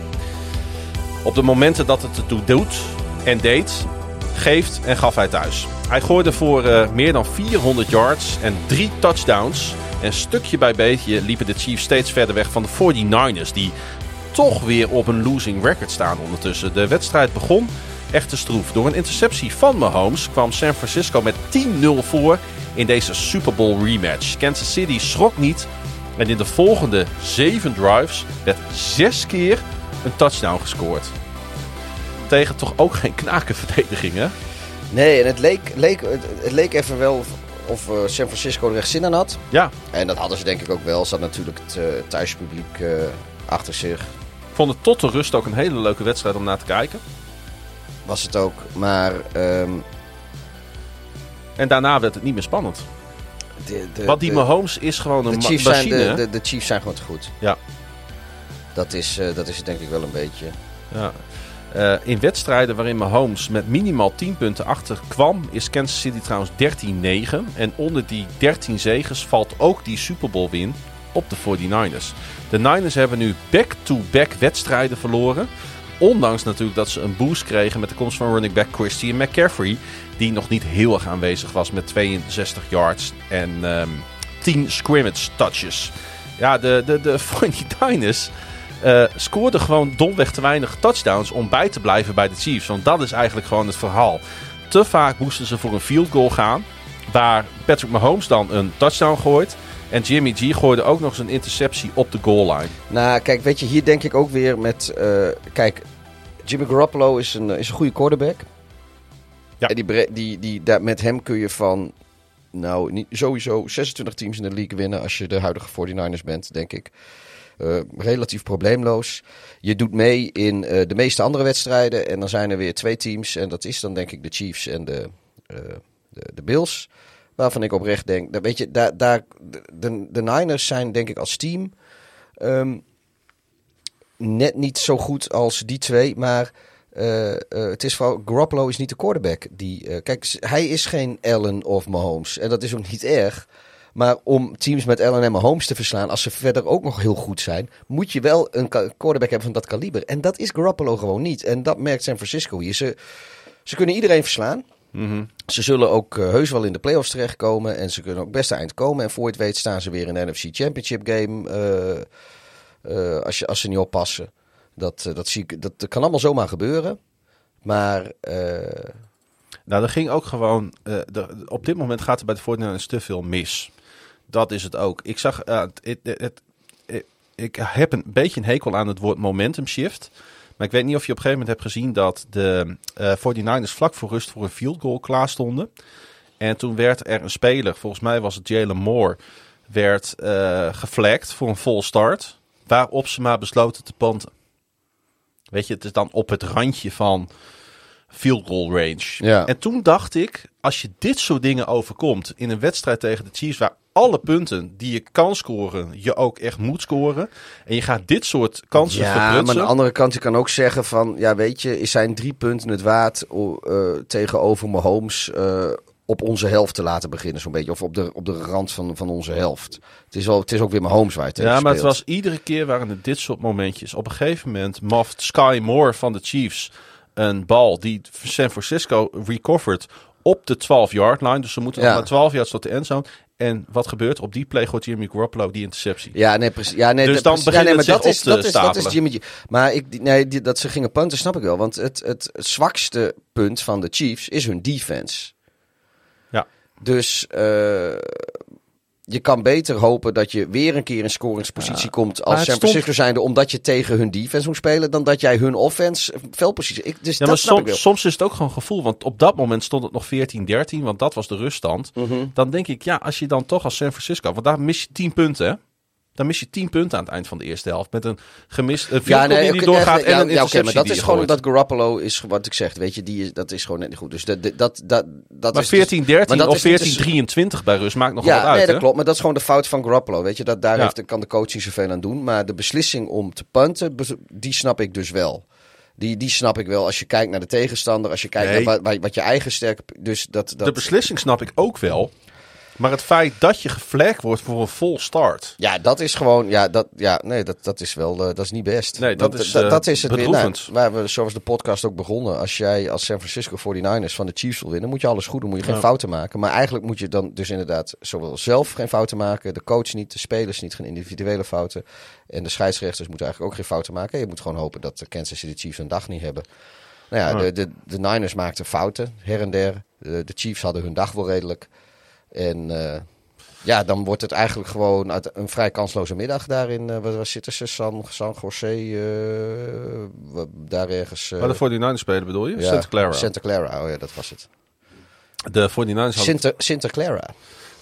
Op de momenten dat het ertoe doet en deed, geeft en gaf hij thuis. Hij gooide voor eh, meer dan 400 yards en drie touchdowns. En stukje bij beetje liepen de Chiefs steeds verder weg van de 49ers, die toch weer op een losing record staan ondertussen. De wedstrijd begon echter stroef. Door een interceptie van Mahomes kwam San Francisco met 10-0 voor in deze Super Bowl rematch. Kansas City schrok niet en in de volgende zeven drives werd zes keer een touchdown gescoord. Tegen toch ook geen knakenverdediging, hè? Nee, en het leek, leek, het leek even wel of, eh, San Francisco er echt zin aan had. Ja, En dat hadden ze denk ik ook wel. Ze hadden natuurlijk het eh, thuispubliek eh, achter zich. ik vond het tot de rust ook een hele leuke wedstrijd om naar te kijken. Was het ook. Maar ehm, En daarna werd het niet meer spannend. de, de, Want die de- Mahomes is gewoon een de Chiefs, machine. de, de, de Chiefs zijn gewoon te goed. Ja. Dat is, dat is het denk ik wel een beetje. Ja. Eh, in wedstrijden waarin Mahomes met minimaal 10 punten achter kwam, is Kansas City trouwens 13-9. En onder die 13 zegens valt ook die Super Bowl win op de 49ers. De Niners hebben nu back-to-back wedstrijden verloren. Ondanks natuurlijk dat ze een boost kregen met de komst van running back Christian McCaffrey. Die nog niet heel erg aanwezig was met 62 yards en ehm 10 scrimmage touches. Ja, de, de, de 49ers eh scoorden gewoon domweg te weinig touchdowns om bij te blijven bij de Chiefs. Want dat is eigenlijk gewoon het verhaal. Te vaak moesten ze voor een field goal gaan. Waar Patrick Mahomes dan een touchdown gooit. En Jimmy G gooide ook nog eens een interceptie op de goal line. Nou, kijk, weet je, hier denk ik ook weer met... eh, kijk, Jimmy Garoppolo is een, is een goede quarterback. Ja. En die, die, die, daar, met hem kun je van... Nou, niet, sowieso 26 teams in de league winnen als je de huidige 49ers bent, denk ik. Eh, relatief probleemloos. Je doet mee in eh, de meeste andere wedstrijden. En dan zijn er weer twee teams. En dat is dan denk ik de Chiefs en de, eh, de, de Bills. Waarvan ik oprecht denk... Dat, weet je, daar, daar, de, de Niners zijn denk ik als team... ehm, net niet zo goed als die twee. Maar eh, het is vooral... Garoppolo is niet de quarterback. Die, kijk, hij is geen Allen of Mahomes. En dat is ook niet erg. Maar om teams met Allen en Mahomes te verslaan... als ze verder ook nog heel goed zijn... moet je wel een quarterback hebben van dat kaliber. En dat is Garoppolo gewoon niet. En dat merkt San Francisco hier. Ze, ze kunnen iedereen verslaan. Ze zullen ook eh, heus wel in de playoffs terechtkomen. En ze kunnen ook best eind komen. En voor je het weet staan ze weer in de NFC Championship game. eh, eh, als, je, als ze niet oppassen. Dat, dat, zie ik, dat, dat kan allemaal zomaar gebeuren. Maar Nou, er ging ook gewoon. de- op dit moment gaat er bij de 49ers te veel mis. Dat is het ook. Ik zag. eh, ik heb een beetje een hekel aan het woord momentum shift. Maar ik weet niet of je op een gegeven moment hebt gezien dat de eh 49ers vlak voor rust voor een field goal klaar stonden. En toen werd er een speler, volgens mij was het Jalen Moore, werd eh geflagd voor een vol start. Waarop ze maar besloten te panten. Weet je, het is dan op het randje van field goal range. Ja. En toen dacht ik, als je dit soort dingen overkomt in een wedstrijd tegen de Chiefs, waar alle punten die je kan scoren, je ook echt moet scoren. En je gaat dit soort kansen ja, maar aan de andere kant, je kan ook zeggen van... Ja, weet je, is zijn drie punten het waard eh, tegenover Mahomes... eh op onze helft te laten beginnen, zo'n beetje. Of op de, op de rand van, van onze helft. Het is, wel, het is ook weer Mahomes waar je tegen Ja, maar het was iedere keer waren het dit soort momentjes. Op een gegeven moment maft Sky Moore van de Chiefs een bal die San Francisco recovered op de 12-yard line. Dus ze moeten Ja. nog maar 12 yards tot de endzone. En wat gebeurt? Op die play gooit Jimmy Garoppolo die interceptie. Ja, nee, precies. Ja, nee, Dus dan precies. begint ja, nee, het maar zich dat is, dat is, dat is. Jimmy G. Maar ik, nee, die- dat ze gingen punten, snap ik wel. Want het, het zwakste punt van de Chiefs is hun defense. Ja. Dus eh, je kan beter hopen dat je weer een keer in scoringspositie komt als San stond- Francisco zijnde, omdat je tegen hun defense moet spelen, dan dat jij hun offense veldpositie. Ik, dus Ja, dat ik soms, is het ook gewoon gevoel. Want op dat moment stond het nog 14-13, want dat was de ruststand. Mhm. Dan denk ik, ja, als je dan toch als San Francisco... Want daar mis je 10 punten? Dan mis je 10 punten aan het eind van de eerste helft. Met een gemist een field goal die oké, doorgaat nee, en ja, een ja, interceptie maar dat is gewoon omdat Garoppolo is wat ik zeg, weet je, die is, dat is gewoon net niet goed. Dus dat dat dat dat, dat Maar is dus- 14-13 maar dat of is niet dus- 14-23 bij rust maakt nog wel Ja, wat uit, nee, dat hè? klopt. Maar dat is gewoon de fout van Garoppolo. Weet je, dat, daar Ja. heeft, kan de coach niet zoveel aan doen. Maar de beslissing om te punten, die snap ik dus wel. Die, die snap ik wel als je kijkt naar de tegenstander. Als je kijkt Nee. naar wat, wat je eigen sterke... Dus dat, dat, De beslissing snap ik ook wel. Maar het feit dat je geflagd wordt voor een vol start... Ja, dat is gewoon... Ja, dat, ja nee, dat, dat is wel... eh, dat is niet best. Nee, dat is, dat, eh, dat is het weer. Nou, bedroevend. waar we, zoals de podcast ook begonnen. Als jij als San Francisco 49ers van de Chiefs wil winnen... moet je alles goed doen. Moet je geen Ja. fouten maken. Maar eigenlijk moet je dan dus inderdaad... zowel zelf geen fouten maken... de coach niet, de spelers niet, geen individuele fouten... en de scheidsrechters moeten eigenlijk ook geen fouten maken. Je moet gewoon hopen dat de Kansas City Chiefs een dag niet hebben. Nou ja, de, de, de Niners maakten fouten, her en der. De, de Chiefs hadden hun dag wel redelijk. En eh, ja, dan wordt het eigenlijk gewoon uit een vrij kansloze middag daarin. eh waar, zitten ze? San, San Jose, eh, wa- daar ergens. eh, Waar de 49ers spelen bedoel je? ja, Santa Clara. Santa Clara, oh ja, dat was het. De 49ers hadden, Santa, Santa Clara.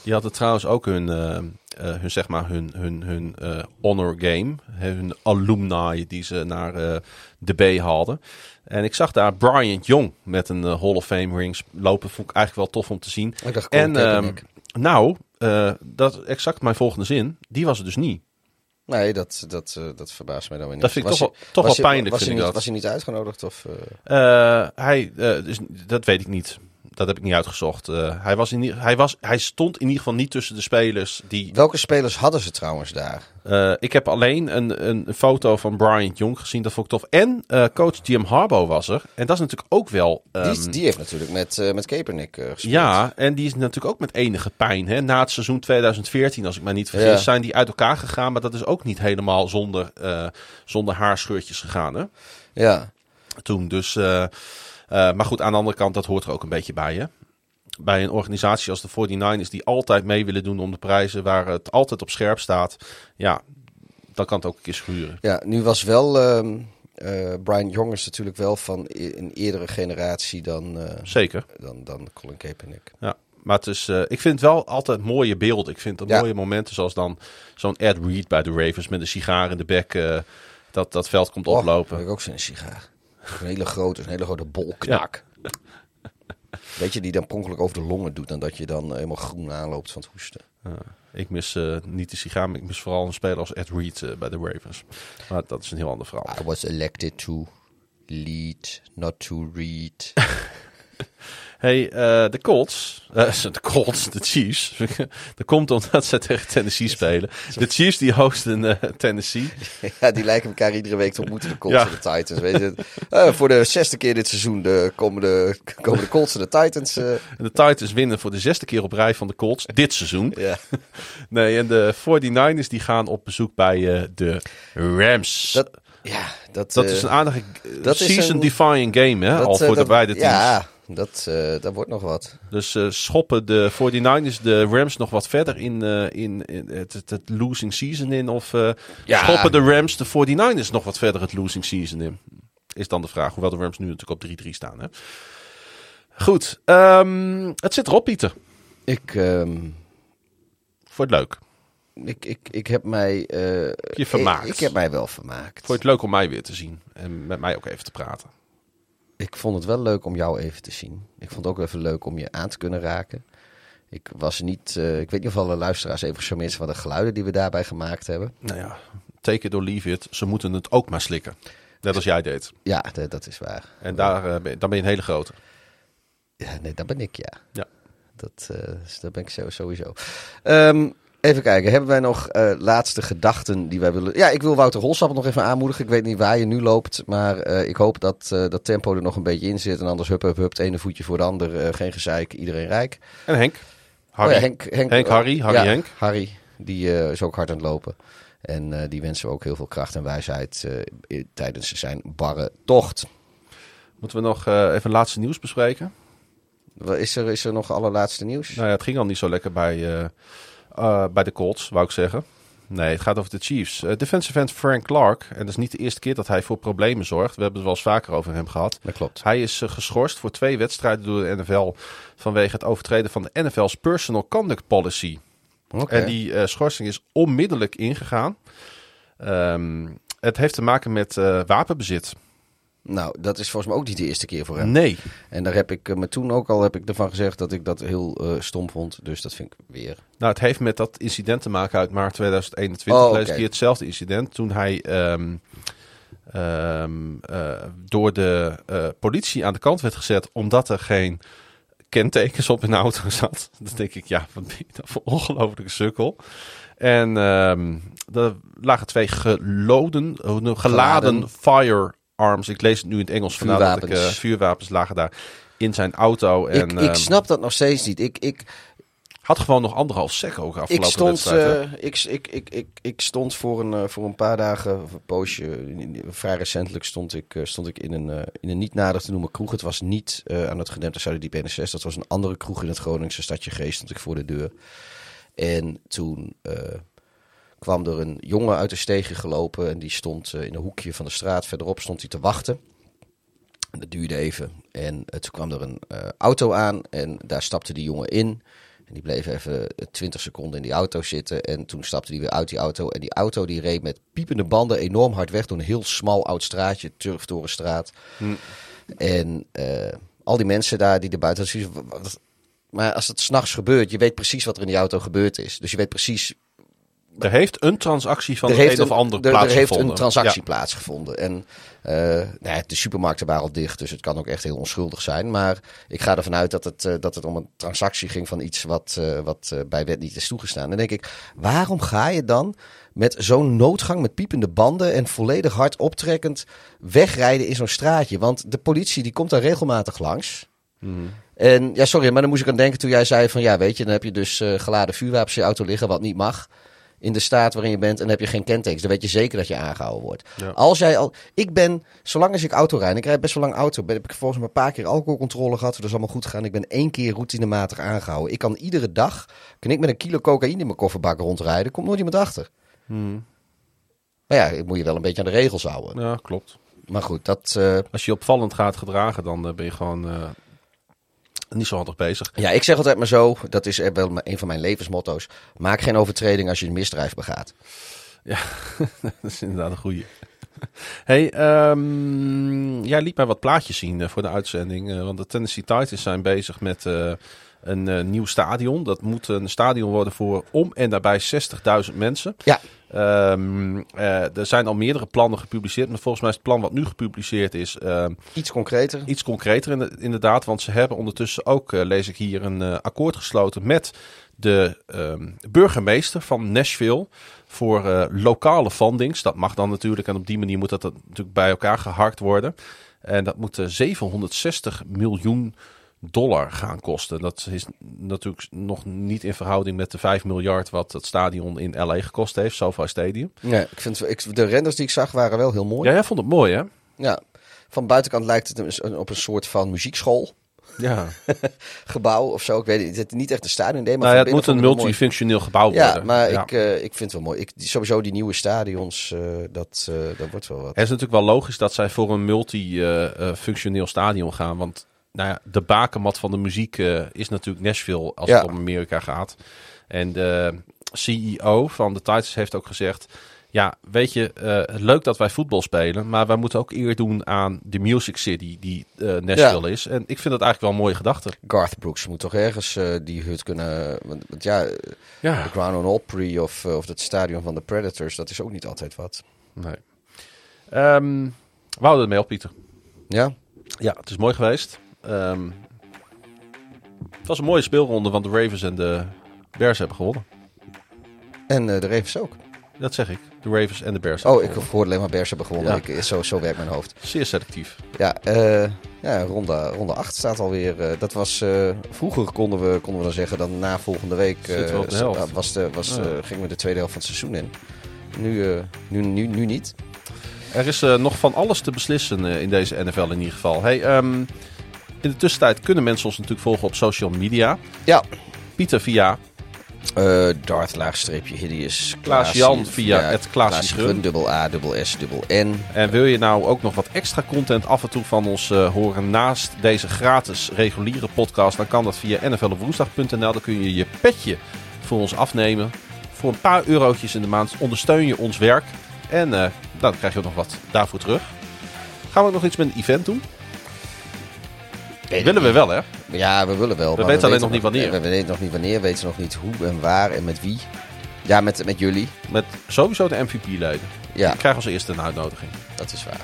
die hadden trouwens ook hun, eh, eh, hun, zeg maar hun, hun, hun eh, honor game. Hun alumni die ze naar eh, de B haalden. En ik zag daar Bryant Young met een eh, Hall of Fame rings lopen. Vond ik eigenlijk wel tof om te zien. Ik dacht, En ehm, nou, eh, dat exact mijn volgende zin. Die was het dus niet. Nee, dat, dat, eh, dat verbaast mij dan weer niet. Dat vind ik Was toch wel- toch wel pijnlijk, Was, vind hij ik niet, dat. was hij niet uitgenodigd? Of, hij, dus, dat weet ik niet. Dat heb ik niet uitgezocht. Eh, hij, was in, hij, was, hij stond in ieder geval niet tussen de spelers die. Welke spelers hadden ze trouwens daar? Eh, ik heb alleen een, een, foto van Bryant Young gezien. Dat vond ik tof. En eh, coach Jim Harbaugh was er. En dat is natuurlijk ook wel. Die, ehm, die heeft natuurlijk met, met Kaepernick gespeeld. ja, en die is natuurlijk ook met enige pijn. Hè? Na het seizoen 2014, als ik mij niet vergis, Ja. zijn die uit elkaar gegaan. Maar dat is ook niet helemaal zonder, zonder haarscheurtjes gegaan. Hè? Ja. toen. Dus, maar goed, aan de andere kant, dat hoort er ook een beetje bij. Hè? Bij een organisatie als de 49ers, die altijd mee willen doen om de prijzen, waar het altijd op scherp staat. Ja, dan kan het ook een keer schuren. Ja, nu was wel eh, Brian Jongers natuurlijk wel van e- een eerdere generatie dan, eh, Zeker. dan, dan Colin Kaepernick. Ja. Maar het is, eh, ik vind wel altijd mooie beelden. Ik vind het Ja. mooie momenten, zoals dan zo'n Ed Reed bij de Ravens met een sigaar in de bek. eh, dat dat veld komt Oh, oplopen. heb ik ook zo'n sigaar. Een hele grote, een hele grote bol knak. Weet je, die dan pronkelijk over de longen doet en dat je dan helemaal groen aanloopt van het hoesten. Ik mis eh, niet de sigaar, maar ik mis vooral een speler als Ed Reed eh, bij de Ravens. Maar dat is een heel ander verhaal. I was elected to lead, not to read. Hey, eh, de Colts, eh, de Colts, de Chiefs. dat komt omdat ze tegen Tennessee spelen. De Chiefs die hosten eh, Tennessee. ja, die lijken elkaar iedere week te ontmoeten, de Colts Ja. en de Titans. Weet je. Voor de zesde keer dit seizoen de, komen, de, komen de Colts en de Titans. En de Titans winnen voor de zesde keer op rij van de Colts dit seizoen. ja. Nee, en de 49ers die gaan op bezoek bij de Rams. Dat, ja, dat, dat is een aardige dat season-defying game, hè? dat, al voor de beide teams. Ja, dat, eh, dat wordt nog wat. Dus eh, schoppen de 49ers de Rams nog wat verder in, eh, in, in het, het, het losing season in? Of Ja. schoppen de Rams de 49ers nog wat verder het losing season in? Is dan de vraag. Hoewel de Rams nu natuurlijk op 3-3 staan. Hè? Goed, ehm, het zit erop, Pieter. Ik, ehm, Vond het leuk? ik, ik, ik heb mij... eh, je vermaakt? Ik, ik heb mij wel vermaakt. Vond je het leuk om mij weer te zien? En met mij ook even te praten? Ik vond het wel leuk om jou even te zien. Ik vond het ook even leuk om je aan te kunnen raken. Ik was niet... eh, ik weet niet of alle luisteraars even gecharmeerd zijn van de geluiden die we daarbij gemaakt hebben. Nou ja, take it or leave it. Ze moeten het ook maar slikken. Net als jij deed. Ja, dat is waar. En daar, eh, ben, dan ben je een hele grote. Ja, nee, dat ben ik, ja. Ja. Dat, eh, dus dat ben ik zo- sowieso. Ehm, even kijken, hebben wij nog eh, laatste gedachten die wij willen... Ja, ik wil Wouter Holsappel nog even aanmoedigen. Ik weet niet waar je nu loopt, maar eh, ik hoop dat eh, dat tempo er nog een beetje in zit. En anders hup, hup, hup, het ene voetje voor de ander. geen gezeik, iedereen rijk. En Henk? Harry. Oh ja, Henk, Henk, Henk, Harry, Harry ja, Henk. Harry, die is ook hard aan het lopen. En die wensen we ook heel veel kracht en wijsheid tijdens zijn barre tocht. Moeten we nog even laatste nieuws bespreken? Wat Is er, is er nog allerlaatste nieuws? Nou ja, het ging al niet zo lekker bij, eh, bij de Colts, wou ik zeggen. Nee, het gaat over de Chiefs. Eh, defensive end Frank Clark. En dat is niet de eerste keer dat hij voor problemen zorgt. We hebben het wel eens vaker over hem gehad. Dat klopt. Hij is eh, geschorst voor twee wedstrijden door de NFL vanwege het overtreden van de NFL's Personal Conduct Policy. Oké. En die schorsing is onmiddellijk ingegaan. Ehm, het heeft te maken met wapenbezit. Nou, dat is volgens mij ook niet de eerste keer voor hem. Nee. En daar heb ik eh, me toen ook al heb ik ervan gezegd dat ik dat heel eh, stom vond. Dus dat vind ik weer. Nou, het heeft met dat incident te maken uit maart 2021. Oh, Lees hier hetzelfde incident. Toen hij ehm, ehm, eh, door de politie aan de kant werd gezet omdat er geen kentekens op een auto zat. Dan denk ik, ja, wat ben je voor ongelofelijke sukkel. En ehm er lagen twee geloden, nou, geladen firearms. Ik lees het nu in het Engels. Vandaar dat ik Vuurwapens. eh, vuurwapens lagen daar in zijn auto. En, ik, ik ehm, snap dat nog steeds niet. Ik, ik, had gewoon nog anderhalf sec ook afgelopen ik, stond, eh, ik, ik, ik, ik, ik stond voor een, eh, voor een paar dagen, of een poosje, vrij recentelijk stond ik, eh, stond ik in een, eh, in een niet nader te noemen kroeg. Het was niet eh, aan het gedempte Zuiderdiep NSS. Dat was een andere kroeg in het Groningse stadje Geest. Stond ik voor de deur. En toen eh, kwam er een jongen uit de steegje gelopen. En die stond eh, in een hoekje van de straat. Verderop stond hij te wachten. En dat duurde even. En eh, toen kwam er een eh, auto aan. En daar stapte die jongen in. En die bleef even eh, 20 seconden in die auto zitten. En toen stapte hij weer uit die auto. En die auto die reed met piepende banden enorm hard weg door een heel smal oud straatje, Turftorenstraat. En eh, al die mensen daar die er buiten Maar als het s'nachts gebeurt, je weet precies wat er in die auto gebeurd is. Dus je weet precies Er heeft een transactie van heeft een of ander er- Er plaatsgevonden. heeft een transactie Ja. plaatsgevonden. En eh, nou ja, de supermarkten waren al dicht, dus het kan ook echt heel onschuldig zijn. Maar ik ga ervan uit dat het, eh, dat het om een transactie ging van iets wat, eh, wat bij wet niet is toegestaan. Dan denk ik, waarom ga je dan met zo'n noodgang met piepende banden en volledig hard optrekkend wegrijden in zo'n straatje? Want de politie die komt daar regelmatig langs. En ja, sorry, maar dan moest ik aan denken toen jij zei van ja, weet je, dan heb je dus geladen vuurwapens in je auto liggen, wat niet mag. In de staat waarin je bent en heb je geen kentekens. Dan weet je zeker dat je aangehouden wordt. Ja. Als jij al. Ik ben, zolang als ik auto rijd, en ik rijd best wel lang auto, ben, heb ik volgens mij een paar keer alcoholcontrole gehad. Dat is allemaal goed gegaan. Ik ben één keer routinematig aangehouden. Ik kan iedere dag, kan ik met een kilo cocaïne in mijn kofferbak rondrijden. Komt nooit iemand achter. Hmm. Maar ja, ik moet je wel een beetje aan de regels houden. Ja, klopt. Maar goed, dat. eh, Als je opvallend gaat gedragen, dan eh, ben je gewoon eh, niet zo handig bezig. Ja, ik zeg altijd maar zo, dat is er wel een van mijn levensmotto's. Maak geen overtreding als je een misdrijf begaat. Dat is inderdaad een goeie. Hey, ehm, jij liet mij wat plaatjes zien eh, voor de uitzending. eh, want de Tennessee Titans zijn bezig met eh, een eh, nieuw stadion. Dat moet een stadion worden voor om en daarbij 60.000 mensen. Ja. Ehm, eh, er zijn al meerdere plannen gepubliceerd. Maar volgens mij is het plan wat nu gepubliceerd is... ehm, Iets concreter. Iets concreter in- inderdaad, want ze hebben ondertussen ook, eh, lees ik hier, een akkoord gesloten met de ehm, burgemeester van Nashville voor lokale fundings. Dat mag dan natuurlijk en op die manier moet dat natuurlijk bij elkaar geharkt worden. En dat moet eh, 760 miljoen dollar gaan kosten. Dat is natuurlijk nog niet in verhouding met de 5 miljard wat het stadion in LA gekost heeft, SoFi Stadium. Ja, ik vind, ik, de renders die ik zag waren wel heel mooi. Ja, Ja. jij vond het mooi hè? Van buitenkant lijkt het op een soort van muziekschool. Ja. Gebouw of zo. Ik weet het, niet. het is niet echt een stadion. Nee, maar Nou ja, het moet een multifunctioneel gebouw mooi. Ja, worden. maar Ja. Ik, eh, ik vind het wel mooi. Ik, sowieso die nieuwe stadions, eh, dat, eh, dat wordt wel wat. Het is natuurlijk wel logisch dat zij voor een multi-functioneel stadion gaan. Want nou ja, de bakermat van de muziek eh, is natuurlijk Nashville als Ja. het om Amerika gaat. En de CEO van de Titans heeft ook gezegd... Ja, weet je, eh, leuk dat wij voetbal spelen, maar wij moeten ook eer doen aan de Music City die eh, Nashville is. En ik vind dat eigenlijk wel een mooie gedachte. Garth Brooks moet toch ergens die hut kunnen... Want, want ja, Ja, de Crown on Opry of, of het stadion van de Predators, dat is ook niet altijd wat. nee. Ehm, we houden ermee op, Pieter. Ja? Ja, het is mooi geweest. Ehm, het was een mooie speelronde, want de Ravens en de Bears hebben gewonnen. En eh, de Ravens ook. Dat zeg ik. De Ravens en de Bears. Oh, ik hoorde alleen maar Bears hebben gewonnen. Ja. Ik, zo, zo werkt mijn hoofd. Zeer selectief. Ja, eh, Ja, ronde, ronde 8 staat alweer. eh dat was, eh, vroeger konden we, konden we dan zeggen dat na volgende week eh, de was de, was, Ja. eh, gingen we de tweede helft van het seizoen in. Nu, eh, nu, nu, nu niet. Er is eh, nog van alles te beslissen eh, in deze NFL in ieder geval. Hey, ehm, in de tussentijd kunnen mensen ons natuurlijk volgen op social media. Ja, Pieter via eh Darth laagstreepje hideous. Klaas Jan via het Grun. dubbel A, dubbel S, dubbel N. En wil je nou ook nog wat extra content af en toe van ons eh, horen naast deze gratis reguliere podcast, dan kan dat via nflopwoensdag.nl. Dan kun je je petje voor ons afnemen. Voor een paar eurotjes in de maand ondersteun je ons werk. En eh, dan krijg je ook nog wat daarvoor terug. Gaan we ook nog iets met een event doen? Willen we wel, hè? Ja, we willen wel. We weten alleen nog niet wanneer. We, we weten nog niet wanneer, weten nog niet hoe en waar en met wie. Ja, met, met jullie. Met sowieso de MVP-leden. Ja, Ik krijg als eerste een uitnodiging. dat is waar.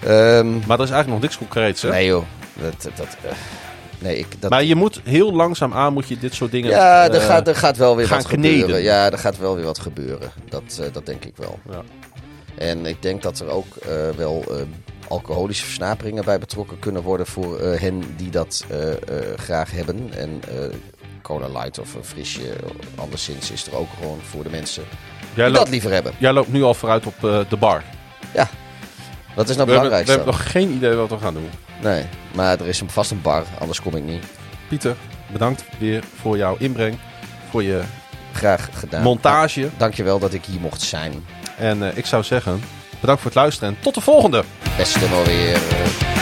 Ehm, Maar er is eigenlijk nog niks concreets, hè? nee joh, dat... dat eh, nee, ik... Dat, Maar je moet heel langzaam aan moet je dit soort dingen... ja, er, eh, gaat, er gaat wel weer wat kneden. gebeuren. Ja, er gaat wel weer wat gebeuren. Dat, eh, dat denk ik wel. Ja. En ik denk dat er ook wel alcoholische versnaperingen bij betrokken kunnen worden voor eh, hen die dat eh, eh, graag hebben. En Cola Light of een frisje, anderszins is er ook gewoon voor de mensen Jij, die dat liever hebben. jij loopt nu al vooruit op de bar. Ja, dat is nou hebben, we belangrijk. hebben nog geen idee wat we gaan doen. Nee, maar er is vast een bar, anders kom ik niet. Pieter, bedankt weer voor jouw inbreng. Voor je Graag gedaan. montage. Dankjewel dat ik hier mocht zijn. En ik zou zeggen, bedankt voor het luisteren en tot de volgende! Beste wel weer.